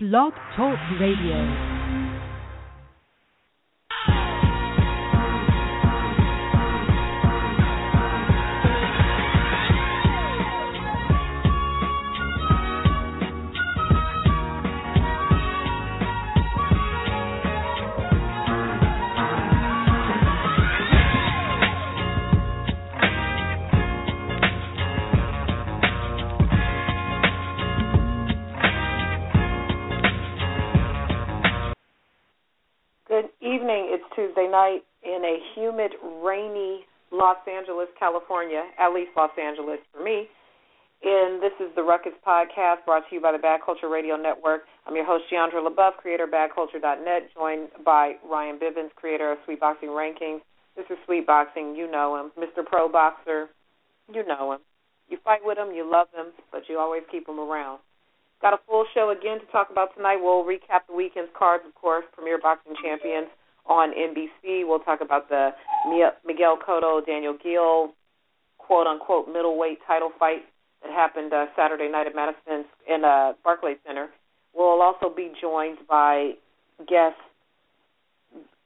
Blog Talk Radio. Night in a humid, rainy Los Angeles, California, at least Los Angeles for me. And this is the Ruckus Podcast brought to you by the Bad Culture Radio Network. I'm your host, Jeandra LeBeauf, creator of BadCulture.net, joined by Ryan Bivins, creator of Sweet Boxing Rankings. This is Sweet Boxing, you know him. Mr. Pro Boxer, you know him. You fight with him, you love him, but you always keep him around. Got a full show again to talk about tonight. We'll recap the weekend's cards, of course, Premier Boxing Champions on NBC. We'll talk about the Miguel Cotto, Daniel Geale, quote unquote middleweight title fight that happened uh, Saturday night at Madison in uh, Barclays Center. We'll also be joined by guests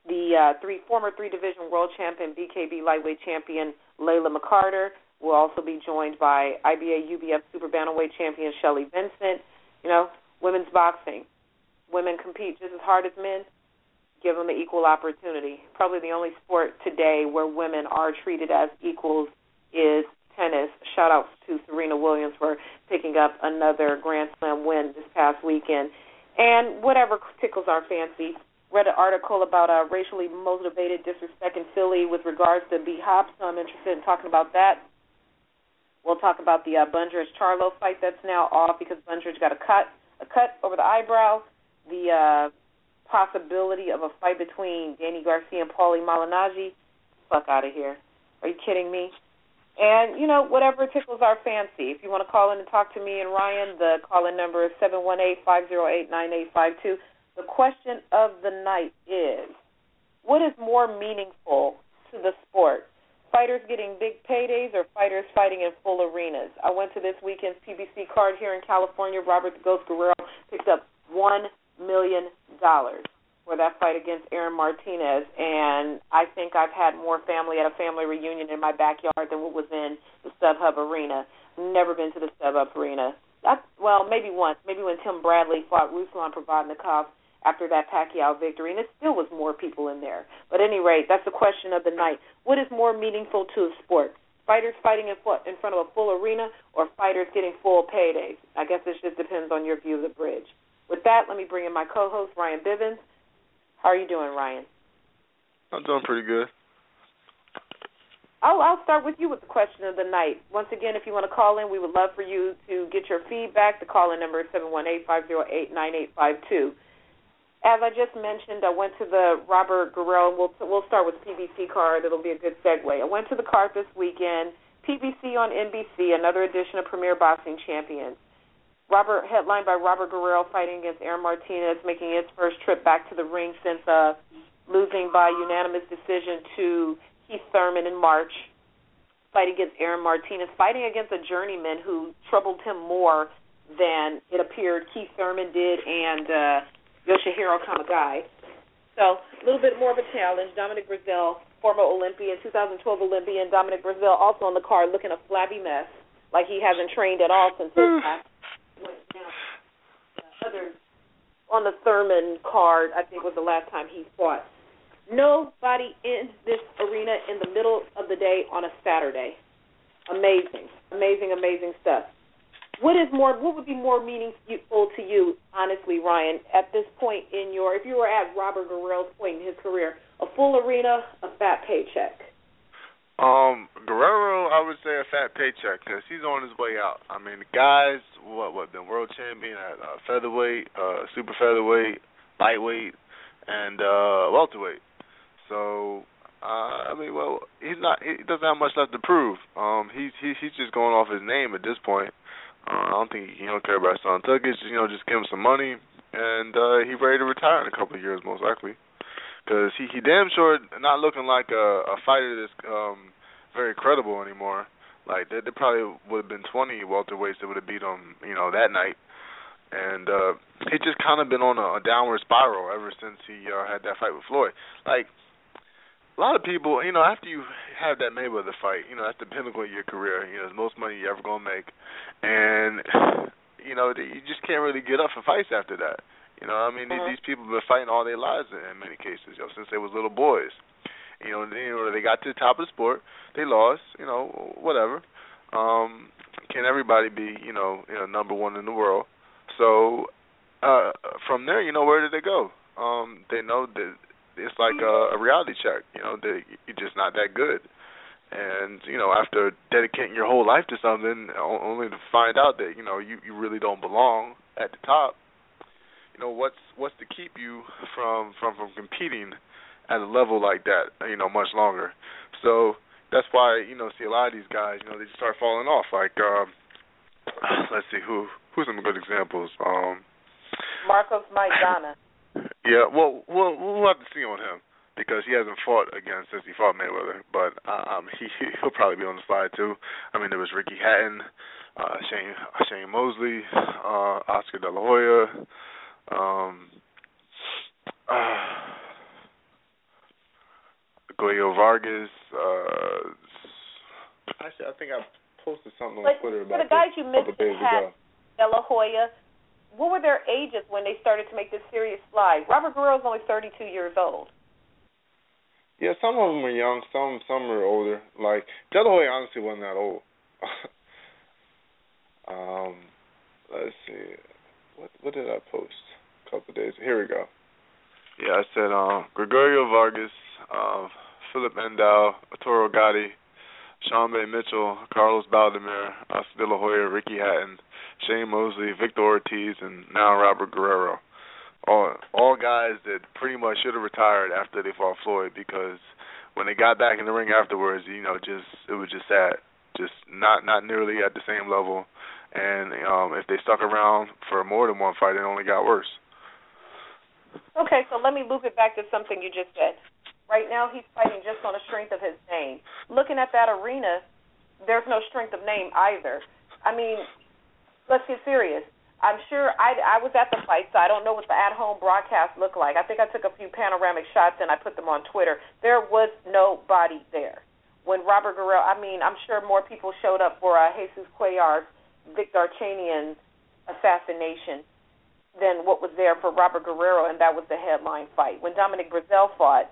the uh, three former three division world champion BKB lightweight champion Layla McCarter. We'll also be joined by IBA UBF super bantamweight champion Shelly Vincent. You know, women's boxing. Women compete just as hard as men give them equal opportunity. Probably the only sport today where women are treated as equals is tennis. Shout out to Serena Williams for picking up another Grand Slam win this past weekend. And whatever tickles our fancy. Read an article about a racially motivated disrespect in Philly with regards to B Hop, so I'm interested in talking about that. We'll talk about the uh, Bundrage Charlo fight that's now off because Bundrage got a cut, a cut over the eyebrow. The uh, possibility of a fight between Danny Garcia and Paulie Malignaggi, fuck out of here. Are you kidding me? And, you know, whatever tickles our fancy. If you want to call in and talk to me and Ryan, the call in number is seven one eight five zero eight nine eight five two. The question of the night is what is more meaningful to the sport? Fighters getting big paydays or fighters fighting in full arenas? I went to this weekend's PBC card here in California. Robert the Ghost Guerrero picked up one million dollars for that fight against Aaron Martinez, and I think I've had more family at a family reunion in my backyard than what was in the StubHub Arena. Never been to the StubHub Arena. That's, well, maybe once, maybe when Tim Bradley fought Ruslan Provodnikov after that Pacquiao victory, and it still was more people in there. But at any rate, that's the question of the night. What is more meaningful to a sport? Fighters fighting in, in front of a full arena or fighters getting full paydays? I guess it just depends on your view of the bridge. With that, let me bring in my co-host Ryan Bivins. How are you doing, Ryan? I'm doing pretty good. I'll, I'll start with you with the question of the night. Once again, if you want to call in, we would love for you to get your feedback. The call-in number is seven one eight five zero eight nine eight five two. As I just mentioned, I went to the Robert Guerrero. And we'll we'll start with PBC card. It'll be a good segue. I went to the card this weekend. PBC on NBC, another edition of Premier Boxing Champions. Robert headlined by Robert Guerrero fighting against Aaron Martinez, making his first trip back to the ring since uh, losing by unanimous decision to Keith Thurman in March. Fighting against Aaron Martinez, fighting against a journeyman who troubled him more than it appeared Keith Thurman did and uh, Yoshihiro Kamegai. So a little bit more of a challenge. Dominic Breazeale, former Olympian, 2012 Olympian, Dominic Breazeale also on the card looking a flabby mess, like he hasn't trained at all since his last other on the Thurman card, I think was the last time he fought. Nobody in this arena in the middle of the day on a Saturday. Amazing, amazing, amazing stuff. What is more? What would be more meaningful to you, honestly, Ryan, at this point in your? If you were at Robert Guerrero's point in his career, a full arena, a fat paycheck. Um, Guerrero, I would say a fat paycheck because he's on his way out. I mean, the guys, what what been world champion at uh, featherweight, uh, super featherweight, lightweight, and uh, welterweight. So, uh, I mean, well, he's not. He doesn't have much left to prove. Um, he's he's he's just going off his name at this point. Uh, I don't think he, don't care about Son Tuckage. You know, just give him some money, and uh, he's ready to retire in a couple of years, most likely because he he damn sure not looking like a a fighter that's um very credible anymore. Like there, there probably would have been 20 welterweights that would have beat him, you know, that night. and uh, he just kind of been on a, a downward spiral ever since he uh, had that fight with Floyd. Like a lot of people, you know, after you have that Mayweather fight, you know, that's the pinnacle of your career. You know, it's the most money you're ever gonna make, and you know, you just can't really get up for fights after that. You know, I mean, uh-huh. these, these people have been fighting all their lives in, in many cases, you know, since they was little boys. You know, you know, they got to the top of the sport, they lost, you know, whatever. Um, can everybody be, you know, you know, number one in the world? So uh from there, you know, where did they go? Um, they know that it's like a, a reality check. You know, that you're just not that good. And you know, after dedicating your whole life to something, only to find out that you know you you really don't belong at the top. You know, what's what's to keep you from from from competing at a level like that? You know, much longer. So that's why you know see a lot of these guys. You know, they just start falling off. Like, um, let's see who who's some good examples. Um, Marcos Maidana. Yeah, well, we'll we'll have to see on him because he hasn't fought again since he fought Mayweather. But um, he he'll probably be on the slide too. I mean, there was Ricky Hatton, uh, Shane Shane Mosley, uh, Oscar De La Hoya, um, uh, Goyo Vargas. Uh, actually, I think I posted something on Twitter about the guys you mentioned had. De La Hoya, what were their ages when they started to make this serious slide? Robert Guerrero's only 32 years old. Yeah, some of them are young, some some are older. Like De La Hoya honestly wasn't that old. um, let's see, what what did I post couple days? Here we go. Yeah, I said uh, Gregorio Vargas, uh, Phillip N'dou, Arturo Gatti, Sharmba Mitchell, Carlos Baldomir, Oscar De La Hoya, Ricky Hatton, Shane Mosley, Victor Ortiz, and now Robert Guerrero all all guys that pretty much should have retired after they fought Floyd because when they got back in the ring afterwards, you know, just it was just sad, just not not nearly at the same level, and um if they stuck around for more than one fight, it only got worse. Okay, so let me loop it back to something you just said. Right now, he's fighting just on the strength of his name. Looking at that arena, there's no strength of name either. I mean, let's get serious. I'm sure I I was at the fight, so I don't know what the at-home broadcast looked like. I think I took a few panoramic shots and I put them on Twitter. There was nobody there when Robert Guerrero. I mean, I'm sure more people showed up for uh, Jesus Cuellar's Vic Darchinyan assassination than what was there for Robert Guerrero, and that was the headline fight. When Dominic Breazeale fought,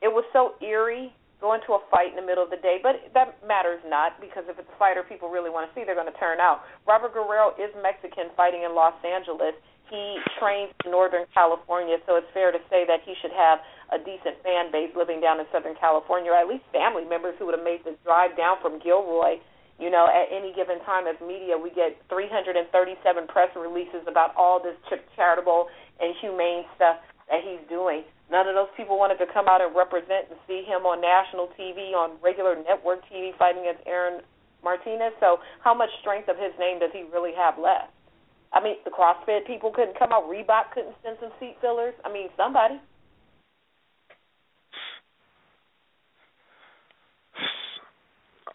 it was so eerie going to a fight in the middle of the day, but that matters not because if it's a fighter people really want to see, they're going to turn out. Robert Guerrero is Mexican fighting in Los Angeles. He trains in Northern California, so it's fair to say that he should have a decent fan base living down in Southern California, or at least family members who would have made the drive down from Gilroy. You know, at any given time as media, we get 337 press releases about all this charitable and humane stuff that he's doing. None of those people wanted to come out and represent and see him on national TV, on regular network TV, fighting against Aaron Martinez. So, how much strength of his name does he really have left? I mean, the CrossFit people couldn't come out. Reebok couldn't send some seat fillers. I mean, somebody.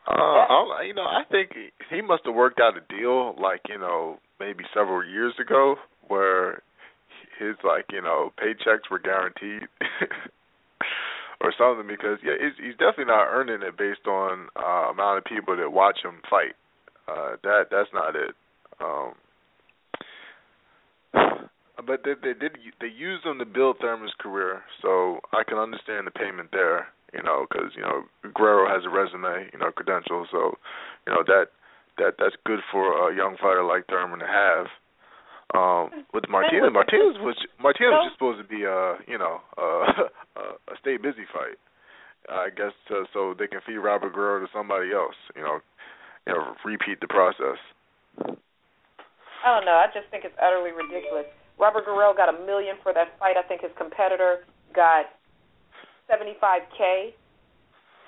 Uh, I'll, you know, I think he must have worked out a deal, like you know, maybe several years ago, where his like you know paychecks were guaranteed or something because yeah he's, he's definitely not earning it based on uh amount of people that watch him fight. Uh that that's not it. Um but they they did they used him to build Thurman's career so I can understand the payment there you know because you know Guerrero has a resume you know credentials so you know that that that's good for a young fighter like Thurman to have um, with Martinez, Martinez was Martinez was just supposed to be a you know a, a stay busy fight. I guess uh, so they can feed Robert Guerrero to somebody else. You know, you know, repeat the process. I don't know. I just think it's utterly ridiculous. Robert Guerrero got a million for that fight. I think his competitor got seventy five k.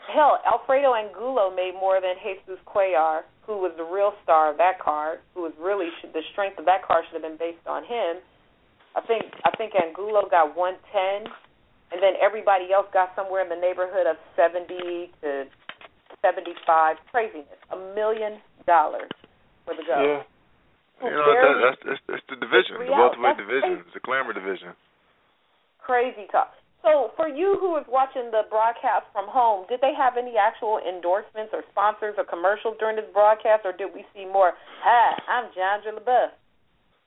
Hell, Alfredo Angulo made more than Jesus Cuellar who was the real star of that card, who was really should, the strength of that card should have been based on him. I think I think Angulo got 110, and then everybody else got somewhere in the neighborhood of 70 to 75. Craziness. A million dollars for the go. Yeah. You know, that, that's, that's that's the division, the welterweight division, crazy. the glamour division. Crazy talk. So, for you who was watching the broadcast from home, did they have any actual endorsements or sponsors or commercials during this broadcast, or did we see more? Hi, I'm John LaBeouf.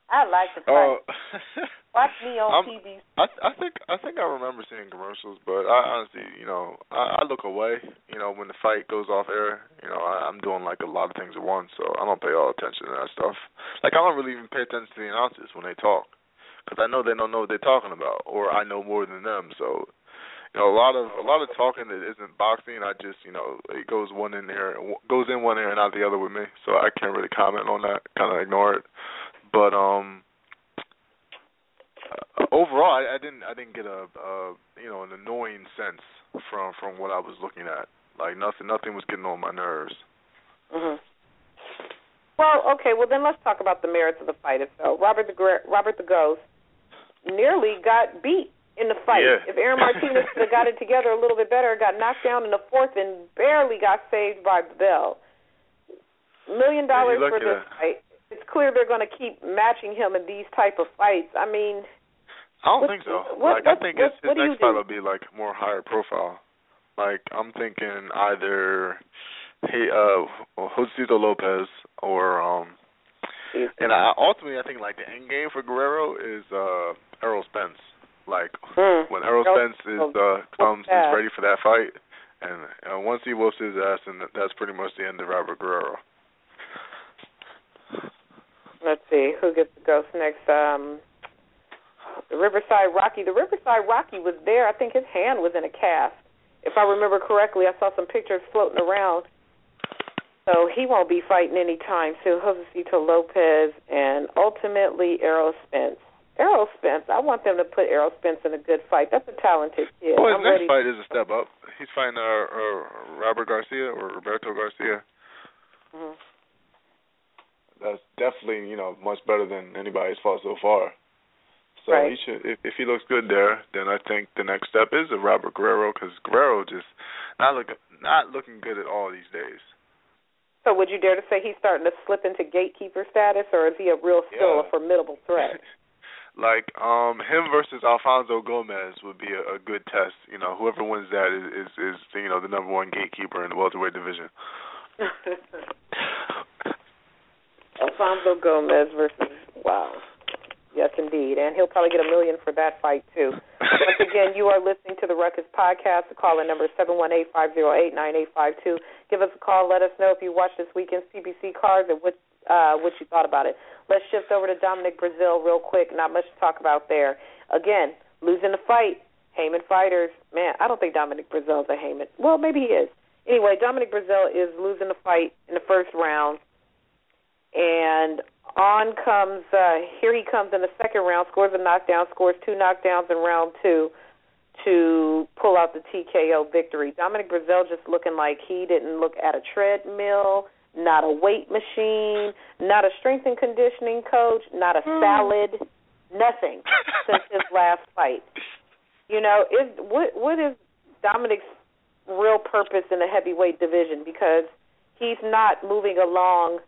I like to fight. Oh, Watch me on I'm- TV. I I think I think I remember seeing commercials, but I honestly, you know, I, I look away. You know, when the fight goes off air, you know, I, I'm doing like a lot of things at once, so I don't pay all attention to that stuff. Like I don't really even pay attention to the announcers when they talk, because I know they don't know what they're talking about, or I know more than them. So, you know, a lot of a lot of talking that isn't boxing. I just, you know, it goes one in there, goes in one ear and out the other with me. So I can't really comment on that. Kind of ignore it. But um, uh, overall, I, I didn't I didn't get a, a you know an annoying sense from from what I was looking at. Like nothing nothing was getting on my nerves. hmm Well, okay. Well, then let's talk about the merits of the fight itself. Robert the Robert the Ghost nearly got beat in the fight. Yeah. If Aaron Martinez could have got it together a little bit better, got knocked down in the fourth and barely got saved by Bell. Million dollars lucky for this that- fight. It's clear they're going to keep matching him in these type of fights. I mean, I don't What- think so. what- like I think what- his, his next fight will be like more higher profile. Like I'm thinking either he uh Josesito Lopez or um and I ultimately I think like the end game for Guerrero is uh Errol Spence. Like mm, when Errol Spence is uh comes is ready for that fight and uh, once he whoops his ass and that's pretty much the end of Robert Guerrero. let's see who gets the ghost next. Um, the Riverside Rocky. The Riverside Rocky was there. I think his hand was in a cast. If I remember correctly, I saw some pictures floating around. So he won't be fighting anytime soon. Josesito Lopez and ultimately Errol Spence. Errol Spence, I want them to put Errol Spence in a good fight. That's a talented kid. well, his I'm next ready. fight is a step up. He's fighting uh, uh Robert Garcia or Roberto Garcia. Mhm. that's definitely you know much better than anybody's fought so far. So Right. he should, if, if he looks good there, then I think the next step is a Robert Guerrero because Guerrero just not look not looking good at all these days. So would you dare to say he's starting to slip into gatekeeper status, or is he a real still Yeah. a formidable threat? like um him versus Alfonso Gomez would be a, a good test. You know, whoever wins that is, is is you know the number one gatekeeper in the welterweight division. Alfonso Gomez versus wow. Yes, indeed, and he'll probably get a million for that fight too. Once again, you are listening to the Ruckus Podcast. The call in number seven one eight five zero eight nine eight five two. Give us a call. Let us know if you watched this weekend's PBC cards and what uh, what you thought about it. Let's shift over to Dominic Breazeale real quick. Not much to talk about there. Again, losing the fight. Haymon fighters. Man, I don't think Dominic Breazeale's a Haymon. Well, maybe he is. Anyway, Dominic Breazeale is losing the fight in the first round. And on comes uh here he comes in the second round, scores a knockdown, scores two knockdowns in round two to pull out the TKO victory. Dominic Breazeale just looking like he didn't look at a treadmill, not a weight machine, not a strength and conditioning coach, not a hmm. salad, nothing since his last fight. You know, is what what is Dominic's real purpose in the heavyweight division because he's not moving along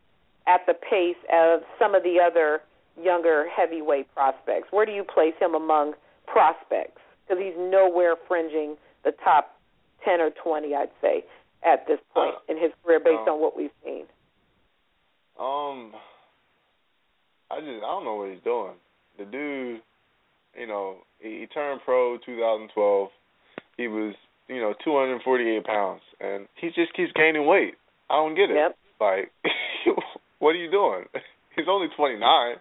at the pace of some of the other younger heavyweight prospects. Where do you place him among prospects? Because he's nowhere fringing the top 10 or 20, I'd say, at this point Uh, in his career based uh, on what we've seen. Um, I just I don't know what he's doing. The dude, you know, he, he turned pro 2012. He was you know 248 pounds, and he just keeps gaining weight. I don't get it. Yep. Like, what are you doing? He's only 29.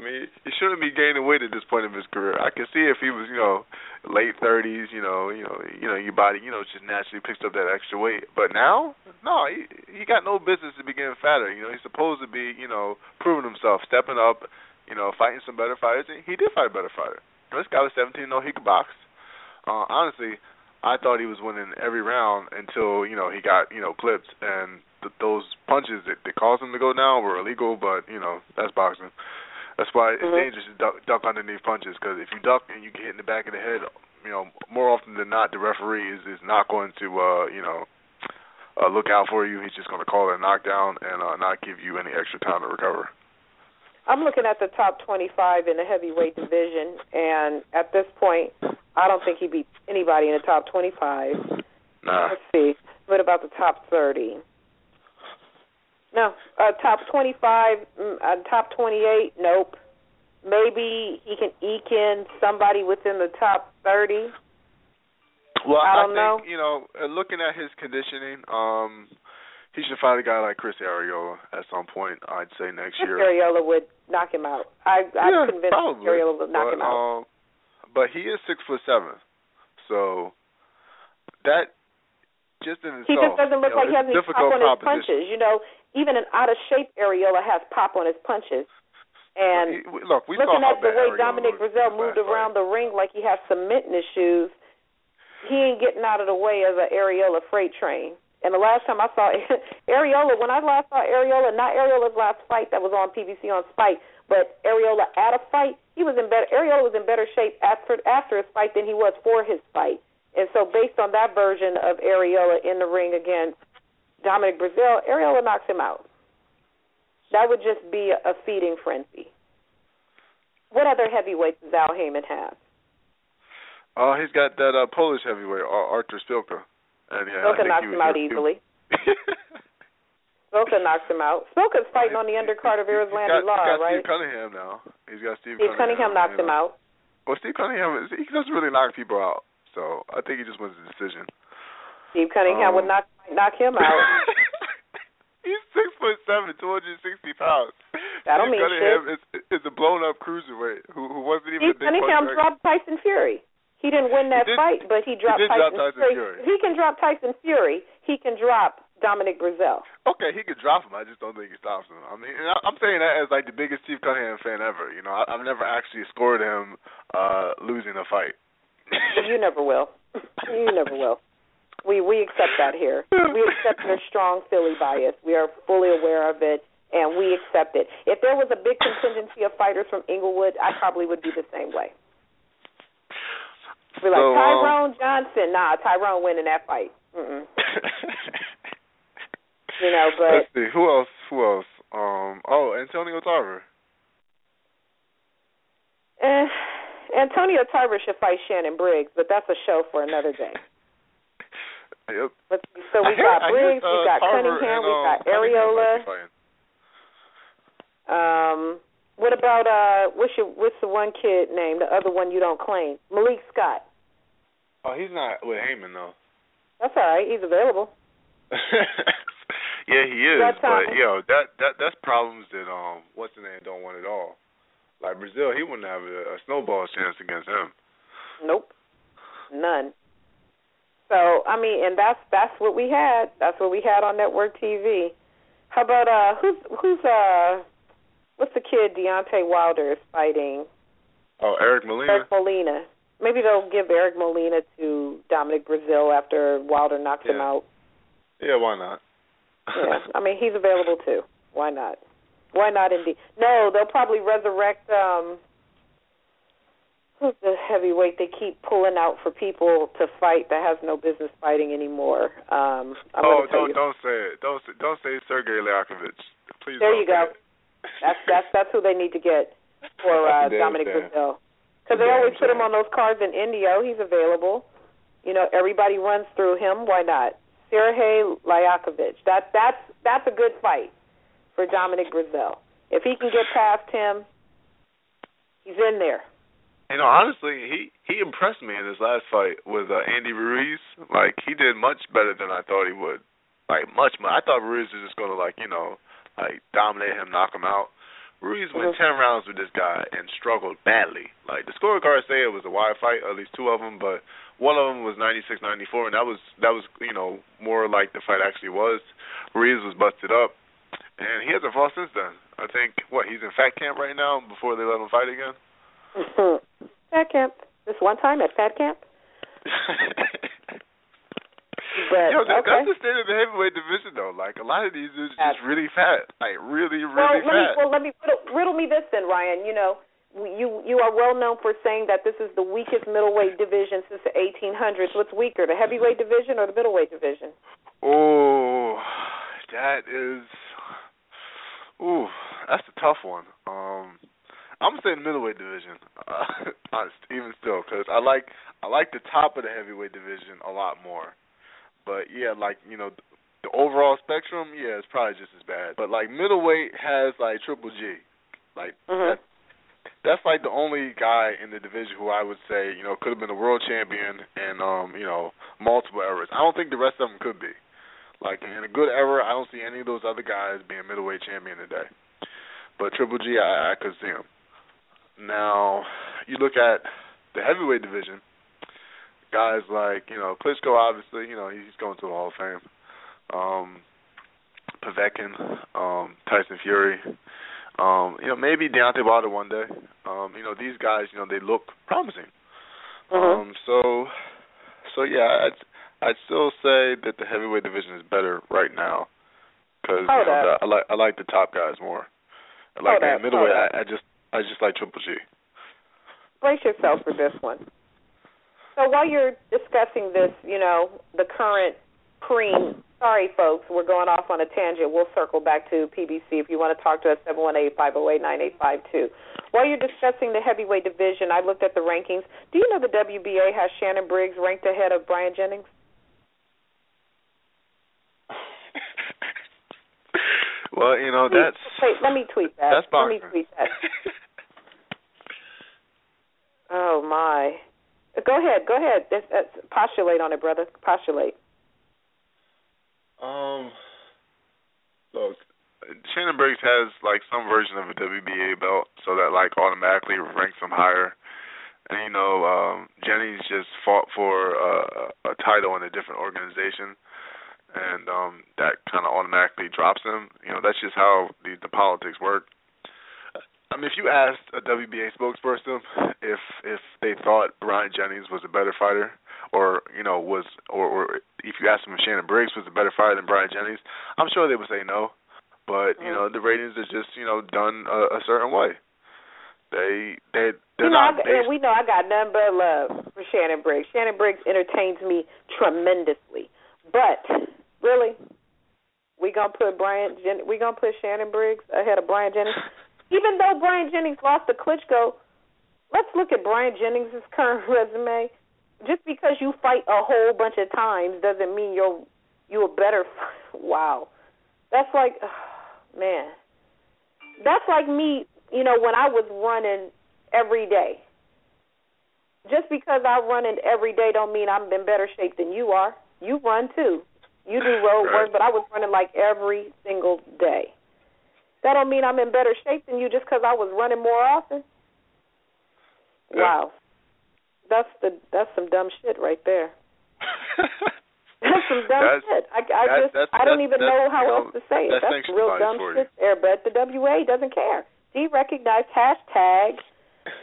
I mean, he shouldn't be gaining weight at this point of his career. I can see if he was, you know, late 30s, you know, you know, you know, your body, you know, just naturally picks up that extra weight. But now, no, he he got no business to be getting fatter. You know, he's supposed to be, you know, proving himself, stepping up, you know, fighting some better fighters. And he did fight a better fighter. This guy was 17, no, he could box. Uh, honestly, I thought he was winning every round until you know he got you know clipped, and th- those punches that caused him to go down were illegal. But you know that's boxing. That's why it's Mhm. dangerous to duck, duck underneath punches because if you duck and you get hit in the back of the head, you know more often than not the referee is is not going to uh you know uh, look out for you. He's just going to call it a knockdown and uh, not give you any extra time to recover. I'm looking at the top 25 in the heavyweight division, and at this point, I don't think he beats anybody in the top 25. Nah. Let's see. What about the top 30? No, uh, top 25, mm, uh, top 28. Nope. Maybe he can eke in somebody within the top 30. Well, I don't think know. you know, uh, looking at his conditioning, um, he should find a guy like Chris Arreola at some point. I'd say next Chris year. Arreola would knock him out. I, I'm yeah, convinced probably. Arreola would knock but, him out. Um, but he is six foot seven, so that just in He itself, just doesn't look you know, like he has any a pop difficult on his punches. You know, even an out of shape Arreola has pop on his punches. And look, we looking at the way Arreola Dominic Breazeale moved around the ring like he has cement in his shoes, he ain't getting out of the way of an Arreola freight train. And the last time I saw Arreola, when I last saw Arreola, not Arreola's last fight that was on PBC on Spike, but Arreola at a fight, he was in better. Arreola was in better shape after after his fight than he was for his fight. And so, based on that version of Arreola in the ring against Dominic Breazeale, Arreola knocks him out. That would just be a feeding frenzy. What other heavyweights does Al Haymon have? Oh, he's got that uh, Polish heavyweight, Artur Szpilka. And yeah, Szpilka I think knocks he him out he- he- easily. Szpilka knocks him out. Szpilka's fighting on the undercard of got, Law, he's got right? Steve Cunningham now. He's got Steve, Steve Cunningham knocks you him out. Well, Steve Cunningham, he doesn't really knock people out, so I think he just wins the decision. Steve Cunningham Um, would knock knock him out. He's six foot seven, two hundred and sixty pounds. That don't Steve mean Cunningham is is a blown up cruiserweight who who wasn't even Steve a big Cunningham dropped Tyson Fury. He didn't win that did- fight, but he dropped did Tyson, drop Tyson Fury. Fury. He can drop Tyson Fury, he can drop Dominic Breazeale. Okay, he could drop him. I just don't think he stops him. I mean, I- I'm saying that as like the biggest Steve Cunningham fan ever. You know, I, I've never actually scored him uh losing a fight. You never will. You never will. We we accept that here. We accept your strong Philly bias. We are fully aware of it, and we accept it. If there was a big contingency of fighters from Inglewood, I probably would be the same way. Be like So, um, Tyrone Johnson. Nah, Tyrone winning that fight. Mm-mm. You know, but Let's see who else. Who else? Um. Oh, Antonio Tarver. eh, Antonio Tarver should fight Shannon Briggs, but that's a show for another day. Yep. So we I got hear, Briggs, we uh, got Tarver Cunningham, and, we um, got Cunningham Arreola. Um, what about uh, what's your what's the one kid name? The other one you don't claim, Malik Scott. Oh, he's not with Haymon though. That's all right. He's available. yeah, he is. That time- But yo, know, that that that's problems that um what's the name don't want at all. Like Breazeale, he wouldn't have a, a snowball chance against him. Nope, none. So I mean, and that's that's what we had. That's what we had on network TV. How about uh, who's who's uh, what's the kid Deontay Wilder is fighting? Oh, Eric Molina. Eric Molina. Maybe they'll give Eric Molina to Dominic Breazeale after Wilder knocks him out. Yeah, why not? Yeah, I mean he's available too. Why not? Why not indeed? No, they'll probably resurrect um who's the heavyweight they keep pulling out for people to fight that has no business fighting anymore. Um I'm oh, don't you. don't say it. Don't say, don't say Sergei Liakhovich. Please. There you go. That's that's that's who they need to get for uh Dominic. Breazeale. Because they always put him on those cards in Indio. He's available. You know, everybody runs through him. Why not? Sergei Liakhovich. That that's that's a good fight for Dominic Breazeale. If he can get past him, he's in there. You know, honestly, he he impressed me in his last fight with uh, Andy Ruiz. Like he did much better than I thought he would. Like much, more. I thought Ruiz was just gonna like you know like dominate him, knock him out. Ruiz went Mhm. ten rounds with this guy and struggled badly. Like the scorecards say it was a wide fight, at least two of them, but one of them was ninety six ninety four, and that was that was you know more like the fight actually was. Ruiz was busted up, and he hasn't fought since then. I think what he's in fat camp right now before they let him fight again. Fat camp. This one time at Fat camp. But Yo, that, okay. that's the state of the heavyweight division, though. Like a lot of these dudes just really fat, like really, really well, let me fat. well let me riddle, riddle me this then, Ryan. You know, you you are well known for saying that this is the weakest middleweight division since the 1800s. What's weaker, the heavyweight division or the middleweight division? oh, that is. Ooh, that's a tough one. Um, I'm gonna say the middleweight division. Uh, honest, even still, because I like I like the top of the heavyweight division a lot more. But yeah, like you know, the overall spectrum, yeah, it's probably just as bad. But like middleweight has like Triple G, like Mhm. that, that's like the only guy in the division who I would say you know could have been a world champion in um you know multiple eras. I don't think the rest of them could be. Like in a good era, I don't see any of those other guys being middleweight champion today. But Triple G, I, I could see him. Now you look at the heavyweight division, guys like you know Klitschko, obviously you know he's going to the Hall of Fame. Um, Povetkin, um, Tyson Fury, um, you know maybe Deontay Wilder one day. Um, you know these guys, you know they look promising. Mhm. Um, so, so yeah, I'd I'd still say that the heavyweight division is better right now because you know, the, I like I like the top guys more. I like Hold that middleweight. up. I, I just I just like Triple G. brace yourself for this one. So while you're discussing this, you know, the current preem, sorry folks, we're going off on a tangent. We'll circle back to PBC if you want to talk to us, 718-508-9852. While you're discussing the heavyweight division, I looked at the rankings. Do you know the WBA has Shannon Briggs ranked ahead of Bryant Jennings? Well, you know that's Wait, let me tweet that. that's let me tweet that. Oh my. Go ahead, go ahead. That's, that's, postulate on it, brother. Postulate. Um, look, Shannon Briggs has like some version of a WBA belt, so that like automatically ranks him higher. And you know, um, Jennings just fought for uh, a title in a different organization, and um, that kind of automatically drops him. You know, that's just how the, the politics work. I mean, if you asked a WBA spokesperson if if they thought Bryant Jennings was a better fighter, or you know was, or, or if you asked them if Shannon Briggs was a better fighter than Bryant Jennings, I'm sure they would say no. But you know, the ratings are just you know done a, a certain way. They they they're you know, not I, we know I got nothing but love for Shannon Briggs. Shannon Briggs entertains me tremendously. But really, we gonna put Brian Jen- we gonna put Shannon Briggs ahead of Bryant Jennings. Even though Bryant Jennings lost to Klitschko, let's look at Bryant Jennings' current resume. Just because you fight a whole bunch of times doesn't mean you're you a better. Wow, that's like, man, that's like me. You know, when I was running every day. Just because I run it every day don't mean I'm in better shape than you are. You run too. You do road Right. work, but I was running like every single day. That don't mean I'm in better shape than you just because I was running more often. Yeah. Wow, that's the that's some dumb shit right there. That's some dumb That's- shit. I, I just that's- I don't even know how you know, else to say it. that's real dumb shit there, but the WA doesn't care. De-recognized hashtag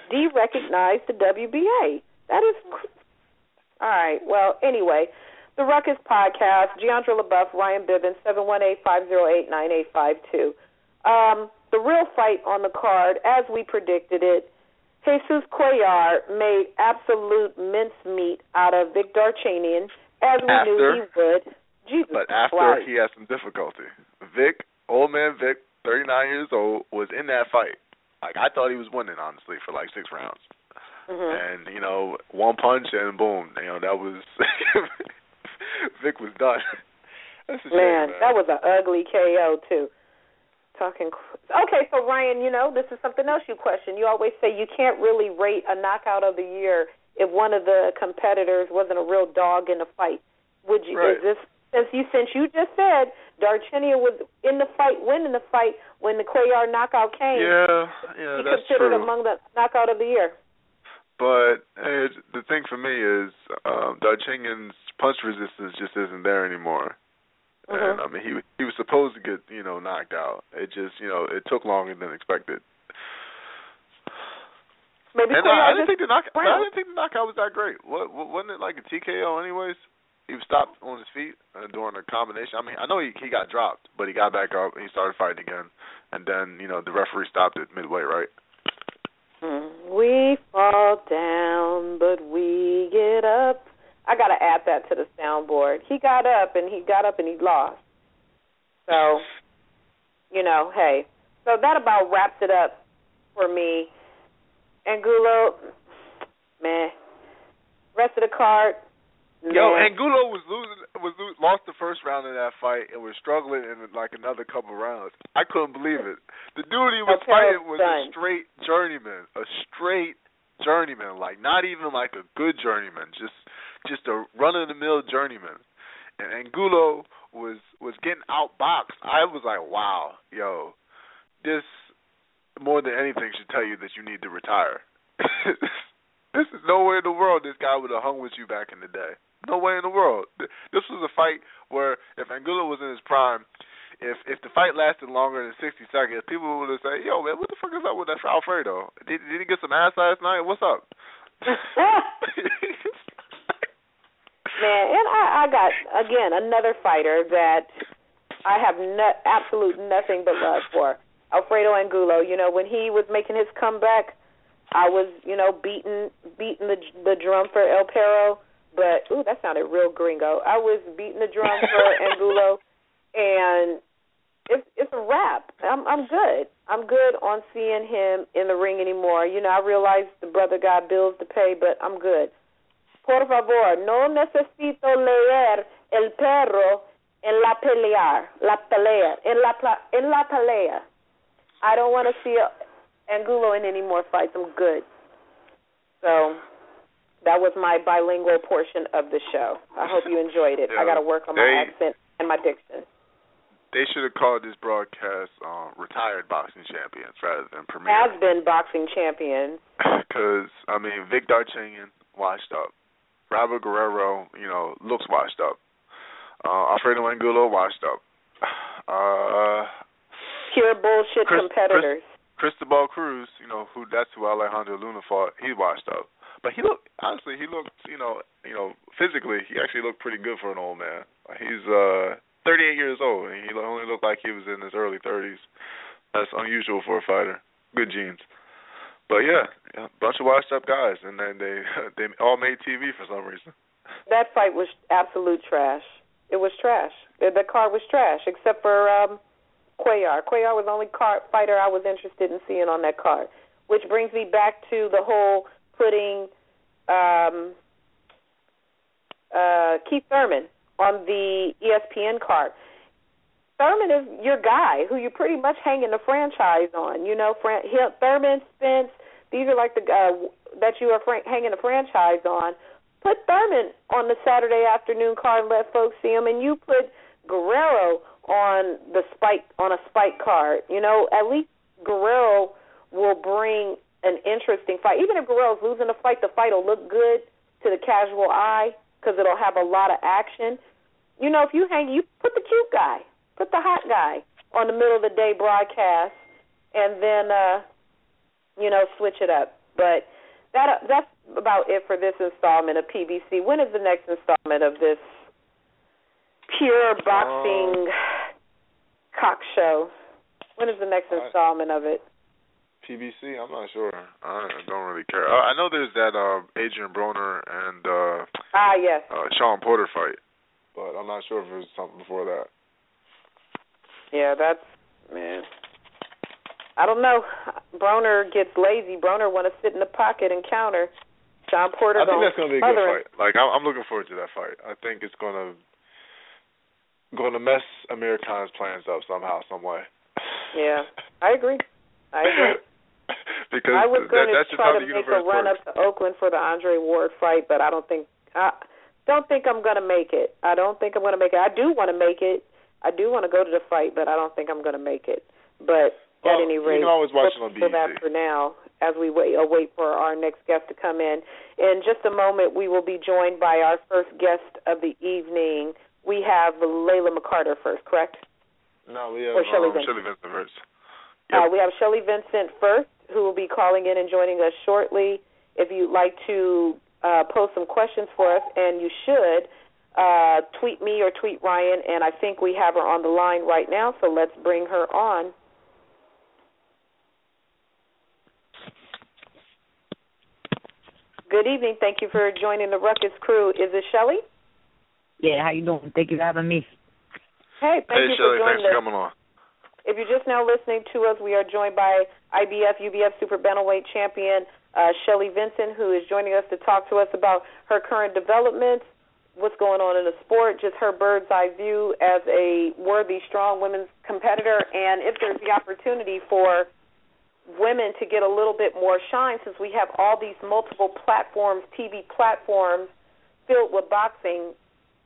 de-recognize the WBA. That is. All right. Well, anyway, the Ruckus podcast. Jeandra LeBeauf, Ryan Bivins, seven one eight five zero eight nine eight five two. Um, the real fight on the card, as we predicted it, Jesus Cuellar made absolute mincemeat out of Vic Darchinyan, as we knew he would. Jesus but after Christ. he had some difficulty, Vic, old man Vic, 39 years old, was in that fight. Like I thought he was winning honestly for like six rounds. Mhm. and you know one punch and boom you know that was Vic was done that's a shame, Man, man, that was an ugly KO too. Talking. Okay, so Ryan, you know this is something else you question. You always say you can't really rate a knockout of the year if one of the competitors wasn't a real dog in the fight. Would you? Right. Is this since you since you just said Darchinyan was in the fight, winning the fight when the Cuellar knockout came? yeah yeah he that's considered true among the knockout of the year. but uh, the thing for me is um Darchinyan's punch resistance just isn't there anymore and Mhm. I mean he he was supposed to get you know knocked out it just you know it took longer than expected Maybe and I, I didn't think the knock I didn't think the knockout was that great what, what wasn't it like a TKO anyways he was stopped on his feet uh, during a combination. I mean, I know he he got dropped, but he got back up and he started fighting again. And then you know the referee stopped it midway, right? Mm. We fall down, but we get up. I gotta add that to the soundboard. He got up and he got up and he lost. So, you know, hey, so that about wraps it up for me. Angulo, man. Rest of the card, Yo, Angulo was losing, was lose, lost the first round of that fight and was struggling in like another couple rounds. I couldn't believe it. The dude he was fighting was done. a straight journeyman, a straight journeyman, like not even like a good journeyman, just just a run of the mill journeyman. And Angulo was was getting outboxed. I was like, wow, yo, this more than anything should tell you that you need to retire. this is nowhere in the world this guy would have hung with you back in the day. No way in the world. This was a fight where if Angulo was in his prime, if if the fight lasted longer than sixty seconds, people would have said, "Yo, man, what the fuck is up with that Alfredo? Did did he get some ass last night? What's up?" man, and I, I got again another fighter that I have no, absolute nothing but love for. Alfredo Angulo. You know, when he was making his comeback, I was, you know, beating beating the the drum for El Perro. But ooh, that sounded real gringo. I was beating the drum for Angulo, and it's it's a wrap. I'm I'm good. I'm good on seeing him in the ring anymore. You know, I realize the brother got bills to pay, but I'm good. Por favor, no necesito leer el perro en la pelea, la pelea, en la en la pelea. I don't want to see Angulo in any more fights. I'm good. So that was my bilingual portion of the show. I hope you enjoyed it. Yeah, I got to work on they, my accent and my diction. They should have called this broadcast uh, "Retired Boxing Champions" rather than "Premier." Has been boxing champions. Because I mean, Vic Darchinyan washed up. Robert Guerrero, you know, looks washed up. Uh, Alfredo Angulo washed up. Uh, Pure bullshit Chris, competitors. Chris, Cristobal Cruz, you know, who that's who Alejandro Luna fought. He washed up. But he looked honestly, he looked, you know, you know, physically, he actually looked pretty good for an old man. He's uh 38 years old, and he only looked like he was in his early 30s. That's unusual for a fighter. Good genes. But yeah, a bunch of washed up guys, and then they they all made TV for some reason. That fight was absolute trash. It was trash. The, the card was trash, except for um Cuellar. Cuellar was the only card fighter I was interested in seeing on that card. Which brings me back to the whole putting um uh Keith Thurman on the ESPN card. Thurman is your guy who you're pretty much hanging the franchise on. You know, Thurman, Spence, these are like the uh, that you are hanging the franchise on. Put Thurman on the Saturday afternoon card and let folks see him, and you put Guerrero on the spike on a spike card. You know, at least Guerrero will bring an interesting fight. Even if Guerrero's losing the fight, the fight will look good to the casual eye because it'll have a lot of action. You know, if you hang, you put the cute guy, put the hot guy on the middle of the day broadcast, and then uh, you know switch it up. But that that's about it for this installment of PBC. When is the next installment of this pure boxing Um, cock show? When is the next installment of it? PBC, I'm not sure. I don't really care. Uh, I know there's that uh, Adrian Broner and uh, Ah, yes. uh, Sean Porter fight, but I'm not sure if there's something before that. Yeah, that's man. I don't know. Broner gets lazy. Broner want to sit in the pocket and counter. Sean Porter I think that's gonna be a good fight. Like I'm, I'm looking forward to that fight. I think it's gonna gonna mess Amir Khan's plans up somehow, some way. Yeah, I agree. I agree. because I was that, going to try to make a run works. up to Oakland for the Andre Ward fight, but I don't think I don't think I'm going to make it. I don't think I'm going to make it. I do want to make it. I do want to go to the fight, but I don't think I'm going to make it. But Well, at any rate, you can always watch it on for that for now, as we wait await for our next guest to come in. In just a moment, we will be joined by our first guest of the evening. We have Layla McCarter first, correct? No, we have Or Shelly um, Vincent. Shelly Vincent first. Uh, we have Shelly Vincent first, who will be calling in and joining us shortly. If you'd like to uh, post some questions for us, and you should, uh, tweet me or tweet Ryan, and I think we have her on the line right now, so let's bring her on. Good evening. Thank you for joining the Ruckus crew. Is it Shelly? Yeah, how you doing? Thank you for having me. Hey, thank hey you Shelly, for thanks joining for coming on. If you're just now listening to us, we are joined by IBF UBF Super Bantamweight champion uh, Shelly Vincent, who is joining us to talk to us about her current developments, what's going on in the sport, just her bird's eye view as a worthy, strong women's competitor, and if there's the opportunity for women to get a little bit more shine since we have all these multiple platforms, TV platforms filled with boxing.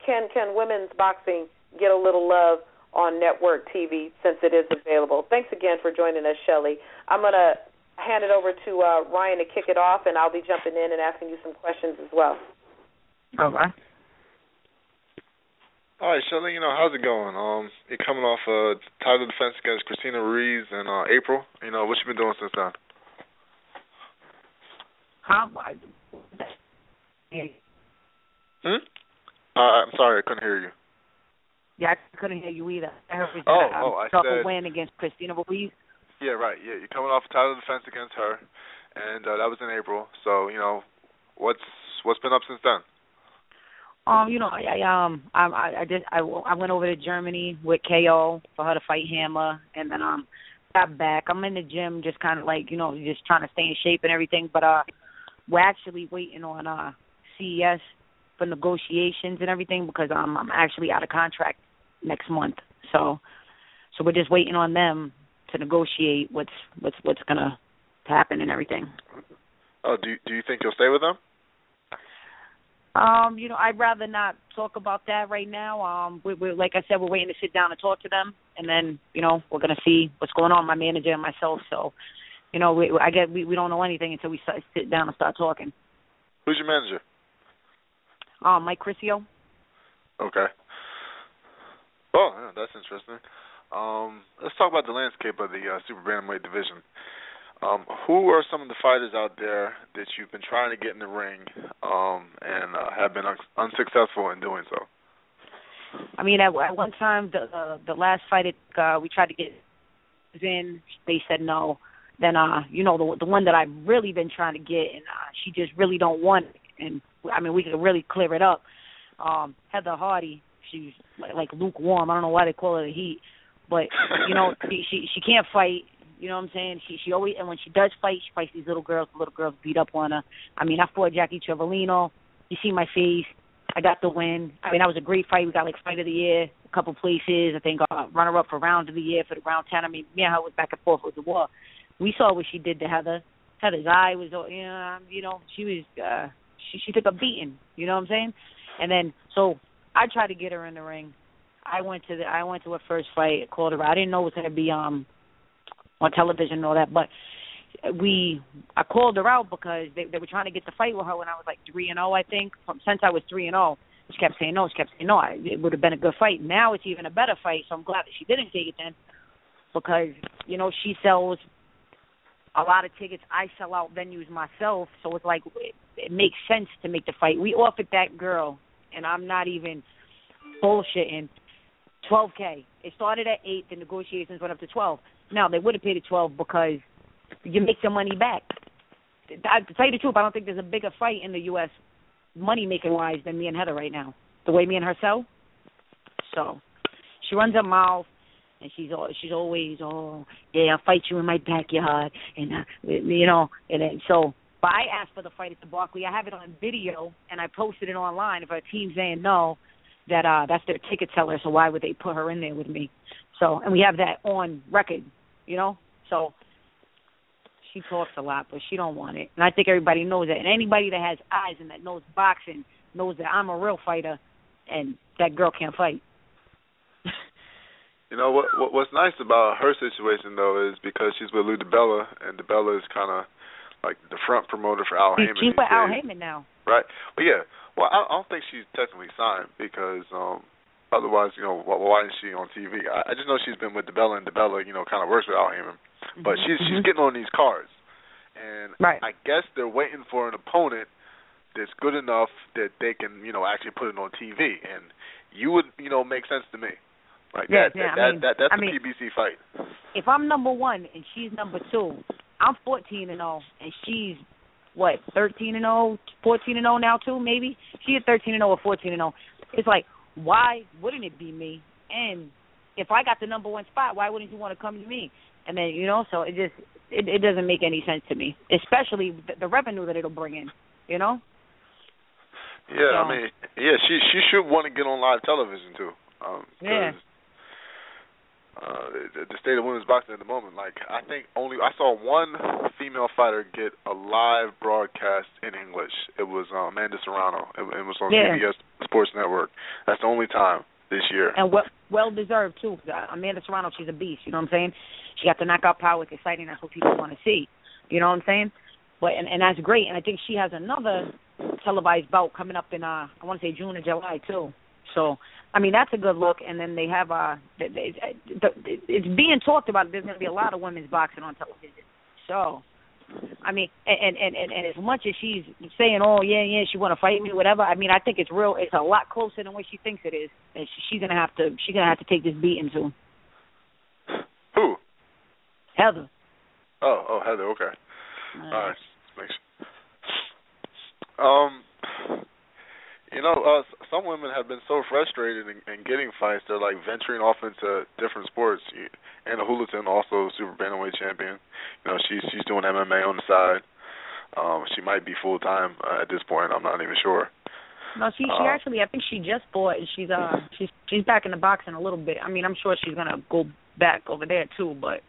Can can women's boxing get a little love on network TV since it is available? Thanks again for joining us, Shelly. I'm gonna hand it over to uh, Ryan to kick it off, and I'll be jumping in and asking you some questions as well. Okay. All right, Shelly, you know, how's it going? Um, you're coming off a title defense against Christina Ruiz in uh, April. You know, what you been doing since then? How? Hmm? Uh, I'm sorry, I couldn't hear you. Yeah, I couldn't hear you either. I heard we Oh, a oh, I said- win against Christina Ruiz. Yeah, right. Yeah, you're coming off a title defense against her, and uh, that was in April. So, you know, what's what's been up since then? Um, you know, I, I um, I, I, did. I, I went over to Germany with KO for her to fight Hammer, and then um, got back. I'm in the gym, just kind of like you know, just trying to stay in shape and everything. But uh, we're actually waiting on uh CES for negotiations and everything because um, I'm actually out of contract next month. So, so we're just waiting on them to negotiate what's what's what's gonna happen and everything. Oh, do do you think you'll stay with them? Um, you know, I'd rather not talk about that right now. Um, we, we like I said, we're waiting to sit down and talk to them, and then you know we're gonna see what's going on. My manager and myself. So, you know, we I get we we don't know anything until we start, sit down and start talking. Who's your manager? Um, Mike Crisio. Okay. Oh, yeah, that's interesting. Um, let's talk about the landscape of the uh, super bantamweight division. Um, who are some of the fighters out there that you've been trying to get in the ring um, and uh, have been un- unsuccessful in doing so? I mean, at, at one time, the uh, the last fight it, uh, we tried to get in, they said no. Then, uh, you know, the the one that I've really been trying to get, and uh, she just really don't want it. And I mean, we could really clear it up. Um, Heather Hardy, she's like, like lukewarm. I don't know why they call her the Heat, but you know, she she she can't fight. You know what I'm saying? She she always and when she does fight, she fights these little girls. The little girls beat up on her. I mean, I fought Jackie Trivilino. You see my face. I got the win. I mean, that was a great fight. We got like fight of the year, a couple places. I think uh, runner up for round of the year for the round ten. I mean, me and her was back and forth with the war. We saw what she did to Heather. Heather's eye was, you know, you know, she was, uh, she she took a beating. You know what I'm saying? And then so I tried to get her in the ring. I went to the I went to her first fight, called her. I didn't know it was gonna be um on television and all that, but we I called her out because they they were trying to get the fight with her when I was like three and zero, I think. From since I was three and oh, zero, she kept saying no. She kept saying no. I, it would have been a good fight. Now it's even a better fight. So I'm glad that she didn't take it then, because you know she sells a lot of tickets. I sell out venues myself, so it's like it, it makes sense to make the fight. We offered that girl, and I'm not even bullshitting. 12k. It started at eight. The negotiations went up to 12. Now they would have paid it 12 because you make your money back. I, to tell you the truth, I don't think there's a bigger fight in the U.S. money making wise than me and Heather right now. The way me and her sell. So she runs her mouth, and she's all, she's always oh yeah I'll fight you in my backyard, and uh, you know and then, so. But I asked for the fight at the Barclay. I have it on video, and I posted it online. If our team's saying no, that uh that's their ticket seller, so why would they put her in there with me? So and we have that on record, you know? So she talks a lot, but she don't want it. And I think everybody knows that. And anybody that has eyes and that knows boxing knows that I'm a real fighter and that girl can't fight. You know what, what what's nice about her situation though is because she's with Lou DiBella and DiBella is kind of like the front promoter for Al Haymon. She's with Al. Haymon now. Right. But yeah, well, I, I don't think she's technically signed because um otherwise, you know, why, why isn't she on TV? I, I just know she's been with DiBella and DiBella, you know, kind of works with Al Haymon, but she's she's Mhm. getting on these cards, and Right. I guess they're waiting for an opponent that's good enough that they can, you know, actually put it on TV, and you would, you know, make sense to me. Like Yeah, that, yeah, that, I mean- that that's I a mean- PBC fight. If I'm number one and she's number two, I'm 14 and 0, and she's what 13 and 0, 14 and 0 now too, maybe. She's 13 and 0 or 14 and 0. It's like, why wouldn't it be me? And if I got the number one spot, why wouldn't you want to come to me? And then you know, so it just it, it doesn't make any sense to me, especially the, the revenue that it'll bring in. You know. Yeah, So- I mean, yeah, she she should want to get on live television too. Um, Yeah. Uh, the, state of women's boxing at the moment, like I think only I saw one female fighter get a live broadcast in English. It was uh, Amanda Serrano. It, it was on Yeah. CBS Sports Network. That's the only time this year. and well well deserved too. uh, Amanda Serrano, she's a beast. You know what I'm saying? She got the knockout power. It's exciting. That's what people want to see. You know what I'm saying? But and and that's great. And I think she has another televised bout coming up in uh I want to say June or July too. So I mean that's a good look. And then they have uh they, they, the- it's being talked about. There's going to be a lot of women's boxing on television. So. I mean, and, and and and as much as she's saying, "Oh yeah, yeah, she want to fight me, whatever," I mean, I think it's real. It's a lot closer than what she thinks it is, and she, she's gonna have to. She's gonna have to take this beating too. Who? Heather. Oh, oh, Heather. Okay. All right. Thanks. Um, you know, uh, some women have been so frustrated in, in getting fights, they're like venturing off into different sports. Ana Julaton, also super bantamweight champion. You know, she's she's doing MMA on the side. Um, she might be full time uh, at this point. I'm not even sure. No, she she Uh, actually I think she just fought and she's uh she's she's back in the boxing a little bit. I mean, I'm sure she's gonna go back over there too, but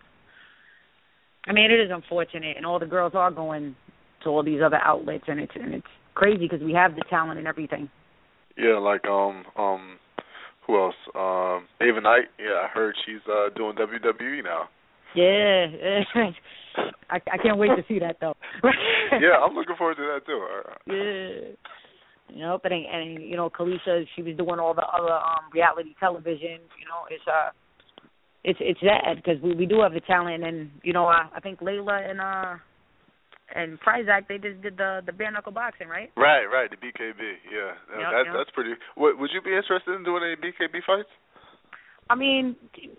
I mean, it is unfortunate, and all the girls are going to all these other outlets, and it's and it's crazy because we have the talent and everything. Yeah, like um um, who else? Um, Ava Knight. Yeah, I heard she's uh doing WWE now. Yeah, I I can't wait to see that though. yeah, I'm looking forward to that too. Yeah. You know, but and, and you know, Kaliesha, she was doing all the other um reality television. You know, it's uh, it's it's sad because we we do have the talent, and you know, I, I think Layla and uh and Prazak they just did the the bare knuckle boxing, right? Right, right, the BKB. Yeah, Yep, that yep. that's pretty. What, would you be interested in doing any BKB fights? I mean,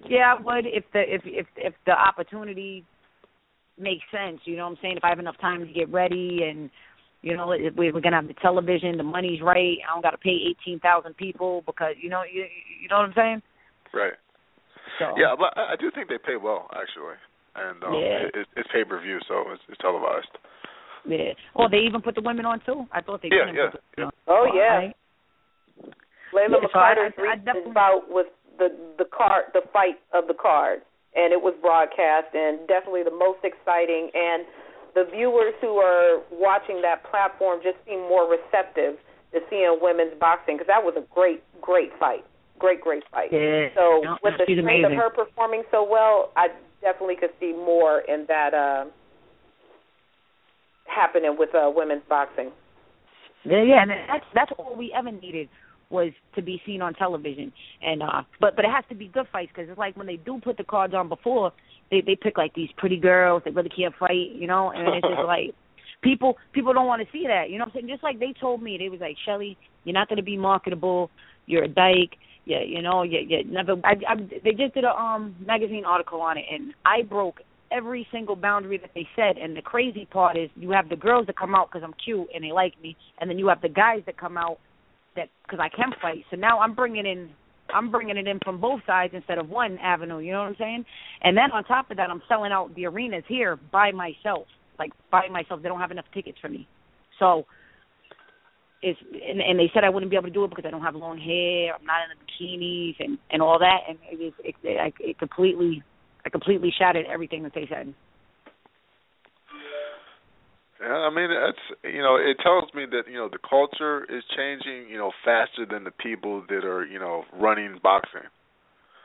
yeah, I would if the if if if the opportunity makes sense. You know what I'm saying? If I have enough time to get ready and you know if we- we're gonna have the television, the money's right. I don't got to pay eighteen thousand people because you know you you know what I'm saying. Right. So Yeah, but I, I do think they pay well actually, and um, Yeah. it, it's pay per view, so it's, it's televised. yeah. Oh, they even put the women on too. I thought they Yeah, didn't yeah, put the women Oh yeah. Right? Layla Yeah, so I- McCarter's I- I definitely- bout was the the card, the fight of the card, and it was broadcast, and definitely the most exciting. And the viewers who are watching that platform just seem more receptive to seeing women's boxing because that was a great, great fight, great, great fight. Yeah. So No, with the she's strength of her performing so well, I definitely could see more in that uh happening with uh women's boxing. Yeah, yeah, and that's that's all we ever needed was to be seen on television. And uh but but it has to be good fights because it's like when they do put the cards on before, they they pick like these pretty girls that really can't fight, you know, and it's just like people people don't want to see that, you know what I'm saying? Just like they told me, they was like, Shelly, you're not going to be marketable. You're a dyke. Yeah, you know, you you never. I, I they just did a um magazine article on it, and I broke every single boundary that they said. And the crazy part is, you have the girls that come out because I'm cute and they like me, and then you have the guys that come out that because I can fight. So now I'm bringing in. I'm bringing it in from both sides instead of one avenue. You know what I'm saying? And then on top of that, I'm selling out the arenas here by myself, like by myself. They don't have enough tickets for me, so it's and, and they said I wouldn't be able to do it because I don't have long hair. I'm not in the bikinis and and all that. And it is it, it, I- it completely I completely shattered everything that they said. Yeah, I mean that's you know it tells me that you know the culture is changing you know faster than the people that are you know running boxing.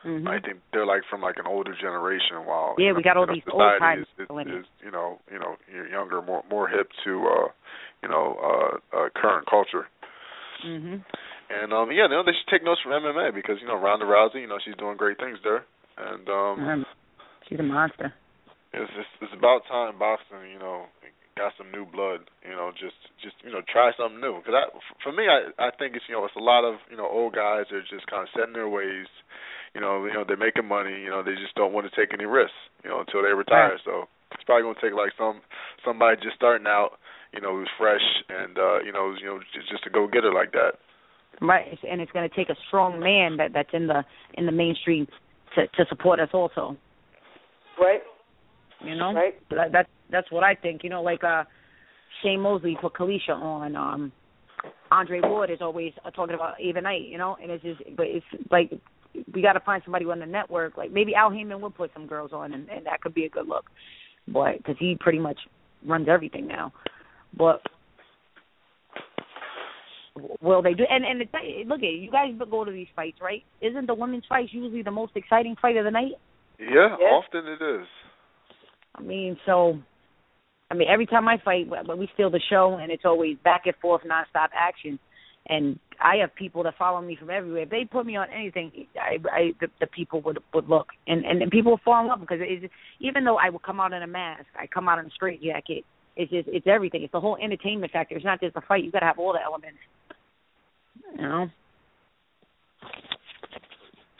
Mm-hmm. I think they're like from like an older generation, while Yeah, you know, we got all you know, these society old-time is, is, people in it. is you know you know you're younger, more more hip to uh you know uh, uh current culture. Mhm. And um yeah, you know they should take notes from MMA because you know Ronda Rousey, you know she's doing great things there, and um Um, she's a monster. it's it's, it's about time boxing you know got some new blood you know just just you know try something new because I for me I I think it's you know it's a lot of you know old guys that are just kind of set in their ways you know you know they're making money you know they just don't want to take any risks you know until they retire Right. so it's probably going to take like some somebody just starting out you know who's fresh and uh you know who's, you know just, just to go get her like that Right, and it's going to take a strong man that that's in the in the mainstream to to support us also. Right. You know, right. That, that that's what I think. You know, like uh, Shane Mosley put Kaliesha on. Um, Andre Ward is always uh, talking about Ava Knight. You know, and it's just, but it's like we got to find somebody on the network. Like maybe Al Haymon would put some girls on, and, and that could be a good look. But because he pretty much runs everything now, but will they do? And and it's, look at you guys go to these fights, right? Isn't the women's fight usually the most exciting fight of the night? Yeah, yeah. often it is. I mean, so I mean, every time I fight, we steal the show, and it's always back and forth, nonstop action. And I have people that follow me from everywhere. If they put me on anything, I, I the, the people would would look, and and, and people would fall in love because it's, even though I would come out in a mask, I come out in a straight jacket. It's just it's everything. It's the whole entertainment factor. It's not just a fight. You got to have all the elements. You know.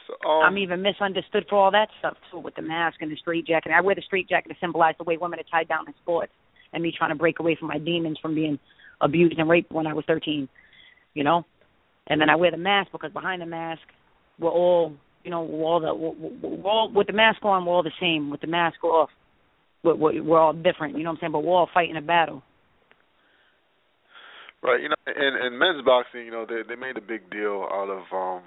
So, um, I'm even misunderstood for all that stuff too, with the mask and the straight jacket. I wear the straight jacket to symbolize the way women are tied down in sports, and me trying to break away from my demons from being abused and raped when I was 13. You know, and then I wear the mask because behind the mask, we're all, you know, we're all the, we're, we're all with the mask on, we're all the same. With the mask off, we're, we're all different. You know what I'm saying? But we're all fighting a battle. Right, you know, in in men's boxing, you know, they they made a big deal out of um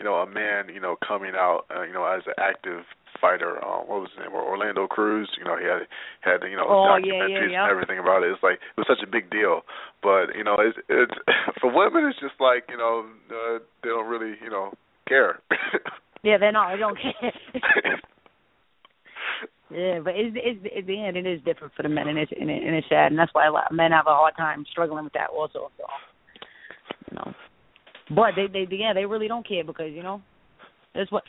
you know, a man, you know, coming out, uh, you know, as an active fighter. Um, what was his name? Orlando Cruz. You know, he had had you know oh, documentaries yeah, yeah, yeah. and everything about it. It's like it was such a big deal. But you know, it's it's for women, it's just like you know, uh, they don't really you know care. yeah, they're not. They don't care. Yeah, but it's, it's, at the end, it is different for the men, and it's and, it, and it's sad, and that's why a lot of men have a hard time struggling with that also. So, you know, but they they yeah they really don't care because you know that's what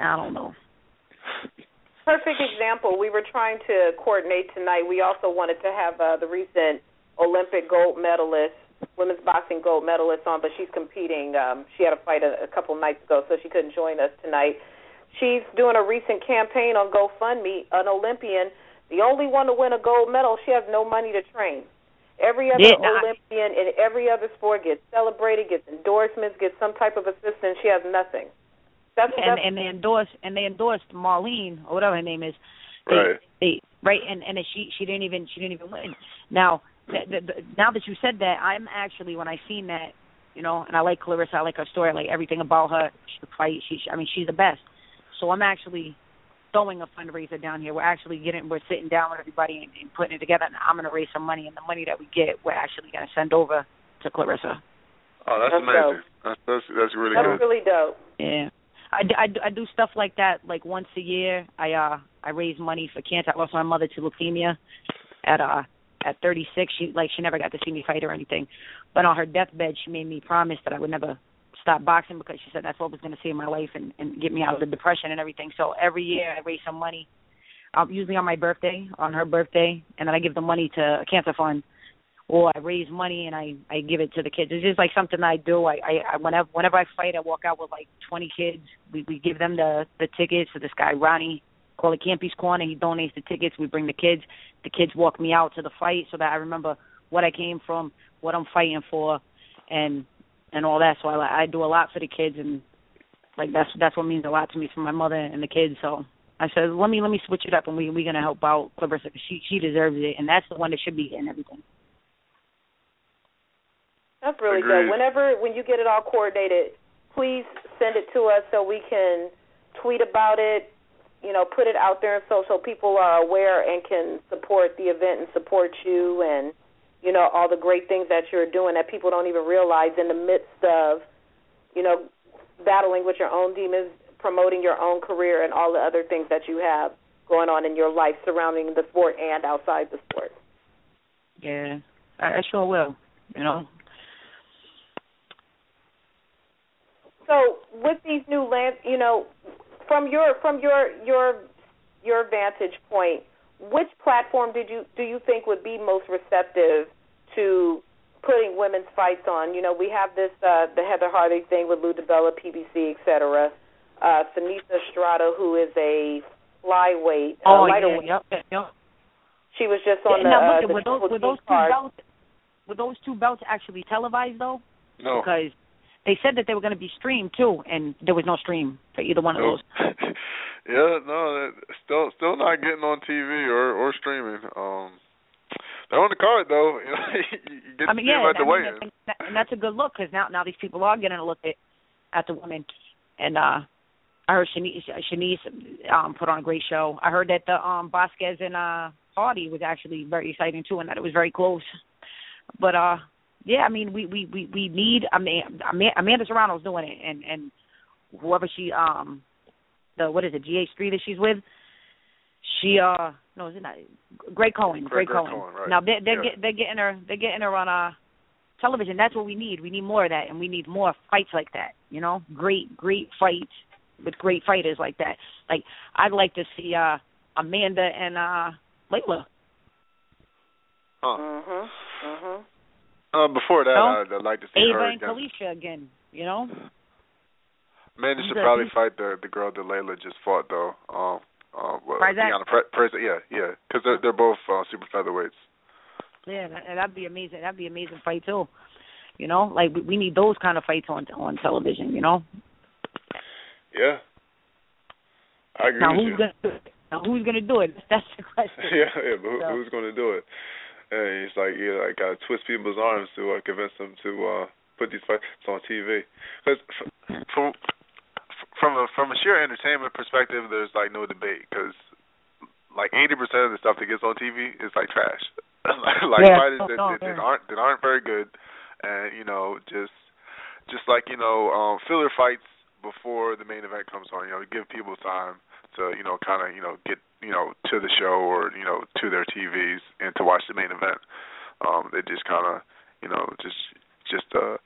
I don't know. Perfect example. We were trying to coordinate tonight. We also wanted to have uh, the recent Olympic gold medalist, women's boxing gold medalist on, but she's competing. Um, she had a fight a, a couple nights ago, so she couldn't join us tonight. She's doing a recent campaign on GoFundMe, an Olympian, the only one to win a gold medal. She has no money to train. Every other Yeah, nah. Olympian in every other sport gets celebrated, gets endorsements, gets some type of assistance. She has nothing. That's, and that's and they endorsed and they endorsed Marlene or whatever her name is. They, Right. They right and and she she didn't even she didn't even win. Now the, the, the, now that you said that, I'm actually when I seen that, you know, and I like Clarissa, I like her story, I like everything about her. She fight. She I mean she's the best. So I'm actually throwing a fundraiser down here. We're actually getting we're sitting down with everybody and, and putting it together. And I'm gonna raise some money, and the money that we get, we're actually gonna send over to Clarissa. oh, that's, That's amazing. That's, that's that's really that's good. really dope. Yeah. I, I, I do stuff like that like once a year. I uh I raise money for cancer. I lost my mother to leukemia at uh at 36. She like she never got to see me fight or anything, but on her deathbed she made me promise that I would never boxing because she said that's what was going to save my life and and get me out of the depression and everything. So every year I raise some money. Um, usually on my birthday, on her birthday, and then I give the money to a cancer fund or I raise money and I I give it to the kids. It's just like something I do. I I, I whenever whenever I fight, I walk out with like 20 kids. We we give them the the tickets. So this guy Ronnie, call it Campy's Corner. He donates the tickets. We bring the kids. The kids walk me out to the fight so that I remember what I came from, what I'm fighting for, and and all that. So I I do a lot for the kids and like that's that's what means a lot to me for my mother and the kids. So. I said, let me let me switch it up, and we we gonna help out Clarissa because she she deserves it, and that's the one that should be getting everything. That's really Agreed. good. Whenever when you get it all coordinated, please send it to us so we can tweet about it. You know, put it out there so so people are aware and can support the event and support you and you know all the great things that you're doing that people don't even realize in the midst of you know battling with your own demons, promoting your own career and all the other things that you have going on in your life surrounding the sport and outside the sport. Yeah, I, I sure will. You know, So with these new lands, you know, from your from your your your vantage point, which platform did you do you think would be most receptive to putting women's fights on? You know, we have this uh, the Heather Hardy thing with Lou DiBella, PBC, et cetera. Uh, Seniesa Estrada, who is a flyweight, oh uh, yeah, lighterweight. yep, yep, yep. She was just on Yeah, the, now, uh, look, the were those Triple were those two card. belts were those two belts actually televised though? No. Because they said that they were going to be streamed too, and there was no stream for either one of Nope. those. yeah, no, still still not getting on TV or or streaming. Um, they're on the card though. You know, you get I mean, yeah, at the I mean, weigh-in. and, and that's a good look because now now these people are getting a look at at the women, and uh I heard Shanice, Shanice um put on a great show. I heard that the um Vasquez and uh Hardy was actually very exciting too, and that it was very close. But uh yeah, I mean we we we we need I mean Amanda Serrano's doing it, and and whoever she um the what is it GH3 that she's with. She uh no, is it not Greg Cohen? Greg- Greg, Greg Cohen. Cohen, right. Now they they're Yeah. get, they're getting her they're getting her on uh television. That's what we need. We need more of that, and we need more fights like that. You know, great great fights with great fighters like that. Like I'd like to see uh Amanda and uh Layla. Huh. Mhm. Mhm. Uh, before that, No? I'd, I'd like to see Ava her and. Kaliesha again. You know. Amanda should The- probably fight the the girl that Layla just fought though. Um, uh, well? Deanna Pre- yeah, yeah, because they're they're both uh, super featherweights. Yeah, that, that'd be amazing. That'd be an amazing fight too. You know, like we, we need those kind of fights on on television. You know. Yeah, I agree Now with who's you. gonna do it? Now who's gonna do it? That's the question. yeah, yeah, but who, So- who's going to do it? And it's like you like gotta twist people's arms to uh, convince them to uh, put these fights on TV. Because from from a from a sheer entertainment perspective, there's like no debate. Because like eighty percent of the stuff that gets on TV is like trash. like Yeah. fighters Oh, that, that, that aren't that aren't very good, and you know just just like you know um, filler fights before the main event comes on. You know, give people time to you know kind of you know get you know to the show or you know to their TVs and to watch the main event. Um, they just kind of you know just just uh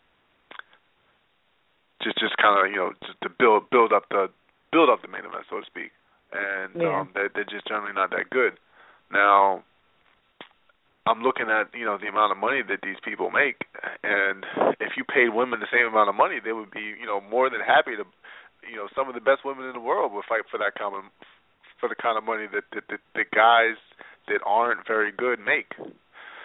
just just kind of you know just to build build up the build up the main event so to speak, and Yeah. um, they they're just generally not that good. Now. I'm looking at you know the amount of money that these people make, and if you paid women the same amount of money, they would be you know more than happy to, you know, some of the best women in the world would fight for that of for the kind of money that that, that the guys that aren't very good make.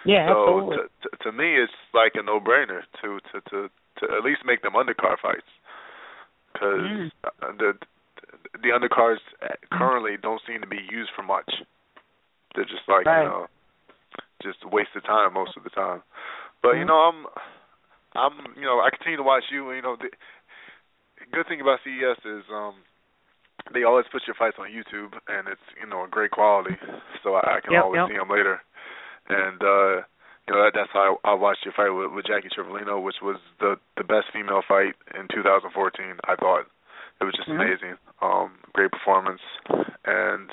Yeah, so absolutely. to, to to me, it's like a no-brainer to to to to at least make them undercard fights, because Mm. the the undercards currently don't seem to be used for much. They're just like Right. you know, just a waste of time most of the time. But you Mhm. know, I'm I'm you know I continue to watch you. You know, the good thing about CES is um they always put your fights on YouTube, and it's you know a great quality, so I, I can Yep, always yep. see them later. And uh you know that, that's how I, I watched your fight with, with Jackie Trivilino, which was the the best female fight in 2014. I thought it was just Mhm. amazing, um, great performance, and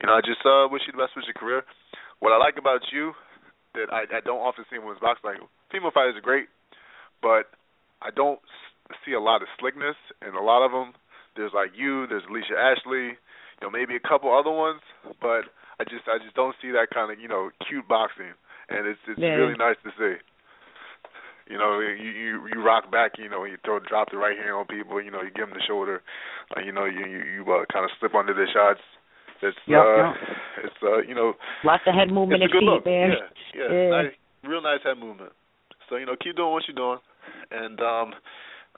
you know I just uh wish you the best with your career. What I like about you that I, I don't often see in women's boxing, like female fighters are great, but I don't see a lot of slickness in a lot of them. There's like you, there's Alicia Ashley, you know, maybe a couple other ones, but I just I just don't see that kind of you know cute boxing, and it's it's Yeah. really nice to see. You know, you you you rock back, you know, you throw drop the right hand on people, you know, you give them the shoulder, uh, you know, you you, you uh, kind of slip under their shots. It's Yep, uh, yep. it's uh, you know, Lots of head movement it's a and good feet, look. man. Yeah, yeah, Yeah. Nice, real nice head movement. So you know, keep doing what you're doing, and um,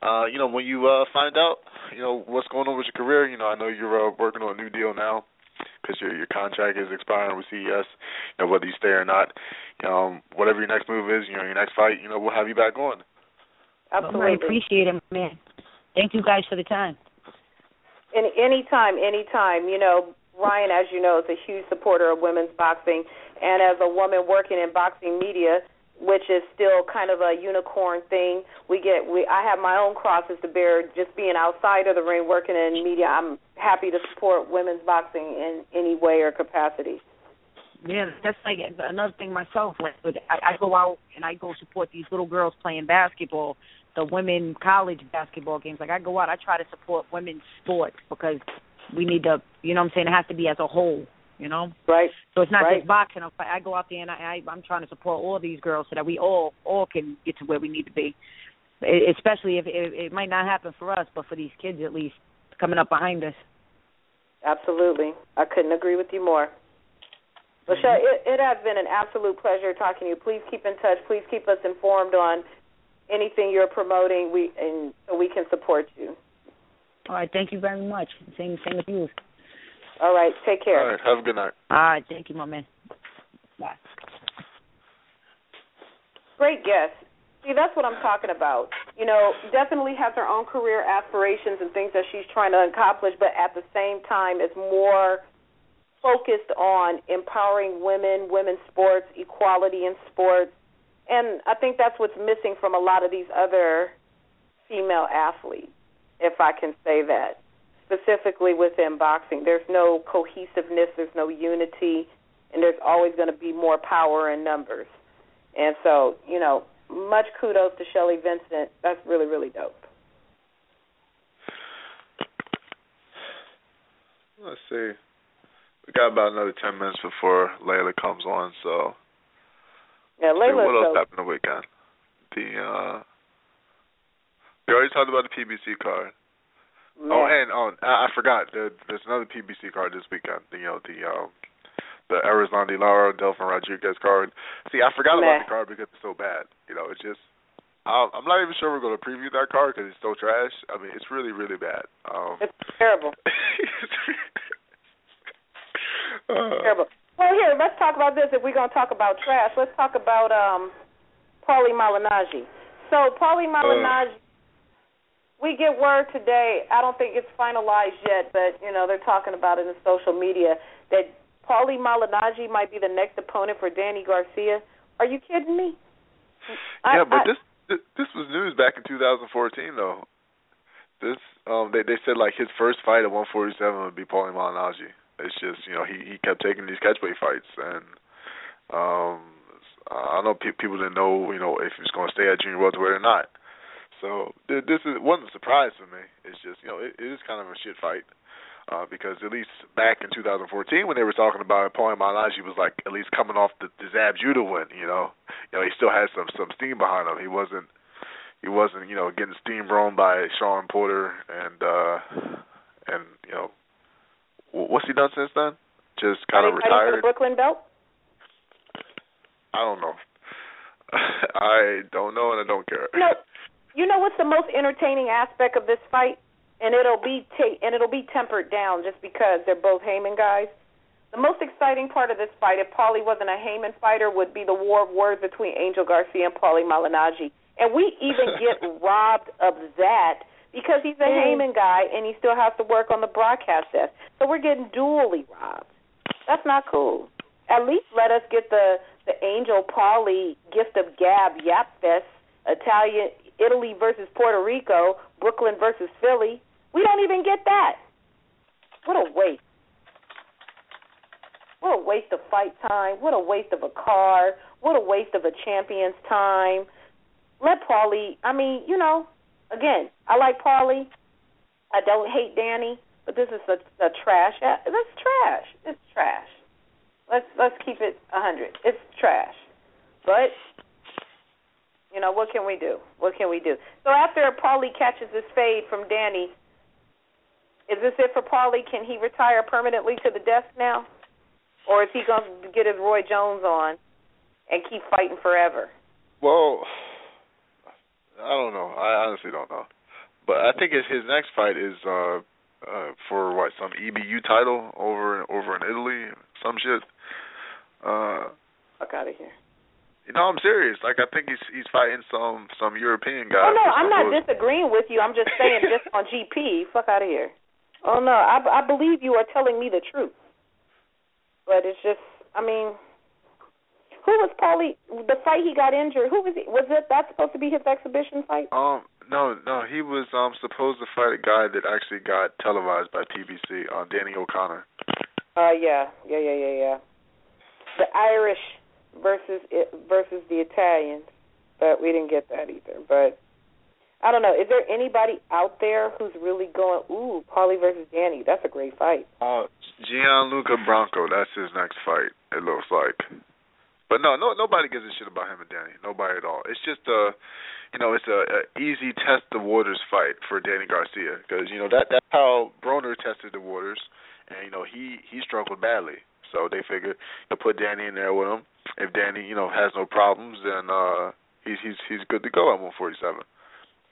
uh, you know, when you uh find out, you know, what's going on with your career, you know, I know you're uh, working on a new deal now because your your contract is expiring with CES. You know, whether you stay or not, um, whatever your next move is, you know, your next fight, you know, we'll have you back on. Absolutely. I Absolutely. appreciate it, man. Thank you guys for the time. Any anytime, anytime. You know, Ryan, as you know, is a huge supporter of women's boxing, and as a woman working in boxing media, which is still kind of a unicorn thing, we get we. I have my own crosses to bear. Just being outside of the ring, working in media, I'm happy to support women's boxing in any way or capacity. Yeah, that's like another thing myself. Like I, I go out and I go support these little girls playing basketball, the women college basketball games. Like I go out, I try to support women's sports because we need to. You know what I'm saying? It has to be as a whole. You know. Right. So it's not Right. just boxing. I go out there and I, I I'm trying to support all these girls so that we all all can get to where we need to be. Especially if it, it might not happen for us, but for these kids at least coming up behind us. Absolutely. I couldn't agree with you more. Michelle, mm-hmm. it, it has been an absolute pleasure talking to you. Please keep in touch. Please keep us informed on anything you're promoting, we and so we can support you. All right, thank you very much. Same same with you. All right, take care. All right, have a good night. All right, thank you, my man. Bye. Great guest. See, that's what I'm talking about. You know, definitely has her own career aspirations and things that she's trying to accomplish, but at the same time is more focused on empowering women, women's sports, equality in sports. And I think that's what's missing from a lot of these other female athletes, if I can say that. Specifically within boxing, there's no cohesiveness, there's no unity, and there's always going to be more power in numbers. And so, you know, much kudos to Shelly Vincent. That's really, really dope. Let's see. We got about another ten minutes before Layla comes on, so Yeah, Layla. what else dope. happened the weekend? The uh we already talked about the PBC card. Oh, and oh, I, I forgot. There, there's another PBC card this weekend. The, you know, the um, the Erislandy Lara Delvin Rodriguez card. See, I forgot Meh. about the card because it's so bad. You know, it's just. I'm I'm not even sure we're going to preview that card because it's so trash. I mean, it's really, really bad. Um, It's terrible. uh, Terrible. Well, here, let's talk about this. If we're going to talk about trash, let's talk about um, Paulie Malignaggi. So, Paulie Malignaggi, we get word today. I don't think it's finalized yet, but you know they're talking about it in social media that Paulie Malignaggi might be the next opponent for Danny Garcia. Are you kidding me? yeah, I- but I- this this was news back in 2014 though. This um they they said like his first fight at 147 would be Paulie Malignaggi. It's just you know he he kept taking these catchweight fights and um I know pe- people didn't know you know if he was going to stay at junior welterweight or not. So th- this is wasn't a surprise for me. It's just you know it, it is kind of a shit fight. Uh, because at least back in 2014, when they were talking about it, Paulie Malignaggi was like at least coming off the, the Zab Judah win. You know, you know he still had some some steam behind him. He wasn't he wasn't you know getting steamrolled by Shawn Porter and uh and you know what's he done since then? Just kind Are of fighting for retired. the Brooklyn belt? I don't know. I don't know and I don't care. Know, you know what's the most entertaining aspect of this fight, and it'll be ta- and it'll be tempered down just because they're both Haymon guys. The most exciting part of this fight, if Paulie wasn't a Haymon fighter, would be the war of words between Angel Garcia and Paulie Malignaggi. And we even get robbed of that because he's a mm. Haymon guy and he still has to work on the broadcast desk. So we're getting dually robbed. That's not cool. At least let us get the the Angel Paulie gift of gab yap fest Italian Italy versus Puerto Rico, Brooklyn versus Philly. We don't even get that. What a waste. What a waste of fight time. What a waste of a card. What a waste of a champion's time. Let Paulie, I mean, you know, again, I like Paulie. I don't hate Danny, but this is a, a trash. That's trash. It's trash. Let's let's keep it a hundred. It's trash. But you know what can we do? What can we do? So after Paulie catches his fade from Danny, is this it for Paulie? Can he retire permanently to the desk now, or is he going to get his Roy Jones on and keep fighting forever? Well, I don't know. I honestly don't know. But I think his his next fight is uh uh for what some EBU title over over in Italy, some shit. Uh Fuck out of here. You know, I'm serious. Like I think he's he's fighting some some European guy. Oh no, I'm not bullshit. disagreeing with you. I'm just saying just on GP. Fuck out of here. Oh no, I I believe you are telling me the truth. But it's just, I mean, who was Paulie? The fight he got injured. Who was he? Was it that supposed to be his exhibition fight? Um, no, no, he was um supposed to fight a guy that actually got televised by PBC, uh, Danny O'Connor. Uh, yeah, yeah, yeah, yeah, yeah. The Irish versus it versus the Italians, but we didn't get that either. But I don't know. Is there anybody out there who's really going? Ooh, Paulie versus Danny. That's a great fight. Uh, Gianluca Branco. that's his next fight. It looks like. But no, no, nobody gives a shit about him and Danny. Nobody at all. It's just a, you know, it's a, a easy test the waters fight for Danny Garcia because you know that that's how Broner tested the waters, and you know he he struggled badly. So they figured to put Danny in there with him. If Danny, you know, has no problems, then uh, he's he's he's good to go at 147.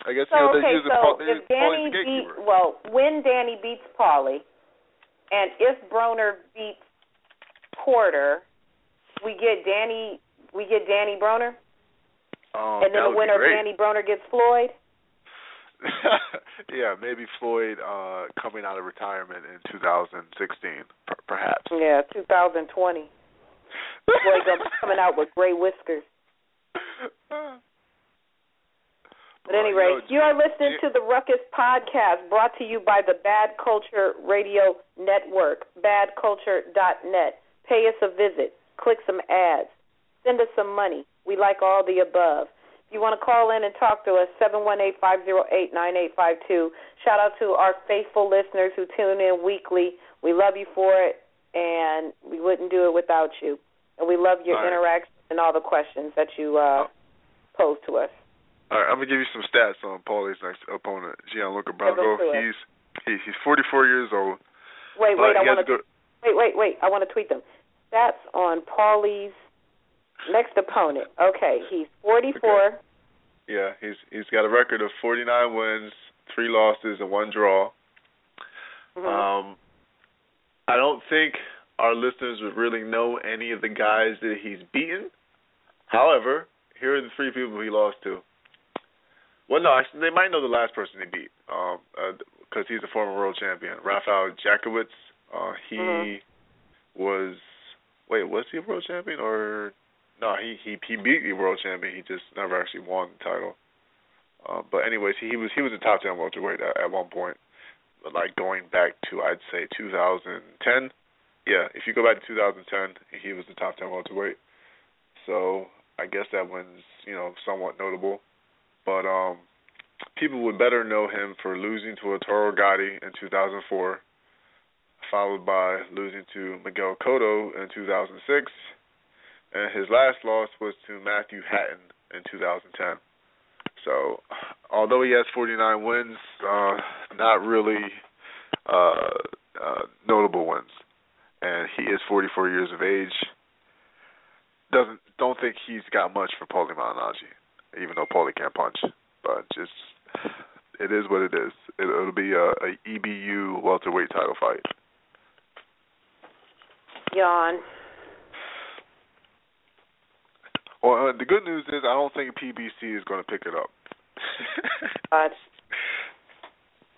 I guess So you know they okay, use so Paul, if Danny the beat well, when Danny beats Paulie, and if Broner beats Porter, we get Danny we get Danny Broner, Um, and then the winner great. Danny Broner gets Floyd. yeah, maybe Floyd uh coming out of retirement in 2016, per- perhaps. Yeah, 2020. Floyd gonna be coming out with gray whiskers. But Well, anyway, you you are listening to the Ruckus Podcast brought to you by the Bad Culture Radio Network, badculture.net. Pay us a visit, click some ads, send us some money. We like all the above. If you want to call in and talk to us, 718-508-9852. Shout out to our faithful listeners who tune in weekly. We love you for it, and we wouldn't do it without you. And we love your All right. interaction and all the questions that you uh, pose to us. All right, I'm gonna give you some stats on Paulie's next opponent, Gianluca Give 'em Branco. to us. He's he, he's 44 years old. Wait, wait, I want to wait, wait, wait. I want to tweet them. That's on Paulie's next opponent. Okay, he's 44. Yeah, he's he's got a record of 49 wins, three losses, and one draw. Mhm. Um, I don't think our listeners would really know any of the guys that he's beaten. However, here are the three people he lost to. Well, no, actually, they might know the last person he beat, um, because he's a former world champion, Rafael Jackiewicz. Uh, he Mhm. was, wait, was he a world champion or no? He he he beat the world champion. He just never actually won the title. Uh, but anyways, he, he was he was a top ten welterweight at, at one point. But like going back to I'd say 2010. Yeah, if you go back to 2010, he was the top ten welterweight. So I guess that one's you know somewhat notable. But um, people would better know him for losing to Arturo Gatti in 2004, followed by losing to Miguel Cotto in 2006, and his last loss was to Matthew Hatton in 2010. So, although he has 49 wins, uh, not really uh, uh, notable wins, and he is 44 years of age. Doesn't don't think he's got much for Paulie Malignaggi, even though Paulie can't punch. But just it is what it is. It, it'll be a, a EBU welterweight title fight. Yawn. Well, uh, the good news is I don't think PBC is going to pick it up. But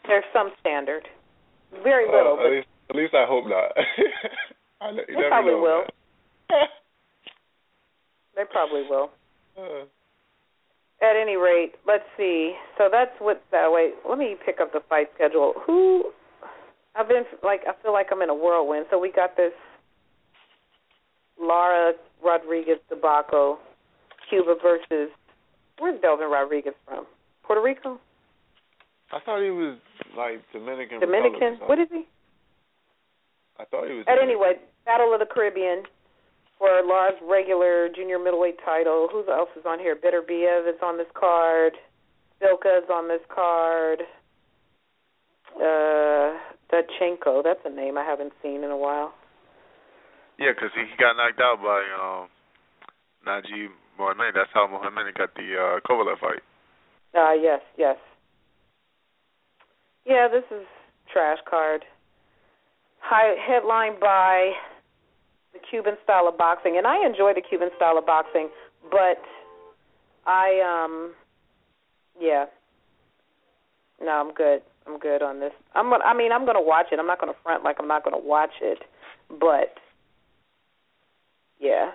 there's some standard. Very Uh, little, at but least, at least I hope not. I, They probably know, will. they probably will. Uh, At any rate, let's see. So that's what. Uh, wait, let me pick up the fight schedule. Who? I've been like I feel like I'm in a whirlwind. So we got this Lara Rodriguez debacle, Cuba versus where's Delvin Rodriguez from? Puerto Rico, I thought he was like Dominican. Dominican. What is he? I thought he was. At Dominican. any rate, Battle of the Caribbean for Lara's regular junior middleweight title. Who else is on here? Beterbiev is on this card. Szpilka is on this card. Uh, Dachenko, that's a name I haven't seen in a while. Yeah, because he, he got knocked out by um Najee Mohamed. That's how Mohamed got the uh, Kovalev fight. Uh, yes, yes. Yeah, this is trash card. High, headlined by the Cuban style of boxing, and I enjoy the Cuban style of boxing, but I um, yeah, no, I'm good. I'm good on this. I'm gonna. I mean, I'm gonna watch it. I'm not gonna front like I'm not gonna watch it, but yeah,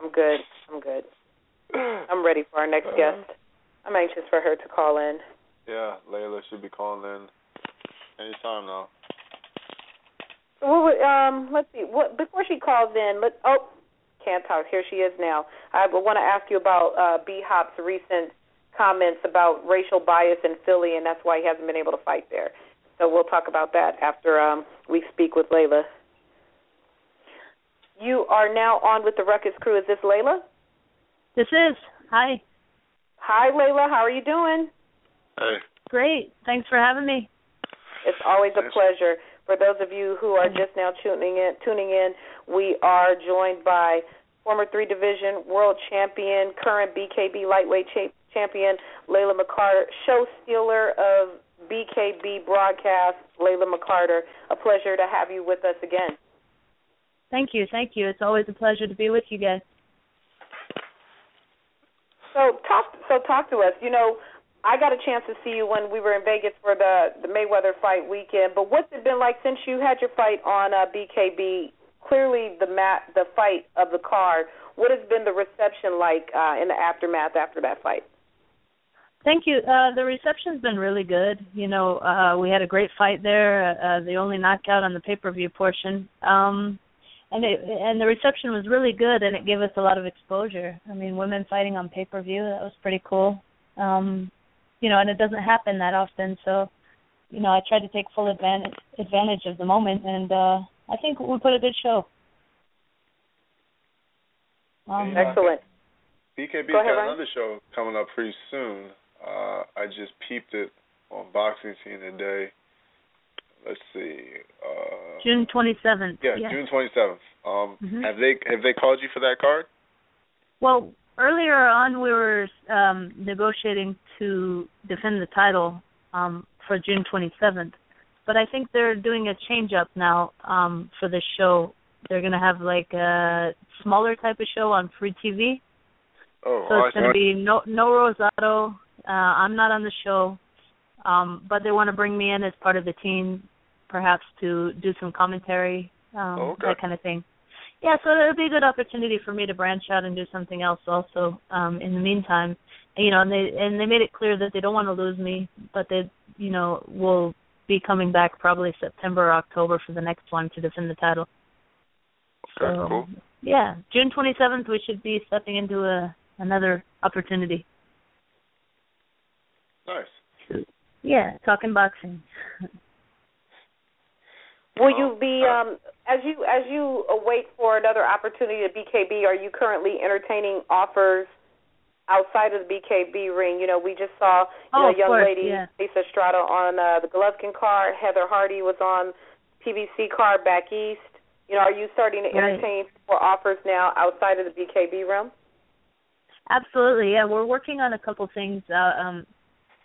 I'm good. I'm good. I'm ready for our next guest. I'm anxious for her to call in. Yeah, Layla should be calling in anytime now. Would, um, let's see. What before she calls in? Let oh, can't talk. Here she is now. I want to ask you about uh, B Hop's recent comments about racial bias in Philly, and that's why he hasn't been able to fight there. So we'll talk about that after um, we speak with Layla. You are now on with the Ruckus crew. Is this Layla? This is. Hi. Hi, Layla. How are you doing? Hey. Great. Thanks for having me. It's always a pleasure. For those of you who are just now tuning in, tuning in, we are joined by former three division world champion, current BKB lightweight cha- champion, Layla McCarter, show stealer of BKB broadcast, Layla McCarter. A pleasure to have you with us again. Thank you, thank you. It's always a pleasure to be with you guys. So talk, so talk to us. You know, I got a chance to see you when we were in Vegas for the the Mayweather fight weekend. But what's it been like since you had your fight on uh, BKB? Clearly, the mat, the fight of the card. What has been the reception like uh, in the aftermath after that fight? Thank you. Uh, the reception's been really good. You know, uh, we had a great fight there. Uh, the only knockout on the pay-per-view portion, um, and it, and the reception was really good, and it gave us a lot of exposure. I mean, women fighting on pay-per-view that was pretty cool. Um, you know, and it doesn't happen that often. So, you know, I tried to take full advantage advantage of the moment, and uh, I think we put a good show. Um, Excellent. BKB Go ahead, got Ryan. another show coming up pretty soon. Uh, I just peeped it on Boxing Scene today. Let's see. Uh, June twenty seventh. yeah, June twenty seventh. Um, Mhm. have they have they called you for that card? Well, earlier on we were um, negotiating to defend the title um, for June 27th, but I think they're doing a change up now um, for this show. They're going to have like a smaller type of show on free TV. Oh, So it's going to be no no Rosado. Uh, I'm not on the show, um, but they want to bring me in as part of the team, perhaps to do some commentary, um, Oh, okay. that kind of thing. Yeah, so it'll be a good opportunity for me to branch out and do something else also. Um, in the meantime, you know, and they and they made it clear that they don't want to lose me, but they, you know, will be coming back probably September or October for the next one to defend the title. Okay, So, cool. Yeah, June 27th, we should be stepping into a another opportunity. Nice. Yeah, talking boxing. Will Oh, you be uh, um, as you as you await for another opportunity at BKB? Are you currently entertaining offers outside of the BKB ring? You know, we just saw you Oh, know of young course, lady yeah. Lisa Estrada on uh, the Golovkin card. Heather Hardy was on PBC card back east. You know, are you starting to Right. entertain for offers now outside of the BKB realm? Absolutely, yeah. We're working on a couple things uh, um,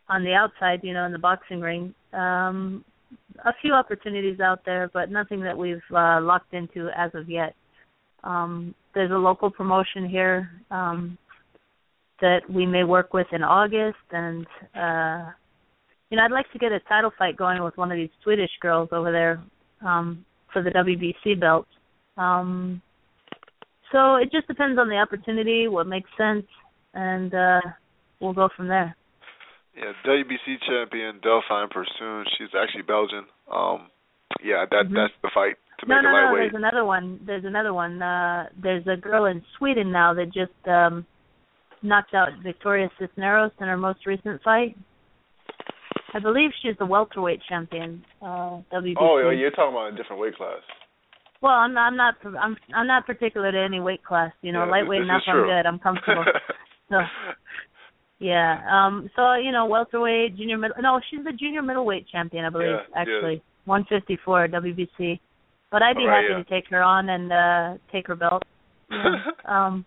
on the outside, you know, in the boxing ring. Um, a few opportunities out there, but nothing that we've uh, locked into as of yet. Um, there's a local promotion here um, that we may work with in August, and uh, you know, I'd like to get a title fight going with one of these Swedish girls over there um, for the WBC belt. Um, so it just depends on the opportunity, what makes sense, and uh we'll go from there. Yeah, WBC champion Delfine Persoon. She's actually Belgian. Um, yeah, that Mhm. that's the fight to no, make no, no. lightweight. There's another one. There's another one. Uh There's a girl in Sweden now that just um knocked out Victoria Cisneros in her most recent fight. I believe she's the welterweight champion. Uh WBC. Oh, yeah, you're talking about a different weight class. Well, I'm not, I'm not I'm I'm not particular to any weight class. You know, Yeah, lightweight enough. I'm good. I'm comfortable. So, yeah. Um. So you know, welterweight, junior middle. No, she's the junior middleweight champion, I believe. Yeah, actually, 154 WBC. But I'd be right, happy yeah. to take her on and uh take her belt. You know, um.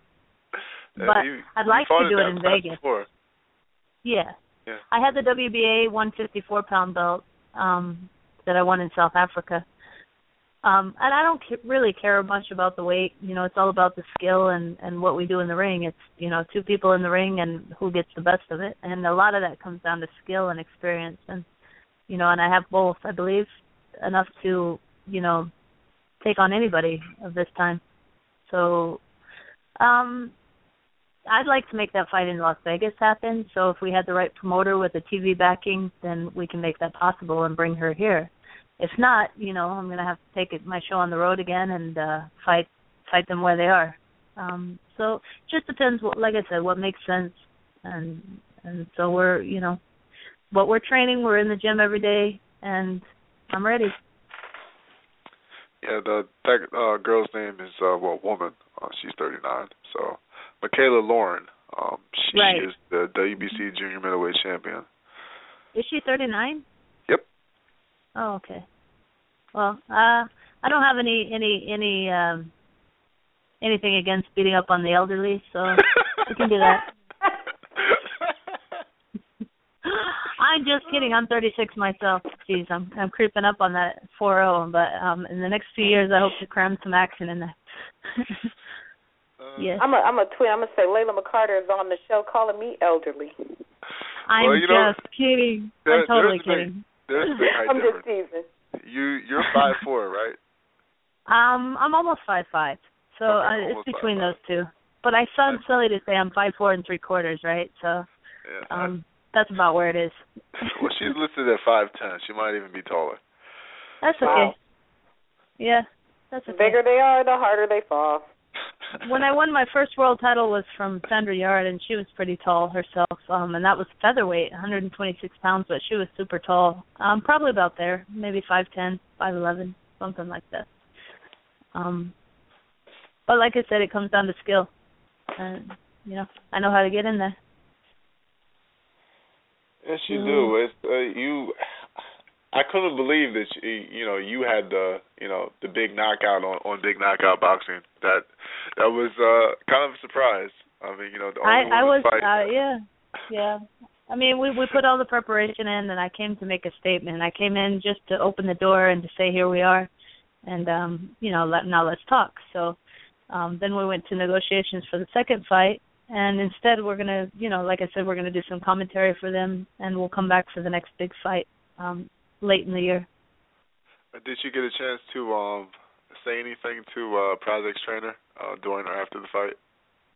Yeah, But you- I'd like to do it in Vegas. Before. Yeah. Yeah. I had the WBA 154 pound belt um that I won in South Africa. Um and I don't ca- really care much about the weight, you know, it's all about the skill and and what we do in the ring. It's, you know, two people in the ring and who gets the best of it. And a lot of that comes down to skill and experience and you know, and I have both, I believe, enough to, you know, take on anybody of this time. So um I'd like to make that fight in Las Vegas happen. So if we had the right promoter with a TV backing, then we can make that possible and bring her here. If not, you know, I'm gonna have to take it, my show on the road again and uh fight fight them where they are. Um so it just depends what like I said, what makes sense and and so we're you know what we're training, we're in the gym every day and I'm ready. Yeah, the that uh, girl's name is uh, well, woman. Uh, she's 39. So, Mikaela Lauren. Um, she Right. is the WBC junior middleweight champion. Is she thirty nine? Yep. Oh, okay. Well, uh I don't have any any any um anything against beating up on the elderly, so we can do that. I'm just kidding. I'm 36 myself. Jeez, I'm I'm creeping up on that 40. But um, in the next few years, I hope to cram some action in there. Uh, yes. I'm a I'm a twin. I'm gonna say Layla McCarter is on the show calling me elderly. I'm Well, you know, just kidding. there- I'm totally there's a big- kidding. Big, I'm just teasing. You you're five four, right? Um, I'm almost five five, so Okay, uh, it's between 5'5". those two. But I sound silly to say I'm five four and three quarters, right? So Yeah. um, that's about where it is. well, she's listed at five ten. She might even be taller. That's okay. Wow. Yeah, that's okay. The bigger they are, the harder they fall. When I won my first world title was from Sandra Yard, and she was pretty tall herself, um, and that was featherweight, 126 pounds, but she was super tall. Um, probably about there, maybe five ten, five eleven, something like that. Um, but like I said, it comes down to skill, and you know, I know how to get in there. Yes, you Mhm. do. It's uh, you. I couldn't believe that you, you know you had the you know the big knockout on on big knockout boxing. That that was uh kind of a surprise. I mean, you know, the only I I was fight. uh, yeah yeah. I mean, we we put all the preparation in, and I came to make a statement. I came in just to open the door and to say here we are, and um, you know, let now let's talk. So um, then we went to negotiations for the second fight, and instead we're gonna, you know, like I said, we're gonna do some commentary for them, and we'll come back for the next big fight um, late in the year. Did you get a chance to um say anything to uh Prazak's trainer uh during or after the fight?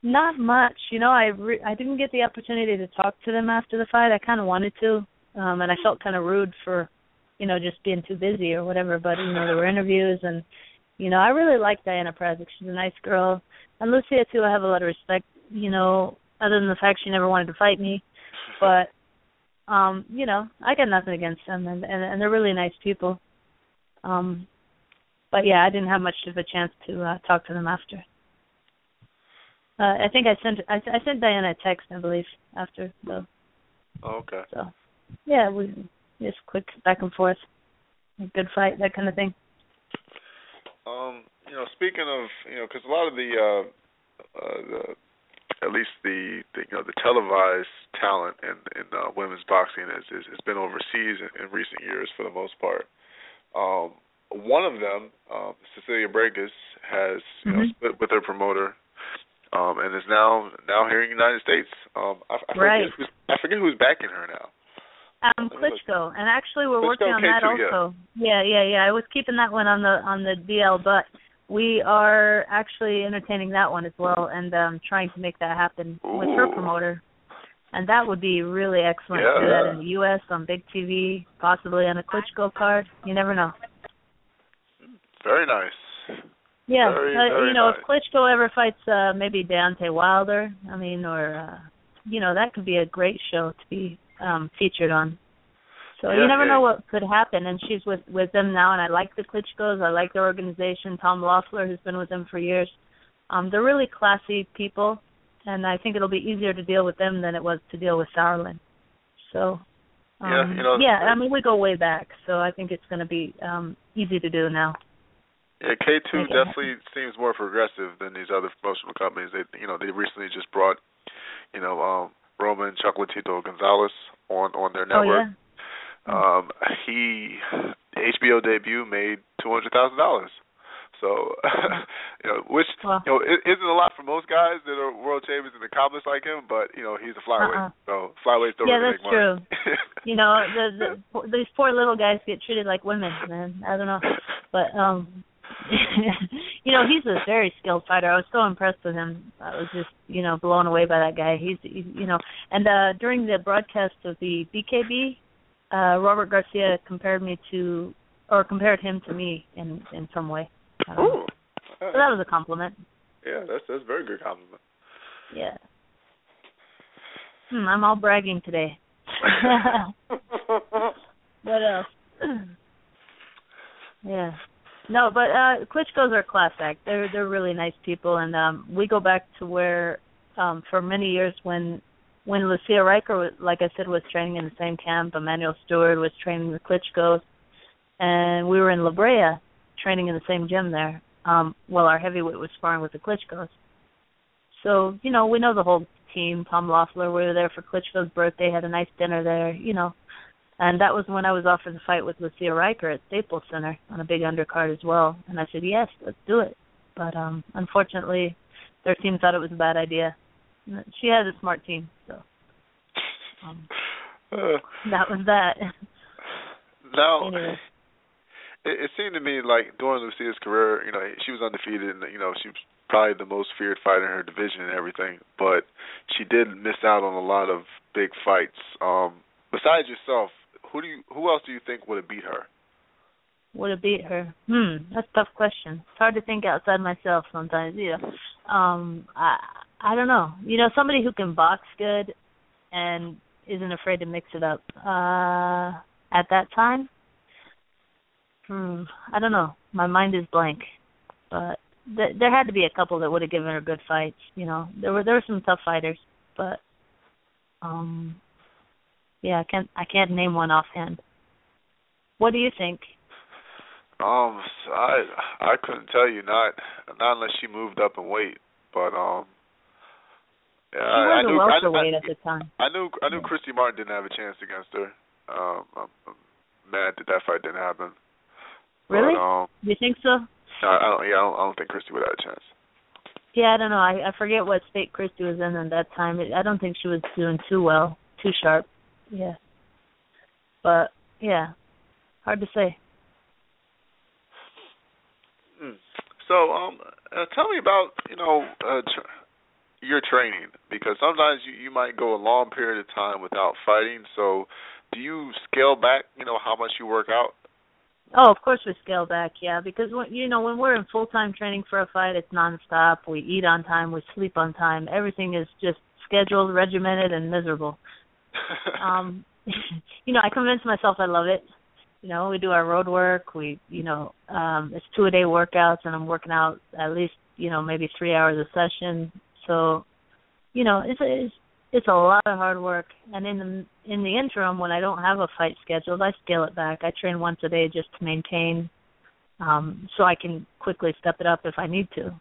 Not much, you know. I re- I didn't get the opportunity to talk to them after the fight. I kind of wanted to, um, and I felt kind of rude for, you know, just being too busy or whatever. But you know, there were interviews, and you know, I really like Diana Prazak. She's a nice girl, and Lucia too. I have a lot of respect. You know, other than the fact she never wanted to fight me, but um, you know, I got nothing against them, and and, and they're really nice people. Um, but yeah, I didn't have much of a chance to uh, talk to them after. Uh, I think I sent I, I sent Diana a text, I believe, after though. Oh, okay. So yeah, we just quick back and forth, good fight, that kind of thing. Um, you know, speaking of, you know, because a lot of the, uh, uh, the, at least the, the, you know, the televised talent in in uh, women's boxing has is, has been overseas in, in recent years for the most part. Um, one of them, um, Cecilia Braekhus, has you know Mhm. split with her promoter, um, and is now now here in the United States. Um, I, I forget Right. who's, I forget who's backing her now. Um, Klitschko, and actually we're Klitschko working on that K2, yeah. also. Yeah, yeah, yeah. I was keeping that one on the on the DL, but we are actually entertaining that one as well, and um trying to make that happen with her promoter. And that would be really excellent to do that in the U.S. on big TV, possibly on a Klitschko card. You never know. Very nice. Yeah, Very, uh, very you know, nice. if Klitschko ever fights uh maybe Deontay Wilder, I mean, or uh you know, that could be a great show to be um featured on. So Yeah, you never yeah. know what could happen. And she's with with them now, and I like the Klitschkos. I like their organization. Tom Loeffler, who's been with them for years. Um, they're really classy people, and I think it'll be easier to deal with them than it was to deal with Sauerland. So. Um, Yeah, you know, yeah, I mean we go way back, so I think it's going to be um easy to do now. Yeah, K two definitely seems more progressive than these other promotional companies. They you know, they recently just brought, you know, um Roman Chocolatito Gonzalez on on their network. Oh network. yeah. Um he HBO debut made two hundred thousand dollars. So you know, which Well. you know, it isn't a lot for most guys that are world champions and accomplished like him, but you know, he's a flyweight. Uh-uh. So flyweights don't Yeah, really that's make money. You know, the, the these poor little guys get treated like women, man. I don't know, but um, you know, he's a very skilled fighter. I was so impressed with him. I was just, you know, blown away by that guy. He's, he's you know, and uh during the broadcast of the BKB, uh Robert Garcia compared me to, or compared him to me in in some way. I. Ooh. So that was a compliment. Yeah, that's that's a very good compliment. Yeah. Hmm, I'm all bragging today. What else? yeah. No, but uh Klitschko's are class act. They're they're really nice people and um we go back to where um for many years when when Lucia Rijker was like I said was training in the same camp, Emanuel Steward was training the Klitschkos and we were in La Brea training in the same gym there. Um, while our heavyweight was sparring with the Klitschko's. So you know we know the whole team. Tom Loeffler, we were there for Klitschko's birthday, had a nice dinner there. You know, and that was when I was offered the fight with Lucia Rijker at Staples Center on a big undercard as well. And I said yes, let's do it. But um unfortunately, their team thought it was a bad idea. She has a smart team, so um, uh, that was that. Now, anyway. it, it seemed to me like during Lucia's career, you know, she was undefeated, and you know, she was probably the most feared fighter in her division and everything. But she did miss out on a lot of big fights. Um, besides yourself, who do you, who else do you think would have beat her? Would have beat her? Hmm, that's a tough question. It's hard to think outside myself sometimes. You know, um, I I don't know. You know, somebody who can box good and isn't afraid to mix it up. Uh, at that time, hmm, I don't know. My mind is blank, but th- there had to be a couple that would have given her good fights. You know, there were there were some tough fighters, but um, yeah, I can't I can't name one offhand. What do you think? Um, I I couldn't tell you not not unless she moved up in weight, but um, yeah, I, I knew, I, I, at the time. I knew I knew yeah. Christy Martin didn't have a chance against her. Um, I'm, I'm mad that that fight didn't happen. Really? But, um, you think so? I, I don't. Yeah, I don't, I don't think Christy would have a chance. Yeah, I don't know. I I forget what state Christy was in at that time. I don't think she was doing too well, too sharp. Yeah. But yeah, hard to say. Hmm. So, um, uh, tell me about you know uh, tr- your training because sometimes you you might go a long period of time without fighting. So, do you scale back? You know how much you work out? Oh, of course we scale back, yeah, because when, you know when we're in full time training for a fight, it's nonstop. We eat on time, we sleep on time. Everything is just scheduled, regimented, and miserable. Um, you know, I convince myself I love it. You know, we do our road work. We, you know, um, it's two a day workouts, and I'm working out at least, you know, maybe three hours a session. So, you know, it's it's it's a lot of hard work. And in the in the interim, when I don't have a fight scheduled, I scale it back. I train once a day just to maintain, um, so I can quickly step it up if I need to.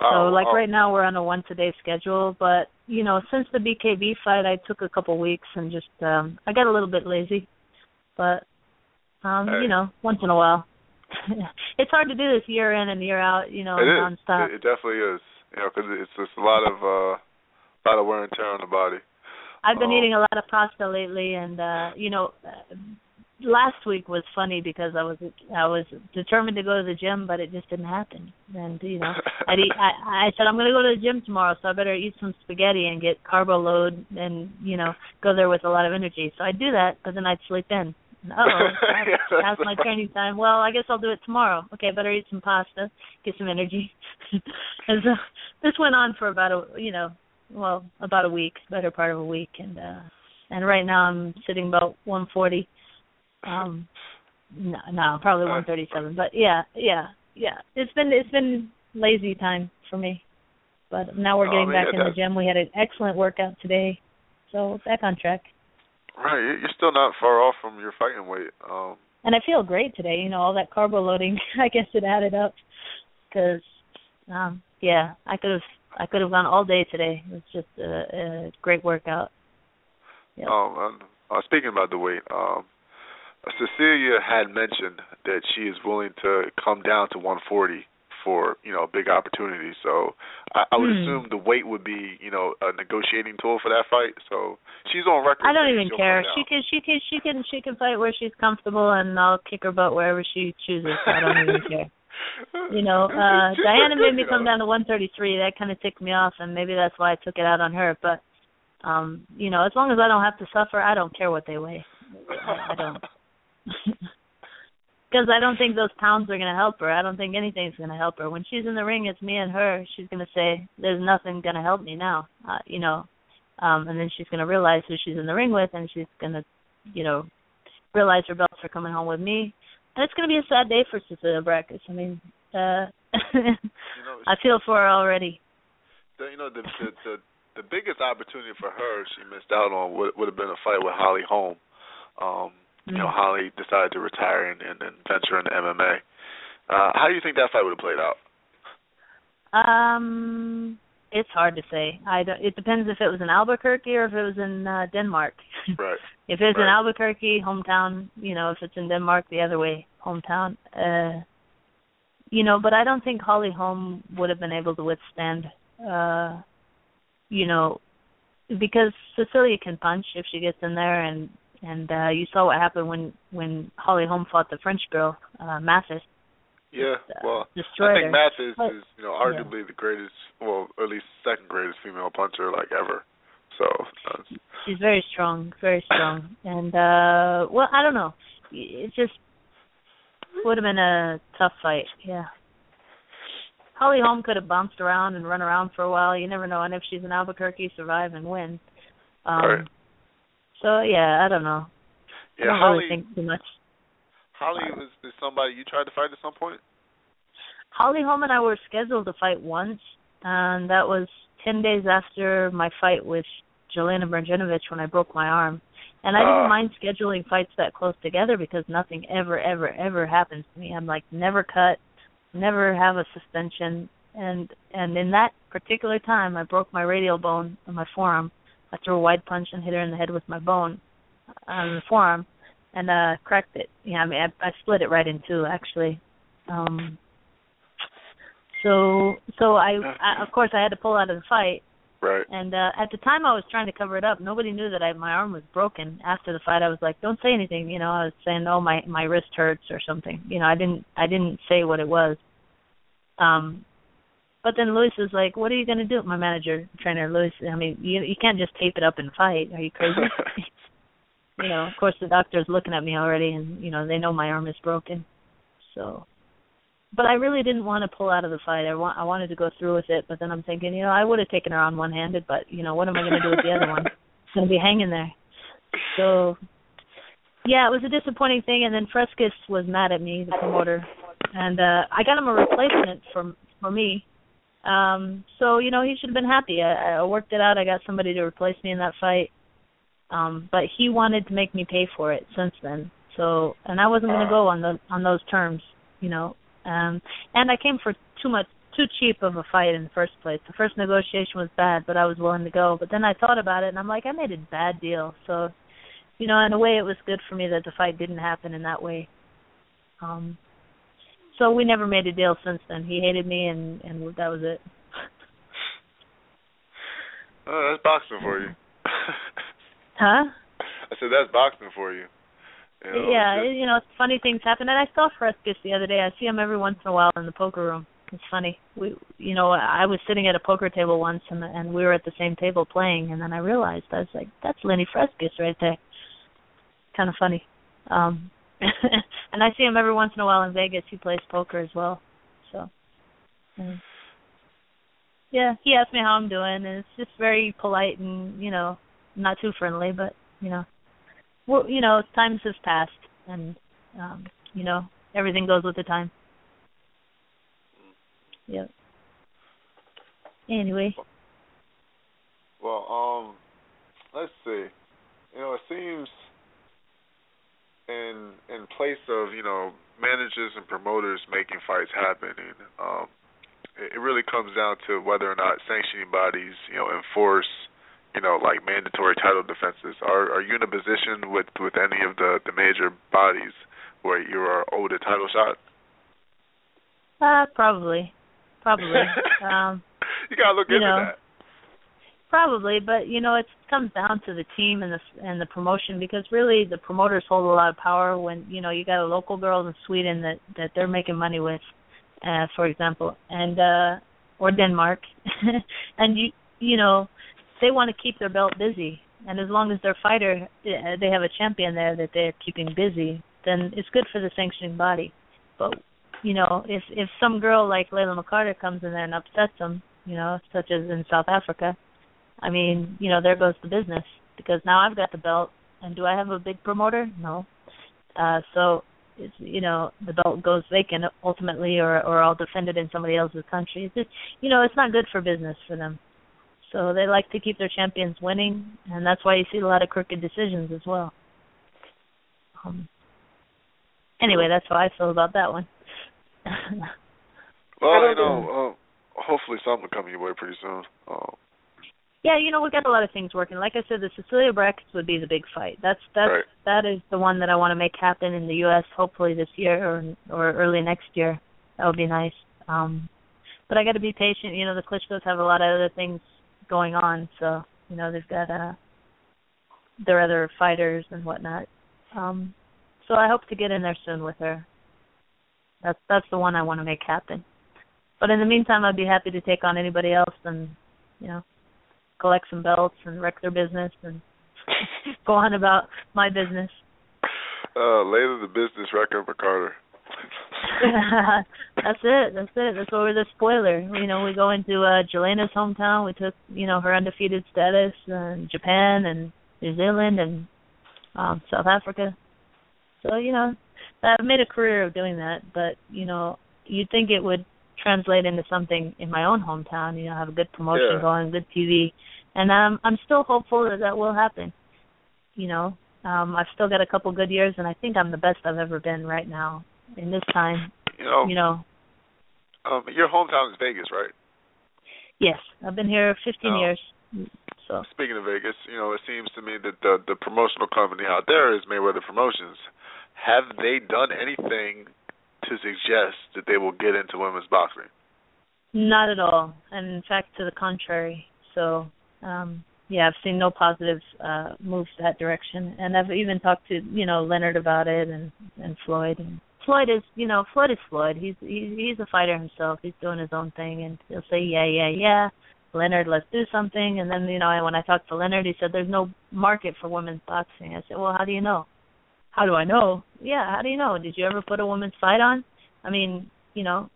Wow, so like wow. right now we're on a once a day schedule, but you know, since the BKB fight I took a couple weeks and just um I got a little bit lazy. But um, hey. you know, once in a while. it's hard to do this year in and year out, you know, it nonstop. Is. It, it definitely is. You know, cuz it's just a lot of uh a lot of wear and tear on the body. I've been um, eating a lot of pasta lately and uh you know, last week was funny because I was I was determined to go to the gym, but it just didn't happen. And you know, I eat, I I said I'm going to go to the gym tomorrow, so I better eat some spaghetti and get carbo load and you know go there with a lot of energy. So I'd do that, but then I'd sleep in. Oh, that's, that's my training time. Well, I guess I'll do it tomorrow. Okay, better eat some pasta, get some energy. and so this went on for about a you know, well, about a week, better part of a week, and uh and right now I'm sitting about 140 um, no, no, probably 137. But yeah, yeah, yeah. It's been it's been lazy time for me. But now we're getting oh, back yeah, in the gym. We had an excellent workout today, so back on track. Right, you're still not far off from your fighting weight. Um, and I feel great today. You know, all that carbo loading, I guess it added up. Because, um, yeah, I could have I could have gone all day today. It was just a, a great workout. Yep. Um, uh, speaking about the weight, um, Cecilia had mentioned that she is willing to come down to 140 for you know a big opportunity. So I, I would hmm. assume the weight would be you know a negotiating tool for that fight. So she's on record. I don't even care. She can she can she can she can fight where she's comfortable, and I'll kick her butt wherever she chooses. I don't even care. You know, uh Diana made me come down to 133. That kind of ticked me off, and maybe that's why I took it out on her. But um, you know, as long as I don't have to suffer, I don't care what they weigh. I, I don't. Because I don't think those pounds are going to help her. I don't think anything's going to help her. When she's in the ring, it's me and her. She's going to say, "There's nothing going to help me now," uh, you know. Um, and then she's going to realize who she's in the ring with, and she's going to, you know, realize her belts are coming home with me. And it's going to be a sad day for Cecilia Braekhus. I mean, uh, you know, I feel for her already. The, you know, the, the the the biggest opportunity for her she missed out on would would have been a fight with Holly Holm. Um, you know, Holly decided to retire and, and, and venture into MMA. Uh, how do you think that fight would have played out? Um, it's hard to say. I don't. It depends if it was in Albuquerque or if it was in uh, Denmark. Right. if it's right. in Albuquerque, hometown. You know, if it's in Denmark, the other way, hometown. Uh, you know, but I don't think Holly Holm would have been able to withstand. Uh, you know, because Cecilia can punch if she gets in there, and and uh, you saw what happened when when Holly Holm fought the French girl, uh, Mathis. Yeah, well, destroyed I think her. Mathis But- is, you know, arguably the greatest, well, at least second greatest female puncher like ever. So, uh, She's very strong, very strong, and uh well, I don't know. It just would have been a tough fight. Yeah. Holly Holm could have bounced around and run around for a while. You never know, and if she's in Albuquerque, survive and win. Um Right. So yeah, I don't know. I yeah, don't Holly, really think too much. Holly was is somebody you tried to fight at some point. Holly Holm and I were scheduled to fight once, and that was ten days after my fight with Jelena Mrdjenovich when I broke my arm. And I didn't ah. mind scheduling fights that close together because nothing ever, ever, ever happens to me. I'm like never cut, never have a suspension, and and in that particular time, I broke my radial bone on my forearm. I threw a wide punch and hit her in the head with my bone on the forearm, and uh cracked it. Yeah, I mean I, I split it right in two actually. Um so so I, I of course I had to pull out of the fight Right. and uh at the time I was trying to cover it up. Nobody knew that I my arm was broken. After the fight I was like, Don't say anything, you know, I was saying, Oh my my wrist hurts or something. You know, I didn't I didn't say what it was. Um but then Luis was like, What are you gonna do? My manager, trainer Luis, I mean, you you can't just tape it up and fight. Are you crazy? you know, of course the doctor's looking at me already and, you know, they know my arm is broken. So but I really didn't want to pull out of the fight. I want I wanted to go through with it, but then I'm thinking, you know, I would have taken her on one handed, but you know, what am I going to do with the other one? It's going to be hanging there. So, yeah, it was a disappointing thing. And then Fresquez was mad at me, the promoter, and uh I got him a replacement for for me. Um, so you know, he should have been happy. I, I worked it out. I got somebody to replace me in that fight. Um, but he wanted to make me pay for it since then. So, and I wasn't going to go on the on those terms, you know. Um, and I came for too much, too cheap of a fight in the first place. The first negotiation was bad, but I was willing to go. But then I thought about it, and I'm like, I made a bad deal. So, you know, in a way, it was good for me that the fight didn't happen in that way. Um, so we never made a deal since then. He hated me, and and that was it. Oh, that's boxing for you. Huh? I said that's boxing for you. you know, yeah, just- you know, funny things happen. And I saw Fresquez the other day. I see him every once in a while in the poker room. It's funny. We, you know, I was sitting at a poker table once, and and we were at the same table playing, and then I realized I was like, that's Lenny Fresquez right there. Kind of funny. Um, and I see him every once in a while in Vegas. He plays poker as well. So, yeah, he asked me how I'm doing, and it's just very polite and you know, not too friendly, but you know, well, you know, times have passed, and um, you know, everything goes with the time. Yep. Anyway, Well, um, let's see. You know, it seems in in place of you know managers and promoters making fights happen, and um, it, it really comes down to whether or not sanctioning bodies you know enforce you know like mandatory title defenses. Are are you in a position with with any of the the major bodies where you are owed a title shot? uh, probably, probably. um, you gotta look you into know, that. Probably, but you know, it comes down to the team and the and the promotion because really the promoters hold a lot of power when you know you got a local girl in Sweden that that they're making money with, uh, for example, and uh or Denmark, and you you know they want to keep their belt busy, and as long as their fighter uh, they have a champion there that they're keeping busy, then it's good for the sanctioning body. But you know, if if some girl like Layla McCarter comes in there and upsets them, you know, such as in South Africa, I mean, you know, there goes the business because now I've got the belt, and do I have a big promoter? No. Uh, so it's you know the belt goes vacant ultimately, or or I'll defend it in somebody else's country. It's just you know it's not good for business for them. So they like to keep their champions winning, and that's why you see a lot of crooked decisions as well. Um, anyway, that's how I feel about that one. well, you know, uh, hopefully something will come your way pretty soon. Um, yeah, you know, we got a lot of things working. Like I said, the Cecilia Braekhus would be the big fight. That's that's right. that is the one that I want to make happen in the U.S. Hopefully this year or or early next year. That would be nice. Um, but I got to be patient. You know, the Klitschko's have a lot of other things going on, so you know they've got uh their other fighters and whatnot. Um, so I hope to get in there soon with her. That's that's the one I want to make happen. But in the meantime, I'd be happy to take on anybody else and you know collect some belts and wreck their business and go on about my business. Uh, later the business record for Carter. that's it. That's it. That's we're the spoiler. You know, we go into uh Jelena's hometown. We took, you know, her undefeated status in Japan and New Zealand and um South Africa. So, you know, I've made a career of doing that, but, you know, you'd think it would translate into something in my own hometown, you know, have a good promotion yeah. going, good TV. And um I'm still hopeful that that will happen. You know, um I've still got a couple good years and I think I'm the best I've ever been right now in this time. You know, you know. Um, your hometown is Vegas, right? Yes, I've been here 15 oh. years. So speaking of Vegas, you know, it seems to me that the the promotional company out there is Mayweather Promotions. Have they done anything to suggest that they will get into women's boxing? Not at all, and in fact, to the contrary. So, um, yeah, I've seen no positive uh moves that direction, and I've even talked to you know Leonard about it and and Floyd and Floyd is, you know, Floyd is Floyd. He's he's a fighter himself. He's doing his own thing, and he'll say, yeah, yeah, yeah. Leonard, let's do something. And then, you know, when I talked to Leonard, he said, there's no market for women's boxing. I said, well, how do you know? How do I know? Yeah, how do you know? Did you ever put a woman's fight on? I mean, you know,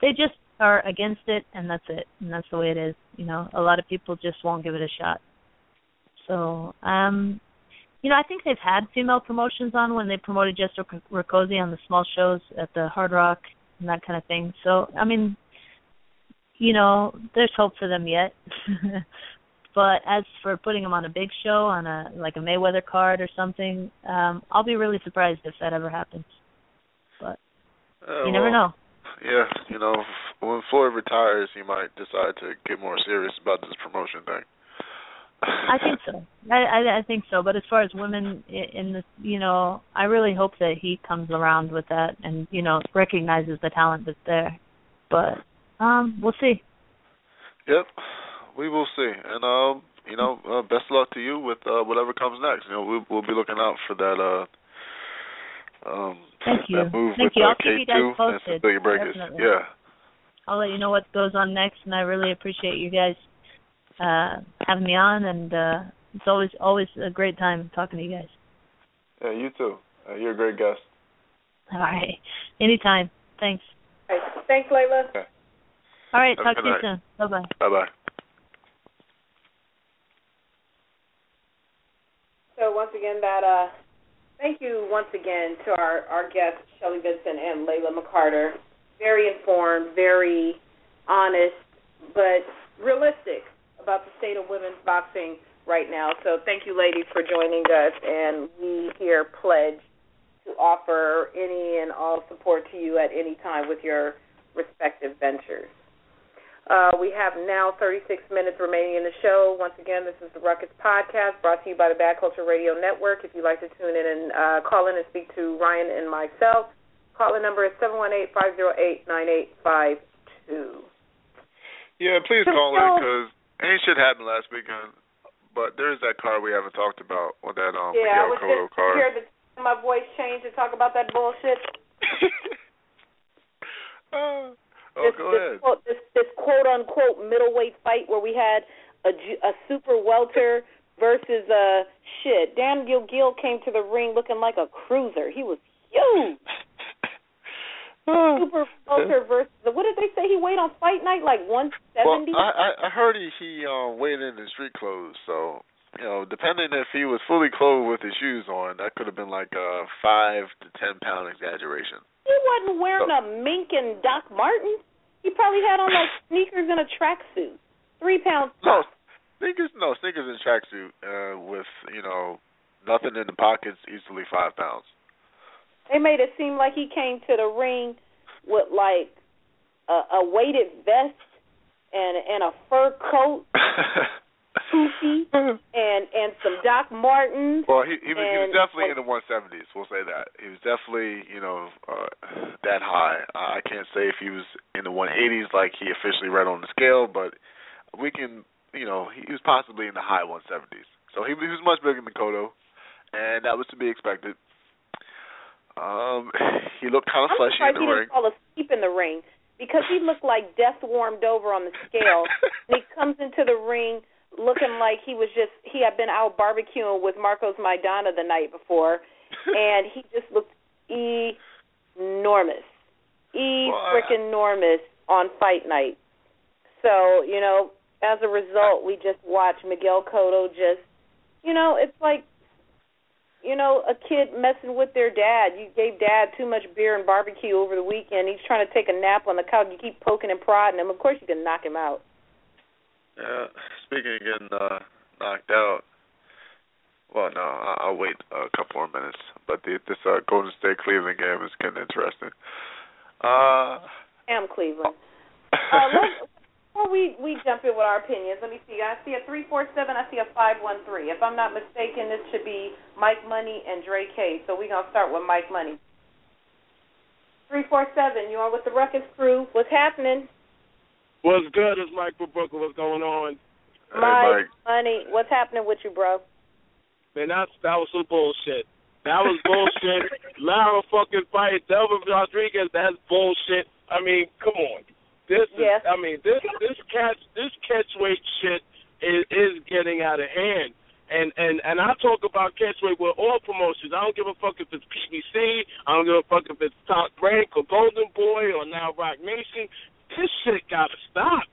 they just are against it, and that's it, and that's the way it is. You know, a lot of people just won't give it a shot. So, um, you know, I think they've had female promotions on when they promoted Jessica Rakoczy on the small shows at the Hard Rock and that kind of thing. So, I mean, you know, there's hope for them yet. but as for putting him on a big show on a like a Mayweather card or something, um, I'll be really surprised if that ever happens. But uh, you never well, know. Yeah, you know, when Floyd retires, he might decide to get more serious about this promotion thing. I think so. I, I I think so. But as far as women in the, you know, I really hope that he comes around with that and you know recognizes the talent that's there. But um, we'll see. Yep, we will see. And um, you know, uh, best of luck to you with uh, whatever comes next. You know, we'll, we'll be looking out for that. uh um, Thank you. That move Thank with you. uh, I'll keep you guys K2 and posted. Braekhus. Definitely. Yeah. I'll let you know what goes on next, and I really appreciate you guys uh having me on and uh it's always always a great time talking to you guys. Yeah, you too. Uh, you're a great guest. All right. Anytime. Thanks. Right. Thanks, Layla. Okay. All right, Have talk to you night. soon. Bye bye. Bye bye. So once again, that uh, thank you once again to our our guests Shelly Vincent and Layla McCarter. Very informed, very honest, but realistic about the state of women's boxing right now. So thank you, ladies, for joining us, and we here pledge to offer any and all support to you at any time with your respective ventures. Uh, we have now 36 minutes remaining in the show. Once again, this is the Ruckus Podcast brought to you by the Bad Culture Radio Network. If you'd like to tune in and uh, call in and speak to Ryan and myself, call the number is 718-508-9852. Yeah, please call in because any shit happened last weekend. But there's that car we haven't talked about, with that um yeah, I Miguel was Cotto just car. hear the my voice change to talk about that bullshit. oh, oh, this, go this, ahead. Quote, this this quote unquote middleweight fight where we had a, a super welter versus uh shit. Daniel Geale came to the ring looking like a cruiser. He was huge. Super welter versus what did they say he weighed on fight night like one seventy? Well. I I I heard he he um weighed in in street clothes, so you know, depending if he was fully clothed with his shoes on, that could have been like a five to ten pound exaggeration. He wasn't wearing a mink and Doc Martens. He probably had on like sneakers and a tracksuit. Three pounds. No, sneakers. No sneakers and tracksuit uh, with you know nothing in the pockets, easily five pounds. They made it seem like he came to the ring with like a, a weighted vest and and a fur coat, poofy, and and some Doc Martens. Well, he he was, he was definitely in the 170s. We'll say that he was definitely you know uh, that high. I can't say if he was in the 180s like he officially read on the scale, but we can you know he was possibly in the high 170s. So he, he was much bigger than Cotto, and that was to be expected. Um, he looked kind of I'm fleshy surprised in he ring. didn't fall asleep in the ring because he looked like death warmed over on the scale. and he comes into the ring looking like he was just he had been out barbecuing with Marcos Maidana the night before, and he just looked enormous, e freaking enormous on fight night. So you know, as a result, we just watched Miguel Cotto just, you know, it's like you know, a kid messing with their dad. You gave dad too much beer and barbecue over the weekend. He's trying to take a nap on the couch. You keep poking and prodding him. Of course, you can knock him out. Yeah, speaking of getting uh, knocked out, well, no, I'll wait a couple more minutes. But the, this uh, Golden State Cleveland game is getting interesting. Uh, Damn, Cleveland. Uh, before we we jump in with our opinions, let me see. I see a three four seven. I see a five one three. If I'm not mistaken, this should be Mike Money and Dre K. So we're gonna start with Mike Money. Three four seven. You are with the Ruckus crew. What's happening? What's good? It's Mike from Brooklyn. What's going on? hey, Mike, Mike. Money. What's happening with you, bro? Man, that's that was some bullshit. That was bullshit. Lara fucking fight Delvin Rodriguez. That's bullshit. I mean, come on. This is. Yes. I mean, this this catch this catchweight shit is is getting out of hand. And and and I talk about catchweight with all promotions. I don't give a fuck if it's PBC. I don't give a fuck if it's Top Rank or Golden Boy or now Roc Nation. This shit gotta stop.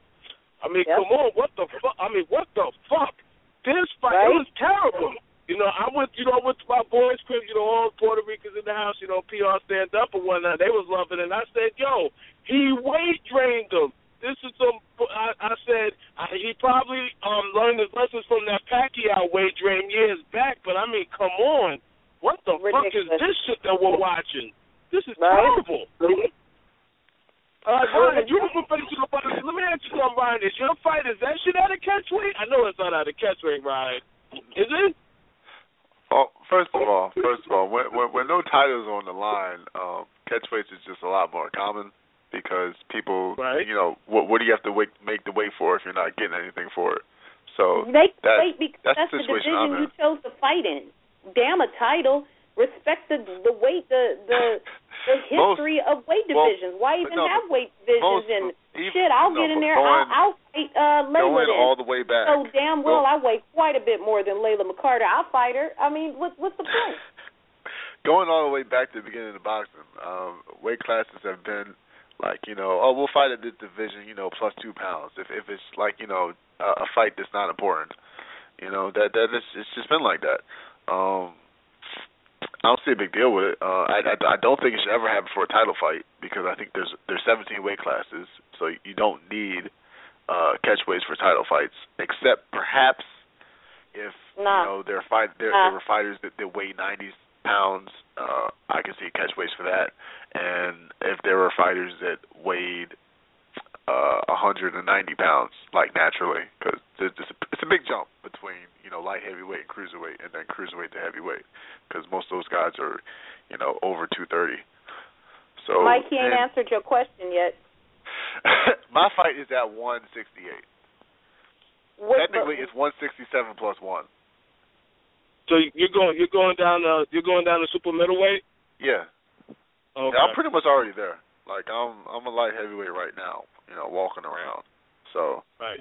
I mean, Yep. come on, what the fuck? I mean, what the fuck? This fight Right? it was terrible. You know, I went, you know, I went to my boys' crib, you know, all Puerto Ricans in the house, you know, PR stand up and whatnot. They was loving it. And I said, yo, he weight drained them. This is some, I, I said, I, he probably um learned his lessons from that Pacquiao weight drain years back, but I mean, come on. What the fuck is this shit that we're watching? This is Right? terrible. Uh, Ryan, you ever fight you about Let me ask you something, Ryan. Is your fight, is that shit out of catchweight? I know it's not out of catchweight, Ryan. Is it? Oh, first of all, first of all, when when, when no titles on the line, um, catchweights is just a lot more common because people, Right. you know, what what do you have to wait, make the weight for if you're not getting anything for it? So Make that- wait because that's that's, the the division you chose to fight in. Damn a title. Respect the the weight the the the Most- history of weight well, divisions. Why even no, have weight divisions most, and shit? I'll no, get in there. Going, I'll I'll fight uh Layla going all the way back. so damn well Go- I weigh quite a bit more than Layla McCarter. I'll fight her. I mean, what what's the point? going all the way back to the beginning of boxing, um, weight classes have been like, you know, oh, we'll fight at this division, you know, plus two pounds. If if it's like, you know, a, a fight that's not important, you know, that that is it's just been like that. Um, I don't see a big deal with it. Uh, I, I I don't think it should ever happen for a title fight because I think there's there's 17 weight classes, so you don't need uh catchweights for title fights, except perhaps if Nah. you know there are fight there, Nah. there were fighters that, that weigh 90 pounds. Uh, I can see catchweights for that, and if there were fighters that weighed uh 190 pounds like naturally because there's just a, it's a big jump between you know light heavyweight and cruiserweight and then cruiserweight to heavyweight because most of those guys are you know over 230 so Mike, he ain't and- answered your question yet. my fight is at 168 What, technically it's 167 plus 1 So you're going, you're going down, uh, you're going down to super middleweight. yeah Okay. Yeah, I'm pretty much already there like I'm I'm a light heavyweight right now you know walking around so Right.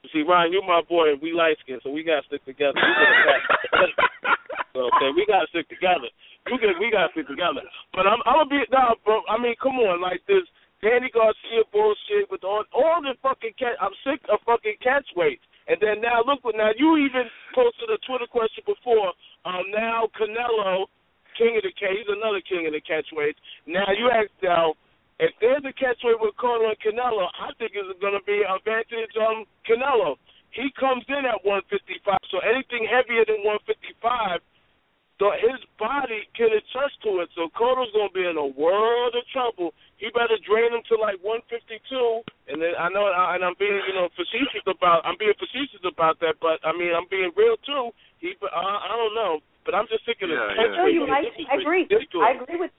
You see, Ryan, you're my boy, and we light skinned, so we gotta stick together. You get a pack. okay, we gotta stick together. You get, we gotta stick together. But I'm, I'm gonna be no, bro. I mean, come on, like this Danny Garcia bullshit with all, all the fucking catch. I'm sick of fucking catch weights. And then now look what now you even posted a Twitter question before. Um, now Canelo, king of the catch, he's another king of the catch weights. Now you ask now if there's a catchweight with Conor and Canelo, I think it's going to be an advantage um Canelo. He comes in at 155, so anything heavier than 155, the, his body can adjust to it. So Cotto's gonna be in a world of trouble. He better drain him to like 152. And then I know, and I'm being you know facetious about, I'm being facetious about that, but I mean I'm being real too. He, uh, I don't know, but I'm just thinking yeah, of yeah. No, you might. I agree. I agree with.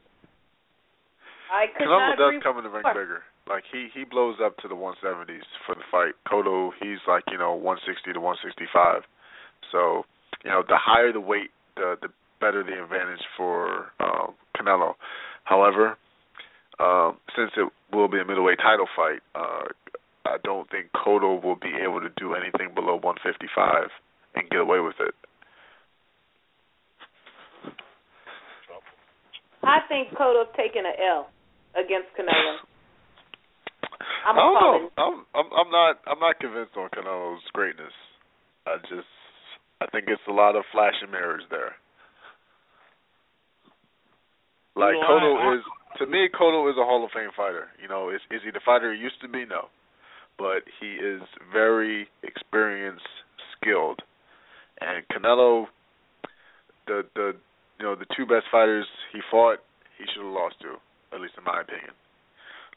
I could Canelo not does agree come in the ring bigger. Like he he blows up to the 170s for the fight. Cotto he's like you know 160 to 165. So you know the higher the weight, the the better the advantage for um, Canelo. However, um, since it will be a middleweight title fight, uh, I don't think Cotto will be able to do anything below 155 and get away with it. I think Cotto's taking an L against Canelo. I'm I don't know. I'm, I'm I'm not I'm not convinced on Canelo's greatness. I just I think it's a lot of flash and mirrors there. Like You know, Cotto I- I- is to me, Cotto is a Hall of Fame fighter. You know, is is he the fighter he used to be? No, but he is very experienced, skilled, and Canelo, the the you know the two best fighters he fought, he should have lost to, at least in my opinion.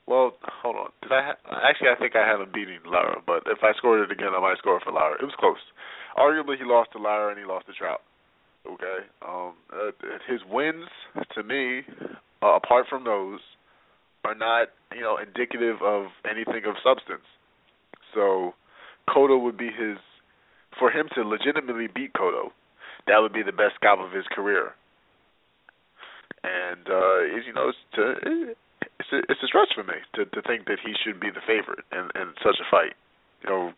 Well, hold on. Did I ha- actually? I think I had him beating Lara, but if I scored it again, I might score for Lara. It was close. Arguably, he lost to Lara and he lost to Trout. Okay. Um, uh, his wins, to me, uh, apart from those, are not you know indicative of anything of substance. So, Cotto would be his for him to legitimately beat Cotto. That would be the best scalp of his career. And uh, you know it's to, it's a, it's a stretch for me to to think that he should be the favorite in in such a fight. You know,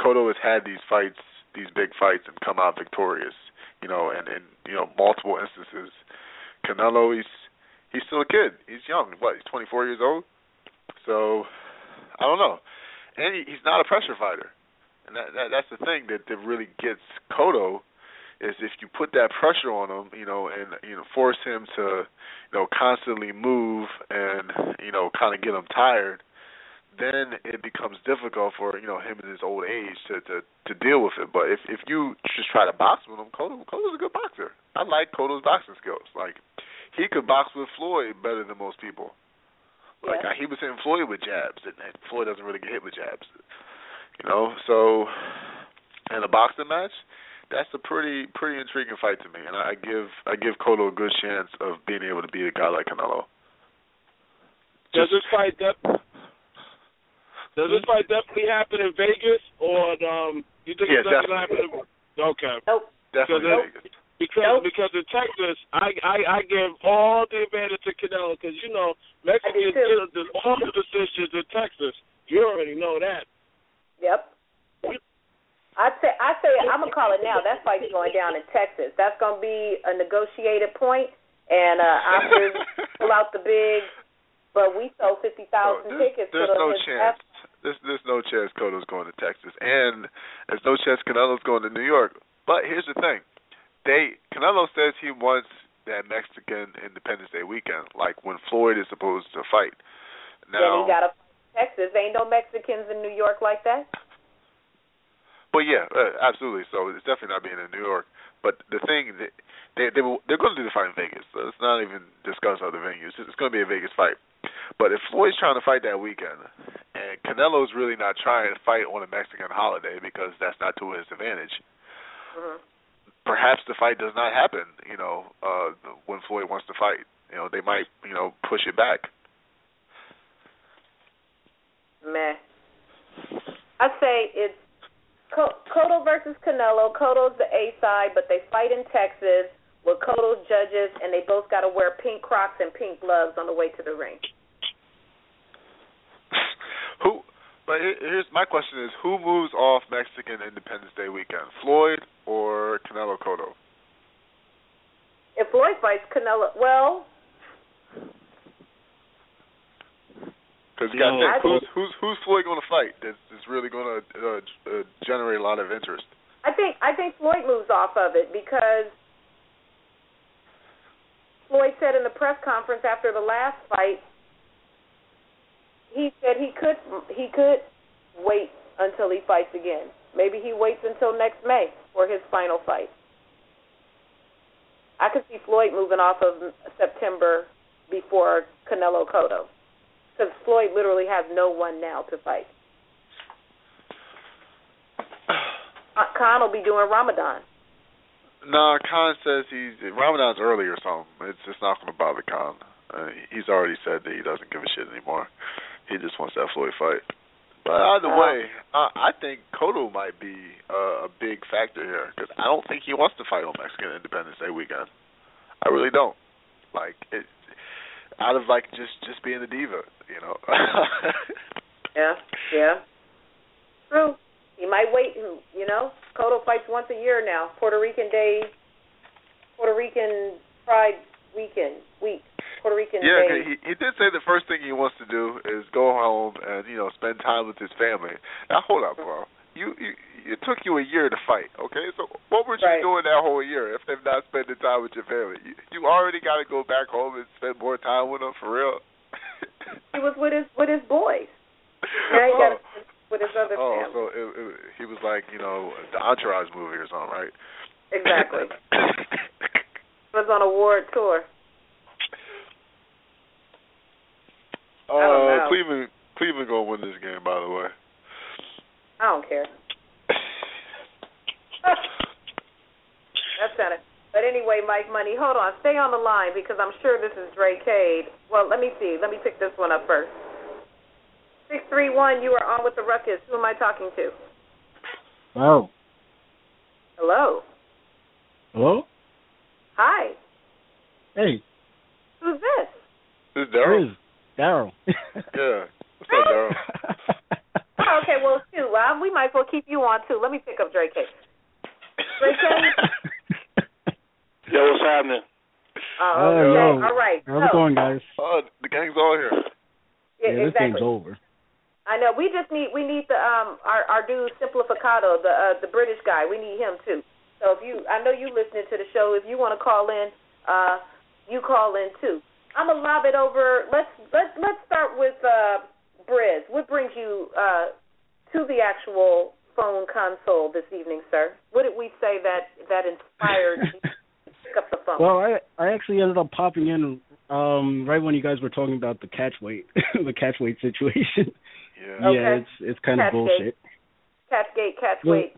Cotto has had these fights, these big fights, and come out victorious. You know, and in you know multiple instances. Canelo, he's he's still a kid. He's young. What? He's 24 years old. So I don't know. And he, he's not a pressure fighter. And that, that that's the thing that that really gets Cotto is if you put that pressure on him, you know, and you know force him to, you know, constantly move and you know kind of get him tired, then it becomes difficult for you know him in his old age to to to deal with it. But if if you just try to box with him, Cotto Cotto's a good boxer. I like Cotto's boxing skills. Like he could box with Floyd better than most people. Like Yeah. he was hitting Floyd with jabs, and, and Floyd doesn't really get hit with jabs. You know, so in a boxing match, that's a pretty pretty intriguing fight to me, and I give I give Cotto a good chance of being able to beat a guy like Canelo. Does Just- this fight def- does this fight definitely happen in Vegas, or um, you think Yeah, it's definitely gonna happen? In, okay, Nope. Definitely Nope. Vegas. because Nope. because in Texas, I I I give all the advantage to Canelo because you know Mexicans too. get the all the decisions in Texas. You already know that. Yep. I say I say I'm gonna call it now. That fight's going down in Texas. That's gonna be a negotiated point, and uh, Oscar pull out the big. But we sold fifty thousand tickets. there's no chance. There's there's no chance Cotto's going to Texas, and there's no chance Canelo's going to New York. But here's the thing: they Canelo says he wants that Mexican Independence Day weekend, like when Floyd is supposed to fight. Then Now, he got to Texas. Ain't no Mexicans in New York like that. But yeah, uh, absolutely. So it's definitely not being in New York. But the thing that they they will, they're going to do the fight in Vegas. So let's not even discuss other venues. It's going to be a Vegas fight. But if Floyd's trying to fight that weekend, and Canelo's really not trying to fight on a Mexican holiday because that's not to his advantage, hmm perhaps the fight does not happen. You know, uh when Floyd wants to fight, you know, they might you know push it back. Meh. I say it's Cotto versus Canelo. Cotto's the A side, but they fight in Texas with Cotto's judges, and they both got to wear pink Crocs and pink gloves on the way to the ring. Who? But here's my question: Is who moves off Mexican Independence Day weekend, Floyd or Canelo Cotto? If Floyd fights Canelo, well, Because you think, who's who's who's Floyd going to fight? That's, that's really going to uh, uh, generate a lot of interest. I think I think Floyd moves off of it because Floyd said in the press conference after the last fight, he said he could he could wait until he fights again. Maybe he waits until next May for his final fight. I could see Floyd moving off of September before Canelo Cotto, because Floyd literally has no one now to fight. Uh, Khan will be doing Ramadan. No, Khan says he's Ramadan's early or something. It's it's not going to bother Khan. Uh, he's already said that he doesn't give a shit anymore. He just wants that Floyd fight. But either uh, way, I, I think Cotto might be uh, a big factor here because I don't think he wants to fight on Mexican Independence Day weekend. I really don't. Like it, out of like just just being a diva, you know. yeah, yeah. True. He might wait. You know, Cotto fights once a year now. Puerto Rican Day, Puerto Rican Pride Weekend week. Puerto Rican yeah, Day. he he did say the first thing he wants to do is go home and you know spend time with his family. Now hold up, bro. You, you it took you a year to fight, okay? So what were you right. doing that whole year if they're not spending time with your family? You, you already got to go back home and spend more time with them for real. he was with his with his boys. Now he got oh with his other oh, family. so it, it, he was like, you know, the Entourage movie or something, right? Exactly. he was on a ward tour. Uh, Cleveland, Cleveland gonna win this game, by the way. I don't care. That's it. But anyway, Mike Money, hold on, stay on the line because I'm sure this is Dre Cade. Well, let me see. Let me pick this one up first. Six three one. You are on with the ruckus. Who am I talking to? Hello. Hello. Hello. Hi. Hey. Who's this? This is Daryl. Daryl. yeah. What's up, Daryl? oh, okay. Well, shoot. Well, we might as well keep you on too. Let me pick up Drake. Drake. Yo, what's happening? Oh, okay. Hello. All right. How's it so, going, guys? Oh, the gang's all here. Yeah, yeah, this exactly. game's over. I know. We just need we need the um our our dude Simplificado, the uh, the British guy. We need him too. So if you, I know you listening to the show. If you want to call in, uh, you call in too. I'm gonna lob it over. Let's let's let's start with uh, Briz. What brings you uh, to the actual phone console this evening, sir? What did we say that that inspired you to pick up the phone? Well, I I actually ended up popping in um right when you guys were talking about the catch weight, the catch weight situation. Yeah. Okay. Yeah, it's it's kind Catch of bullshit. Catchgate, catch Well, weight.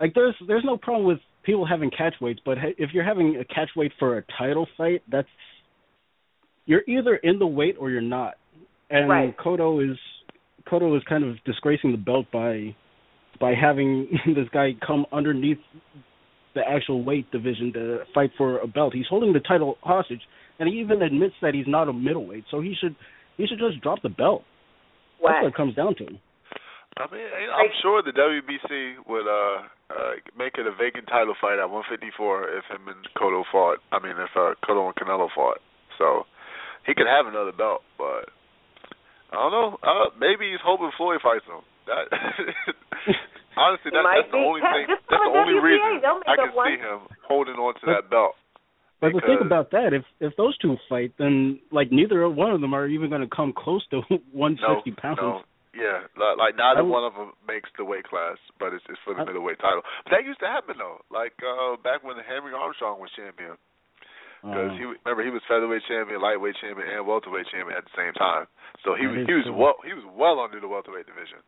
Like there's there's no problem with people having catch weights, but he- if you're having a catch weight for a title fight, that's you're either in the weight or you're not. And Right. Cotto is Cotto is kind of disgracing the belt by by having this guy come underneath the actual weight division to fight for a belt. He's holding the title hostage, and he even admits that he's not a middleweight. So he should he should just drop the belt. That's what it comes down to. I mean, I'm sure the WBC would uh, uh make it a vacant title fight at 154 if him and Cotto fought. I mean, if uh, Cotto and Canelo fought. So he could have another belt, but I don't know. Uh, maybe he's hoping Floyd fights him. That honestly, He that, might that's the only thing. just That's the only WBA. reason I can up one. see him holding on to that belt. But the thing about that, if if those two fight, then like neither one of them are even going to come close to 160 No, pounds. no, yeah, li- like neither one of them makes the weight class, but it's it's for the I- middleweight title. But that used to happen though, like uh back when Henry Armstrong was champion. Because Uh, he remember he was featherweight champion, lightweight champion, and welterweight champion at the same time. So he was he was well he was well under the welterweight division.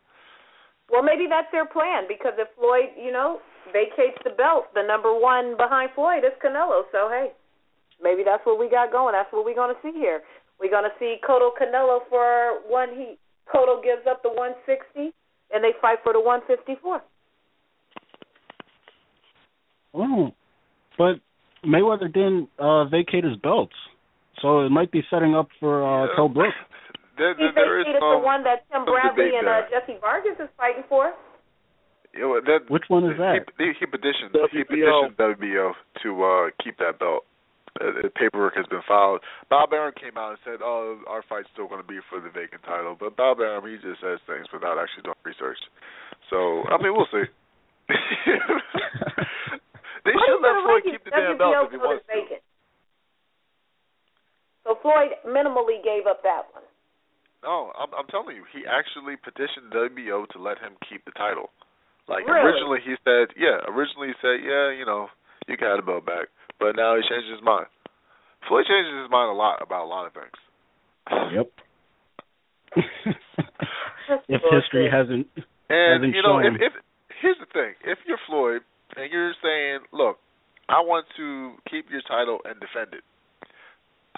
Well, maybe that's their plan because if Floyd, you know, vacates the belt, the number one behind Floyd is Canelo. So hey, maybe that's what we got going. That's what we're going to see here. We're going to see Cotto Canelo for one. He Cotto gives up the 160, and they fight for the 154. oh, but Mayweather didn't uh, vacate his belts, so it might be setting up for uh, Yeah. Kell Brook. There, He there, there is vacated some, the one that Tim Bradley and uh. Jessie Vargas is fighting for. Yeah, well, that, Which one is that? He, he, he petitioned he WBO. petitioned WBO to uh keep that belt. Uh, the paperwork has been filed. Bob Arum came out and said, "Oh, our fight's still going to be for the vacant title." But Bob Arum, he just says things without actually doing research. So, I mean, we'll see. they Why should let Floyd keep the his damn belt if he wants to. So Floyd minimally gave up that one. No, I'm, I'm telling you, he actually petitioned WBO to let him keep the title. Like Really? originally, he said, yeah. Originally, he said, yeah, you know, you can have the belt back. but now he changed his mind. Floyd changes his mind a lot about a lot of things. Yep. if history hasn't and hasn't you know, shown. if, if here's the thing, if you're Floyd and you're saying, "Look, I want to keep your title and defend it,"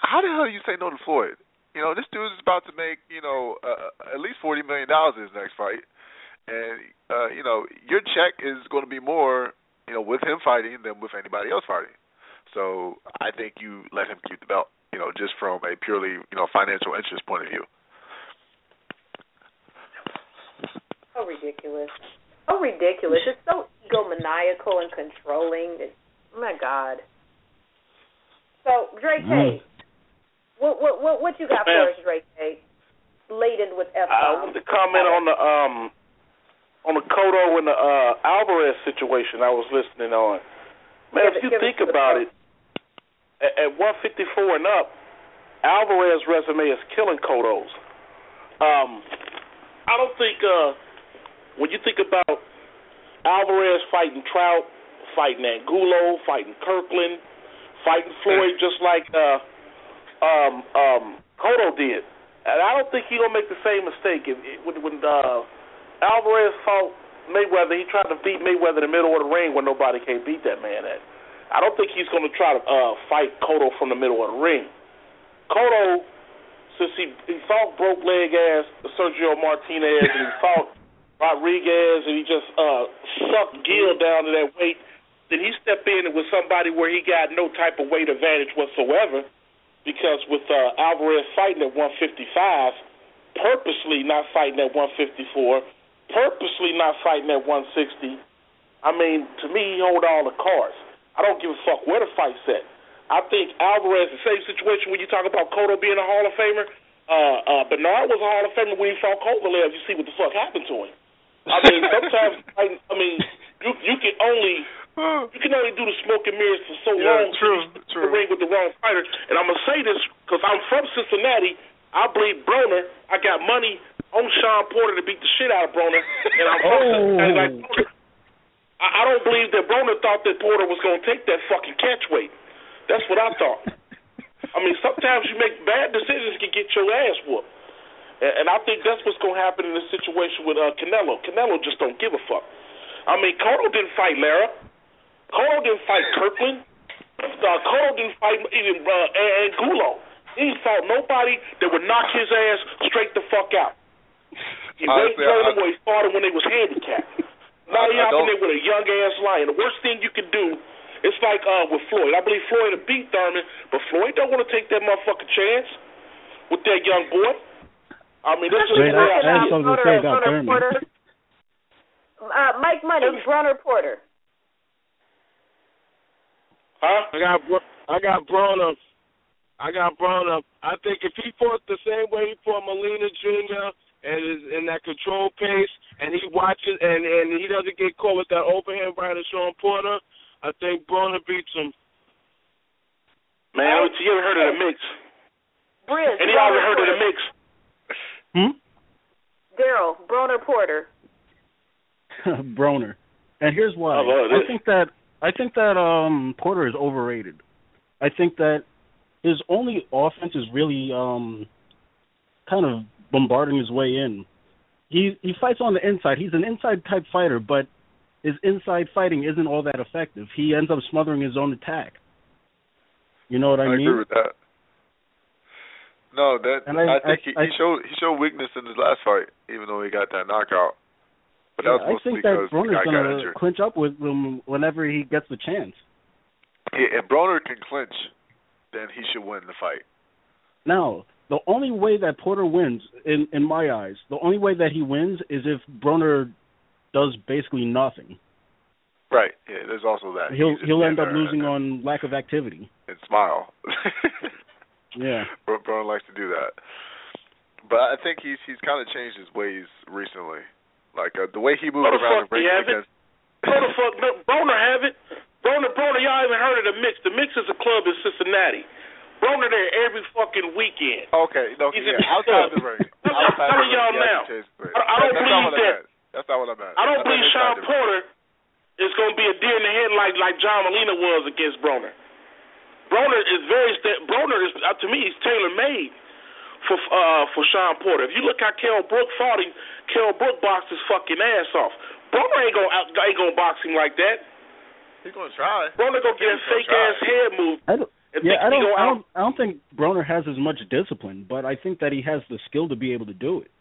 how the hell do you say no to Floyd? You know, this dude is about to make you know uh, at least forty million dollars in his next fight, and uh, you know your check is going to be more you know with him fighting than with anybody else fighting. So I think you let him keep the belt. You know, just from a purely you know financial interest point of view. So ridiculous. So ridiculous. It's so egomaniacal and controlling. It's, oh my God. So Drake Mm. K, what what what what you got Ma'am. for us, Drake K? Laden with F I want to comment on the um on the Cotto and the uh Alvarez situation I was listening on. Man, Give it- if you give it think about it, at, at 154 and up, Alvarez's resume is killing Cotto's. Um, I don't think uh when you think about Alvarez fighting Trout, fighting Angulo, fighting Kirkland, fighting Floyd, just like uh um um Cotto did. And I don't think he's gonna make the same mistake. If, when when uh, Alvarez fought Mayweather, he tried to beat Mayweather in the middle of the ring when nobody can beat that man at. I don't think he's gonna try to uh, fight Cotto from the middle of the ring. Cotto, since he he fought broke leg ass Sergio Martinez and he fought Rodriguez and he just uh, sucked Geale down to that weight, then he stepped in with somebody where he got no type of weight advantage whatsoever because with uh, Alvarez fighting at 155, purposely not fighting at 154, purposely not fighting at 160. I mean, to me, he hold all the cards. I don't give a fuck where the fight's at. I think Alvarez, the same situation when you talk about Cotto being a Hall of Famer. Uh, uh, Bernard was a Hall of Famer when he fought Kovalev. You see what the fuck happened to him. I mean, sometimes, I, I mean, you you can only you can only do the smoke and mirrors for so Yeah, long. true, true. The ring with the wrong fighter. And I'm gonna say this because I'm from Cincinnati. I believe Broner. I got money on Shawn Porter to beat the shit out of Broner, and I'm from Oh. Cincinnati. Like, I, I don't believe that Broner thought that Porter was gonna take that fucking catch weight. That's what I thought. I mean, sometimes you make bad decisions can get your ass whooped. And, and I think that's what's going to happen in this situation with uh, Canelo. Canelo just don't give a fuck. I mean, Cotto didn't fight Lara. Cotto didn't fight Kirkland. Uh, Cotto didn't fight even uh, Angulo. He didn't nobody that would knock his ass straight the fuck out. He waited for when he fought him when they was handicapped. Now I- he I out there with a young ass lion. The worst thing you can do, it's like uh, with Floyd. I believe Floyd would beat Thurman, but Floyd don't want to take that motherfucking chance with that young boy. I mean, this is Wait, the way I- I I have something to say about Broner Thurman. Porter. Uh, Mike Money, Broner Porter. Huh? I got Bro- I got Broner. I got Broner. I think if he fought the same way he fought Molina Jr. and is in that control pace, and he watches and and he doesn't get caught with that overhand right of Shawn Porter, I think Broner beats him. Man, you ever heard of the mix? Briz. Any y'all ever heard of the mix? Hmm? Daryl, Broner Porter. Broner. And here's why. I love I think that I think that um Porter is overrated. I think that his only offense is really um kind of bombarding his way in. He he fights on the inside. He's an inside type fighter, but his inside fighting isn't all that effective. He ends up smothering his own attack. You know what I, I mean? agree with that. No, that And I- I, think I- he, he showed he showed weakness in his last fight, even though he got that knockout. But that was I think that Broner's gonna injured. clinch up with him whenever he gets the chance. Yeah, if Broner can clinch, then he should win the fight. Now, the only way that Porter wins, in in my eyes, the only way that he wins is if Broner does basically nothing. Right. Yeah. There's also that. He'll he'll end up losing on lack of activity. and smile. Yeah. Bro- Broner likes to do that. But I think he's he's kind of changed his ways recently. Like uh, the way he moves What around fuck the ring he have it? against. What the fuck? No, Broner have it. Broner, Broner, y'all haven't heard of the Mix. The Mix is a club in Cincinnati. Broner there every fucking weekend. Okay, no, He's yeah, in the outside the ring. I'm Outside the telling y'all yeah, now. changed. I- I don't That's believe that- That's not what I meant. I don't That's believe inside Shawn. Porter is going to be a deer in the head like like John Molina was against Broner. Broner is very Broner is uh, to me he's tailor made for uh for Shawn Porter. If you look how Kell Brook fought him, Kell Brook boxed his fucking ass off. Broner ain't gonna ain't gonna box him like that. He's gonna try. Broner gonna get a fake ass head move. I don't, yeah, I don't, I don't. I don't think Broner has as much discipline, but I think that he has the skill to be able to do it.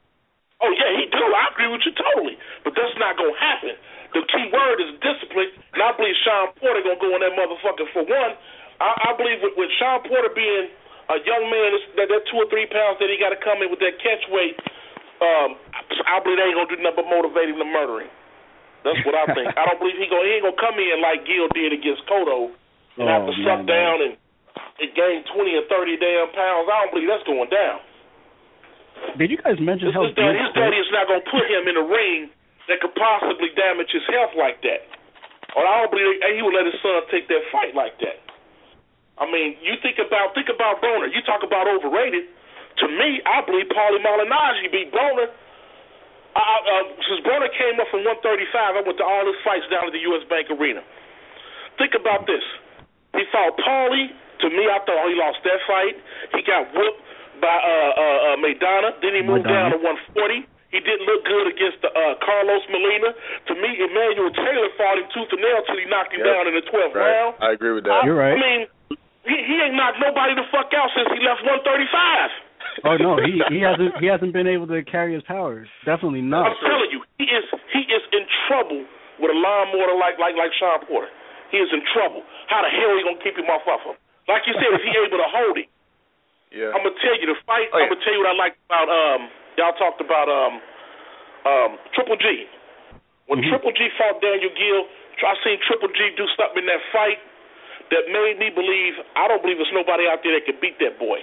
Oh yeah, he do. I agree with you totally, but that's not gonna happen. The key word is discipline, and I believe Shawn Porter gonna go in that motherfucker. For one, I, I believe with, with Shawn Porter being a young man, that that two or three pounds that he got to come in with that catch weight, um, I believe they ain't gonna do nothing but motivate him to murdering. That's what I think. I don't believe he gonna he ain't gonna come in like Geale did against Cotto and oh, have to suck down and, and gain twenty or thirty damn pounds. I don't believe that's going down. Did you guys mention how his daddy, his daddy is not going to put him in a ring that could possibly damage his health like that? Or I don't believe he would let his son take that fight like that. I mean, you think about think about Broner. You talk about overrated. To me, I believe Paulie Malignaggi beat Broner. I, uh, since Broner came up from 135, I went to all his fights down at the U.S. Bank Arena. Think about this. He fought Paulie. To me, I thought he lost that fight. He got whooped by uh, uh, uh, Maidana. Then he moved Maidana. down to 140. He didn't look good against the, uh, Carlos Molina. To me, Emmanuel Taylor fought him tooth and nail till he knocked him yep. down in the 12th right. round. I agree with that. I, You're right. I mean, he, he ain't knocked nobody the fuck out since he left 135. oh no, he he hasn't he hasn't been able to carry his powers. Definitely not. I'm telling you, he is he is in trouble with a lawnmower like like like Shawn Porter. He is in trouble. How the hell are you gonna keep him off of him? Like you said, if he able to hold him, yeah. I'm gonna tell you the fight. Oh, yeah. I'm gonna tell you what I like about um. Y'all talked about um um Triple G. When mm-hmm. Triple G fought Daniel Geale, I seen Triple G do something in that fight that made me believe. I don't believe there's nobody out there that can beat that boy.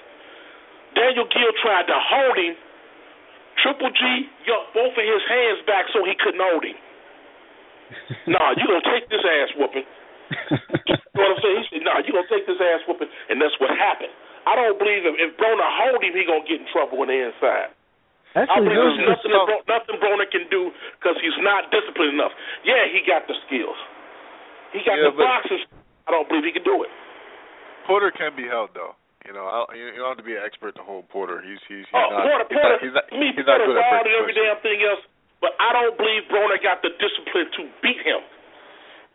Daniel Geale tried to hold him. Triple G yucked both of his hands back so he couldn't hold him. nah, you gonna take this ass whooping. you know what I'm saying? He said, nah, you gonna take this ass whooping, and that's what happened. I don't believe if, if Broner hold him, he gonna get in trouble on the inside. Actually, I believe there's nothing, that Bro, nothing Broner can do because he's not disciplined enough. Yeah, he got the skills. He got yeah, the boxing. I don't believe he can do it. Porter can be held though. You know, I, you don't have to be an expert to hold Porter. He's he's, he's oh, not. Porter, he's Porter, not, he's not, me, he's Porter not good at wild and every damn thing else, but I don't believe Broner got the discipline to beat him.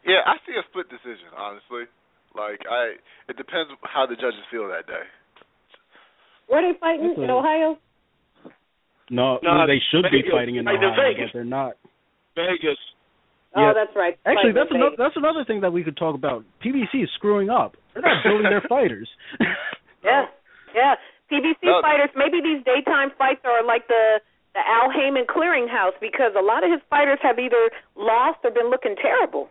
Yeah, I see a split decision, honestly. Like I, it depends how the judges feel that day. Where they fighting in Ohio? No, No, they should Vegas. be fighting in in Ohio, Vegas. but they're not. Vegas. Oh, Yeah. that's right. Actually, that's another that's another thing that we could talk about. PBC is screwing up. They're not building their fighters. Yeah, yeah. PBC No. fighters. Maybe these daytime fights are like the the Al Haymon clearinghouse because a lot of his fighters have either lost or been looking terrible.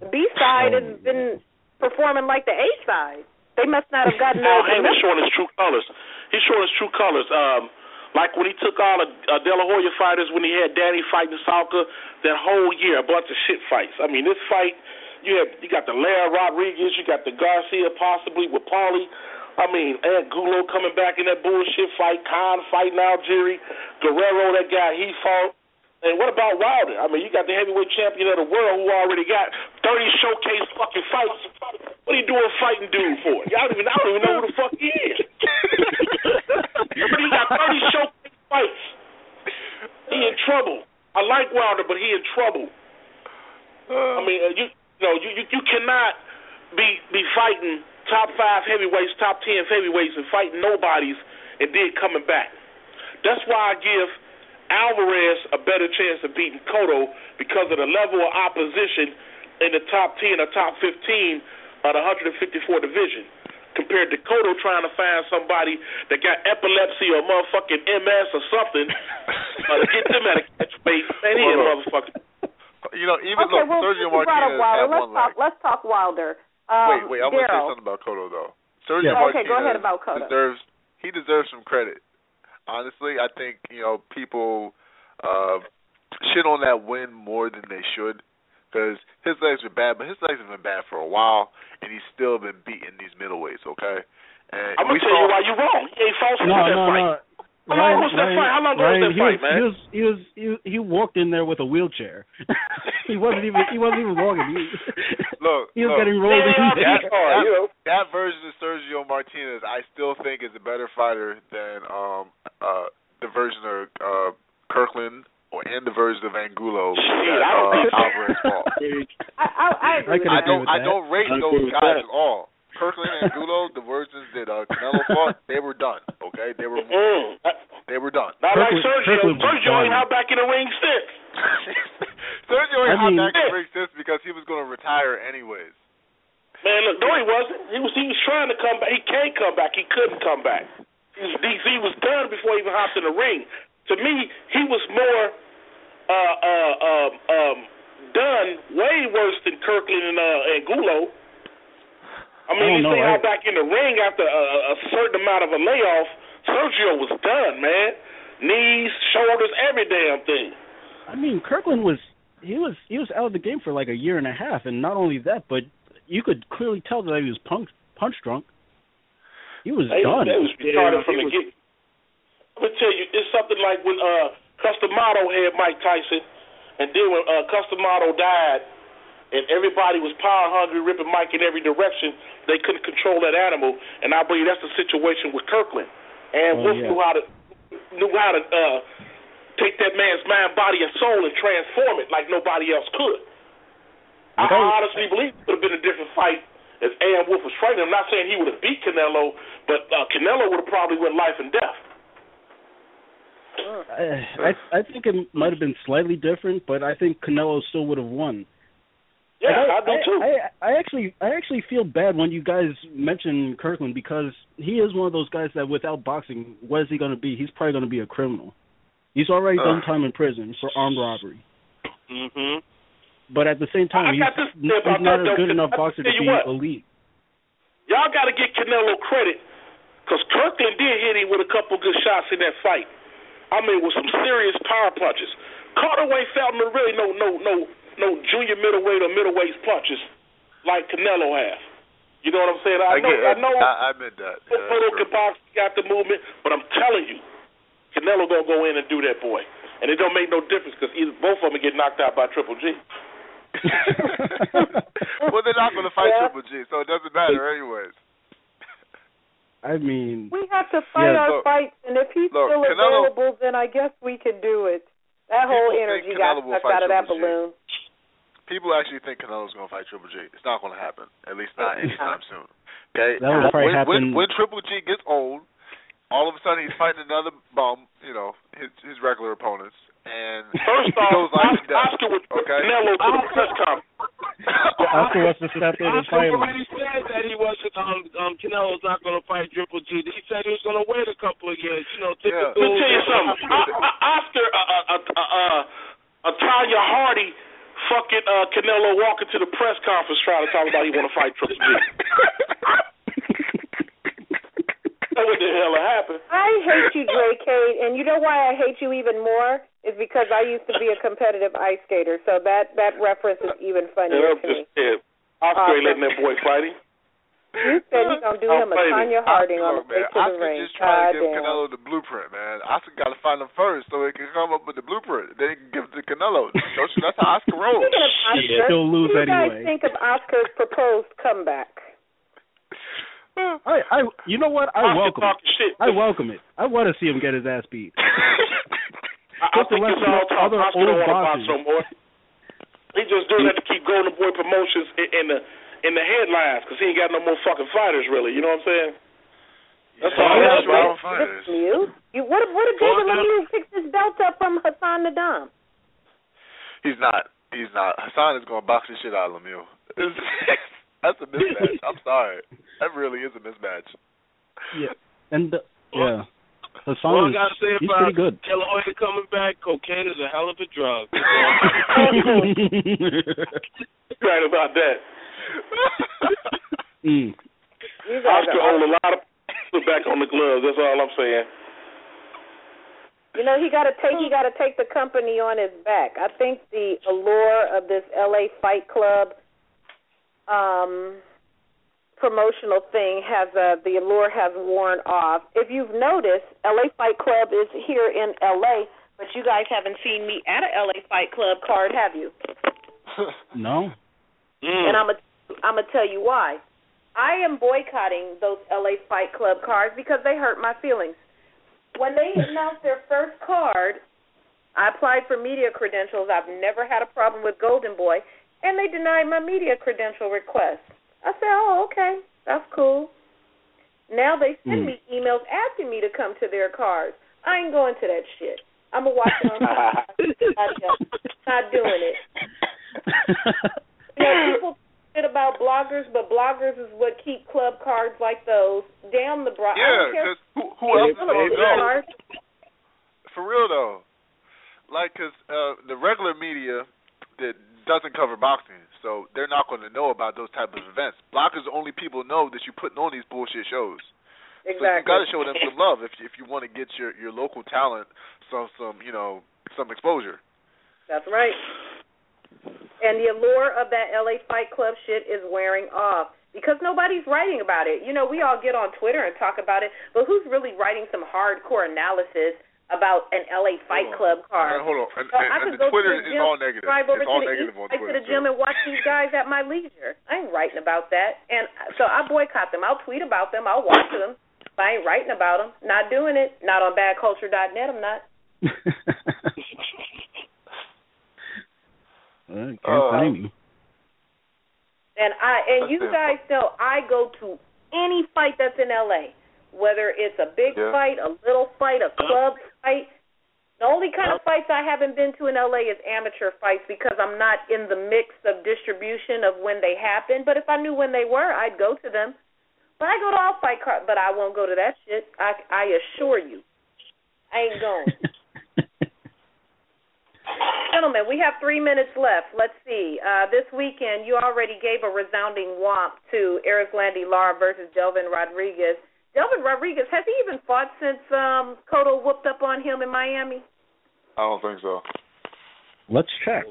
The B side Oh, has been performing like the A side. They must not have gotten Al those. Haymon's showing his true colors. He's showing his true colors. Um, like when he took all the uh, De La Hoya fighters, when he had Danny fighting Salka, that whole year, a bunch of shit fights. I mean, this fight, you have you got the Lara Rodriguez, you got the Garcia possibly with Paulie. I mean, Angulo coming back in that bullshit fight, Khan fighting Algieri, Guerrero, that guy he fought. And what about Wilder? I mean, you got the heavyweight champion of the world who already got 30 showcase fucking fights. What are you doing fighting dude for? Y'all don't even, I don't even know who the fuck he is. but he got 30 showcase fights. He in trouble. I like Wilder, but he in trouble. I mean, uh, you, you know, you, you you cannot be be fighting top five heavyweights, top ten heavyweights, and fighting nobodies, and then coming back. That's why I give Alvarez a better chance of beating Cotto because of the level of opposition in the top 10 or top 15 of the 154 division compared to Cotto trying to find somebody that got epilepsy or motherfucking MS or something uh, to get them at a catch weight. Man, he a motherfucker. You know, even okay, though well, Sergio since you brought up Martinez Wilder, had let's one talk. leg. Let's talk Wilder. Um, wait, wait, I want to say something about Cotto though. Sergio Yeah. Okay, go ahead about Cotto. deserves he deserves some credit. Honestly, I think you know people uh, shit on that win more than they should because his legs are bad, but his legs have been bad for a while, and he's still been beating these middleweights. Okay, and I'm gonna tell saw, you why you're wrong. He ain't false no, that no, fight. no. How long was that Ryan, fight? How long Ryan, was that he fight, man? He was he was he, he walked in there with a wheelchair. he wasn't even he wasn't even walking. He, Look, he was look, getting rolled Yeah, in yeah, there. yeah. you know. that version of Sergio Martinez, I still think is a better fighter than um uh the version of uh Kirkland or and the version of Angulo that uh, Alvarez fought. I, I, I agree. I I don't I that. don't rate I those guys that. at all. Kirkland and Angulo, the versions that uh, Canelo fought, they were done. Okay, they were Mm. they were done. Not like Sergio. Kirkland Sergio ain't done. hot back in the ring since. Sergio ain't I hot back in the ring since because he was going to retire anyways. Man, look, no, he wasn't. He was he was trying to come back. He can't come back. He couldn't come back. He was, he was done before he even hopped in the ring. To me, he was more uh, uh, um, um, done, way worse than Kirkland and uh, Angulo. I mean, I don't you know, see how back in the ring after a, a certain amount of a layoff, Sergio was done, man. Knees, shoulders, every damn thing. I mean, Kirkland was he was he was out of the game for like a year and a half, and not only that, but you could clearly tell that he was punch punch drunk. He was They, done. they was retarded Yeah, from he the was- get. Let me tell you, it's something like when uh Cus D'Amato had Mike Tyson, and then when uh Cus D'Amato died, and everybody was power hungry, ripping Mike in every direction, they couldn't control that animal. And I believe that's the situation with Kirkland. And Oh, Wolfe yeah. knew how to knew how to uh take that man's mind, body, and soul and transform it like nobody else could. I, Okay. I honestly believe it would have been a different fight if Ann Wolfe was fighting. I'm not saying he would have beat Canelo, but uh, Canelo would have probably went life and death. I, I I think it might have been slightly different, but I think Canelo still would have won. Yeah, Like, I, do too. I, I actually I actually feel bad when you guys mention Kirkland because he is one of those guys that without boxing, what is he going to be? He's probably going to be a criminal. He's already done time in prison for armed robbery. mm-hmm. But at the same time, I he's, got this he's not a good enough I boxer to be what. elite. Y'all got to get Canelo credit because Kirkland did hit him with a couple good shots in that fight. I mean, with some serious power punches. Carter Wayne Feldman really no no no no junior middleweight or middleweight punches like Canelo has. You know what I'm saying? I, know get, I know I, I admit that. Yeah, Photo that's can box, got the movement, but I'm telling you, Canelo gonna go in and do that boy, and it don't make no difference because either both of them get knocked out by Triple G. well, they're not going to fight Yeah. Triple G, so it doesn't matter anyways. I mean, We have to fight Yeah, our look- fights, and if he's look, still Canelo- available, then I guess we can do it. That whole energy think got sucked out of that G. balloon. People actually think Canelo's going to fight Triple G. It's not going to happen. At least not anytime soon. Okay. That will probably when, happen- when when Triple G gets old, all of a sudden he's fighting another bum. You know his his regular opponents, and First off, goes life and death. Oscar would Okay. Canelo to the press conference. Oscar wants to step in and Oscar fight him. already said that he wasn't. Um, um, Canelo's not going to fight Triple G. He said he was going to wait a couple of years. You know, Yeah. typical. Let me tell you something. O- O- Oscar, uh, uh, uh, uh, uh, Tanya Hardy, fucking uh, Canelo walking to the press conference trying to talk about he want to fight Triple G. what the hell happened? I hate you, Dre Cade, and you know why I hate you even more is because I used to be a competitive ice skater, so that that reference is even funnier Yeah, I'm to me. just saying. Oscar ain't letting that boy fight him. You said you're gonna do I'm him a fighting. Tonya Harding on the Look, way man, to the Oscar ring. just trying to give Goddamn. Canelo the blueprint, man. Oscar got to find him first so he can come up with the blueprint. Then he can give it to Canelo. That's how Oscar rolls. Speaking of Oscar, He'll lose what do you guys anyway. think of Oscar's proposed comeback? I, I, you know what? I Oscar welcome it. shit. I welcome it. I want to see him get his ass beat. I, I Just think it's all talk. other Oscar don't want to box no more. He just doing that to keep Golden Boy Promotions in, in the in the headlines because he ain't got no more fucking fighters really. You know what I'm saying? That's all Yeah, that's that's about. right. fighters. Lemieux? You, what, what if David Well, Lemieux picks his belt up from Hassan N'Dam? He's not. He's not. Hassan is going to box the shit out of Lemieux. That's a mismatch. I'm sorry. That really is a mismatch. Yeah, and the, yeah, Hassan All I is gotta say he's about pretty good. De La Hoya coming back, cocaine is a hell of a drug. Right about that. mm. You guys Oscar are owed a lot of put back on the gloves. That's all I'm saying. You know, he got to take he got to take the company on his back. I think the allure of this LA Fight Club um promotional thing has uh, the allure has worn off. If you've noticed, LA Fight Club is here in LA, but you guys haven't seen me at a LA Fight Club card, have you? no. Mm. And I'm a, I'm gonna tell you why. I am boycotting those LA Fight Club cards because they hurt my feelings. When they announced their first card, I applied for media credentials. I've never had a problem with Golden Boy, and they denied my media credential request. I said, "Oh, okay, that's cool." Now they send Mm. me emails asking me to come to their cards. I ain't going to that shit. I'm gonna watch it on. not, not doing it. You know, people shit about bloggers, but bloggers is what keep club cards like those down the bro. Yeah, because who, who else is going to know? For real though, like, cause uh, the regular media that doesn't cover boxing, so they're not going to know about those type of events. Bloggers, only people know that you're putting on these bullshit shows. Exactly. So you got to show them some love if if you want to get your your local talent some some you know some exposure. That's right. And the allure of that LA Fight Club shit is wearing off because nobody's writing about it. You know, we all get on Twitter and talk about it, but who's really writing some hardcore analysis about an LA Fight Hold. Club card? Uh, hold on, and, So and, I could the go Twitter to the is gym, all negative. drive over It's to all the negative east on side to the gym too. and watch these guys at my leisure. I ain't writing about that, and so I boycott them. I'll tweet about them. I'll watch them. But I ain't writing about them. Not doing it. Not on BadCulture.net. I'm not. Well, can't Uh, blame you. And I and you guys know I go to any fight that's in LA, whether it's a big Yeah. fight, a little fight, a club fight. The only kind of fights I haven't been to in LA is amateur fights because I'm not in the mix of distribution of when they happen. But if I knew when they were, I'd go to them. But I go to all fight cards, but I won't go to that shit. I I assure you, I ain't going. Gentlemen, we have three minutes left. Let's see. Uh, this weekend, you already gave a resounding womp to Erislandy Lara versus Delvin Rodriguez. Delvin Rodriguez, has he even fought since um, Cotto whooped up on him in Miami? I don't think so. Let's check.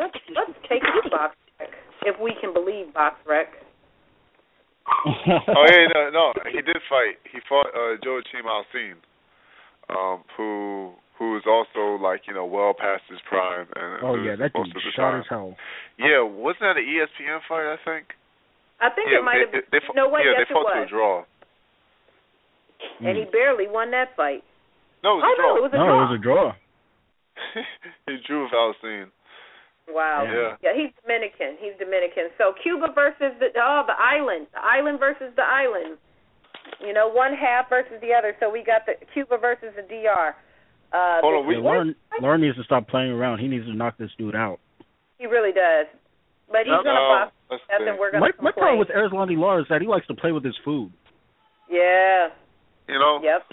Let's, let's take it to Box Rec, if we can believe BoxRec. oh yeah, no, no, he did fight. He fought uh Joachim Alcine, um, who who is also like you know well past his prime and oh yeah, that most dude of the shot time. as hell. Yeah, wasn't that an ESPN fight? I think. I think yeah, it might have they, been. they, fought, no, way yeah, yes, they fought to a draw. And he hmm. barely won that fight. No, it was oh, a draw. no, it was a no, draw. it was a draw. he drew with Alcine. Wow. Yeah. Yeah, he's Dominican. He's Dominican. So Cuba versus the oh the island, the island versus the island. You know, one half versus the other. So we got the Cuba versus the DR. Uh, Hold on, we- Yeah, Lauren, Lauren needs to stop playing around. He needs to knock this dude out. He really does. But he's No, gonna box us, and thing. we're My, gonna my complain. problem with Erislandy Lara is that he likes to play with his food. yeah. You know, Yep.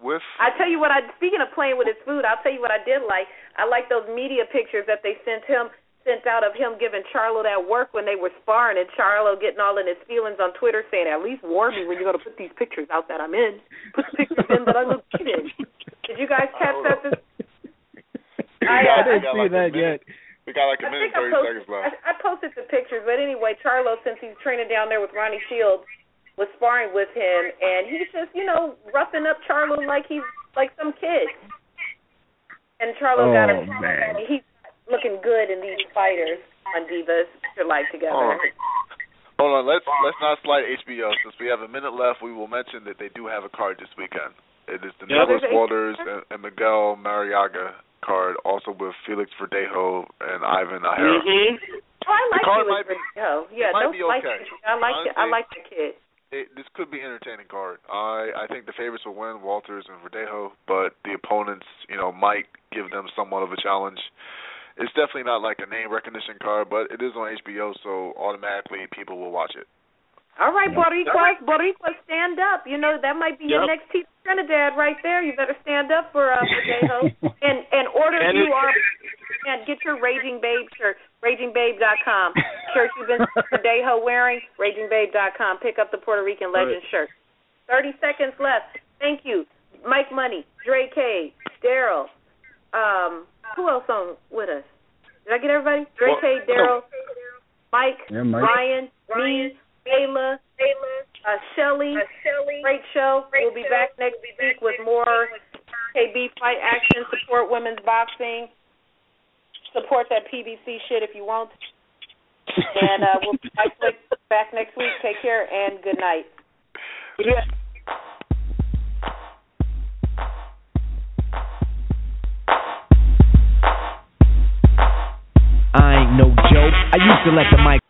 with I tell you what. I speaking of playing with his food, I'll tell you what I did like. I like those media pictures that they sent him sent out of him giving Charlo that work when they were sparring, and Charlo getting all in his feelings on Twitter, saying, "At least warn me when you're gonna put these pictures out that I'm in. Put the pictures in that I look good in." Did you guys catch that? This, I, uh, I didn't got see like that yet. We got like a I minute think I thirty posted, seconds left. I, I posted the pictures, but anyway, Charlo, since he's training down there with Ronnie Shields, was sparring with him, and he's just, you know, roughing up Charlo like he's like some kid. And Charlo got Oh, him. man. He's looking good in these fighters on Divas. Put your life together. Hold on. Hold on, let's let's not slight HBO. Since we have a minute left, we will mention that they do have a card this weekend. It is the Yeah, Nicholas Walters and, and Miguel Marriaga card, also with Felix Verdejo and Ivan Najera. Mhm. Oh, I like card might be- Verdejo. Yeah, it might don't be like okay. it. I like it. I like the kid. It, this could be an entertaining card. I I think the favorites will win, Walters and Verdejo, but the opponents, you know, might give them somewhat of a challenge. It's definitely not like a name recognition card, but it is on HBO, so automatically people will watch it. All right, Yeah. Boricuas, Boricuas, stand up. You know that might be your next T Trinidad right there. You better stand up for uh, Verdejo and and order And you it- our and get your Raging Babe shirt, RagingBabe.com. Shirt you've been Verdejo wearing, RagingBabe.com. Pick up the Puerto Rican legend shirt. Thirty seconds left. Thank you, Mike Money, Dre K, Daryl. Um, who else on with us? Did I get everybody? Dre Well, K, Daryl, Mike, Yeah, Mike. Brian, me, Ayla, uh, Shelly. Great show. We'll be back next week with more KB fight action. Support women's boxing. Support that PBC shit if you want. And uh, we'll be back next week. Take care and good night. Yeah. I ain't no joke. I used to let the mic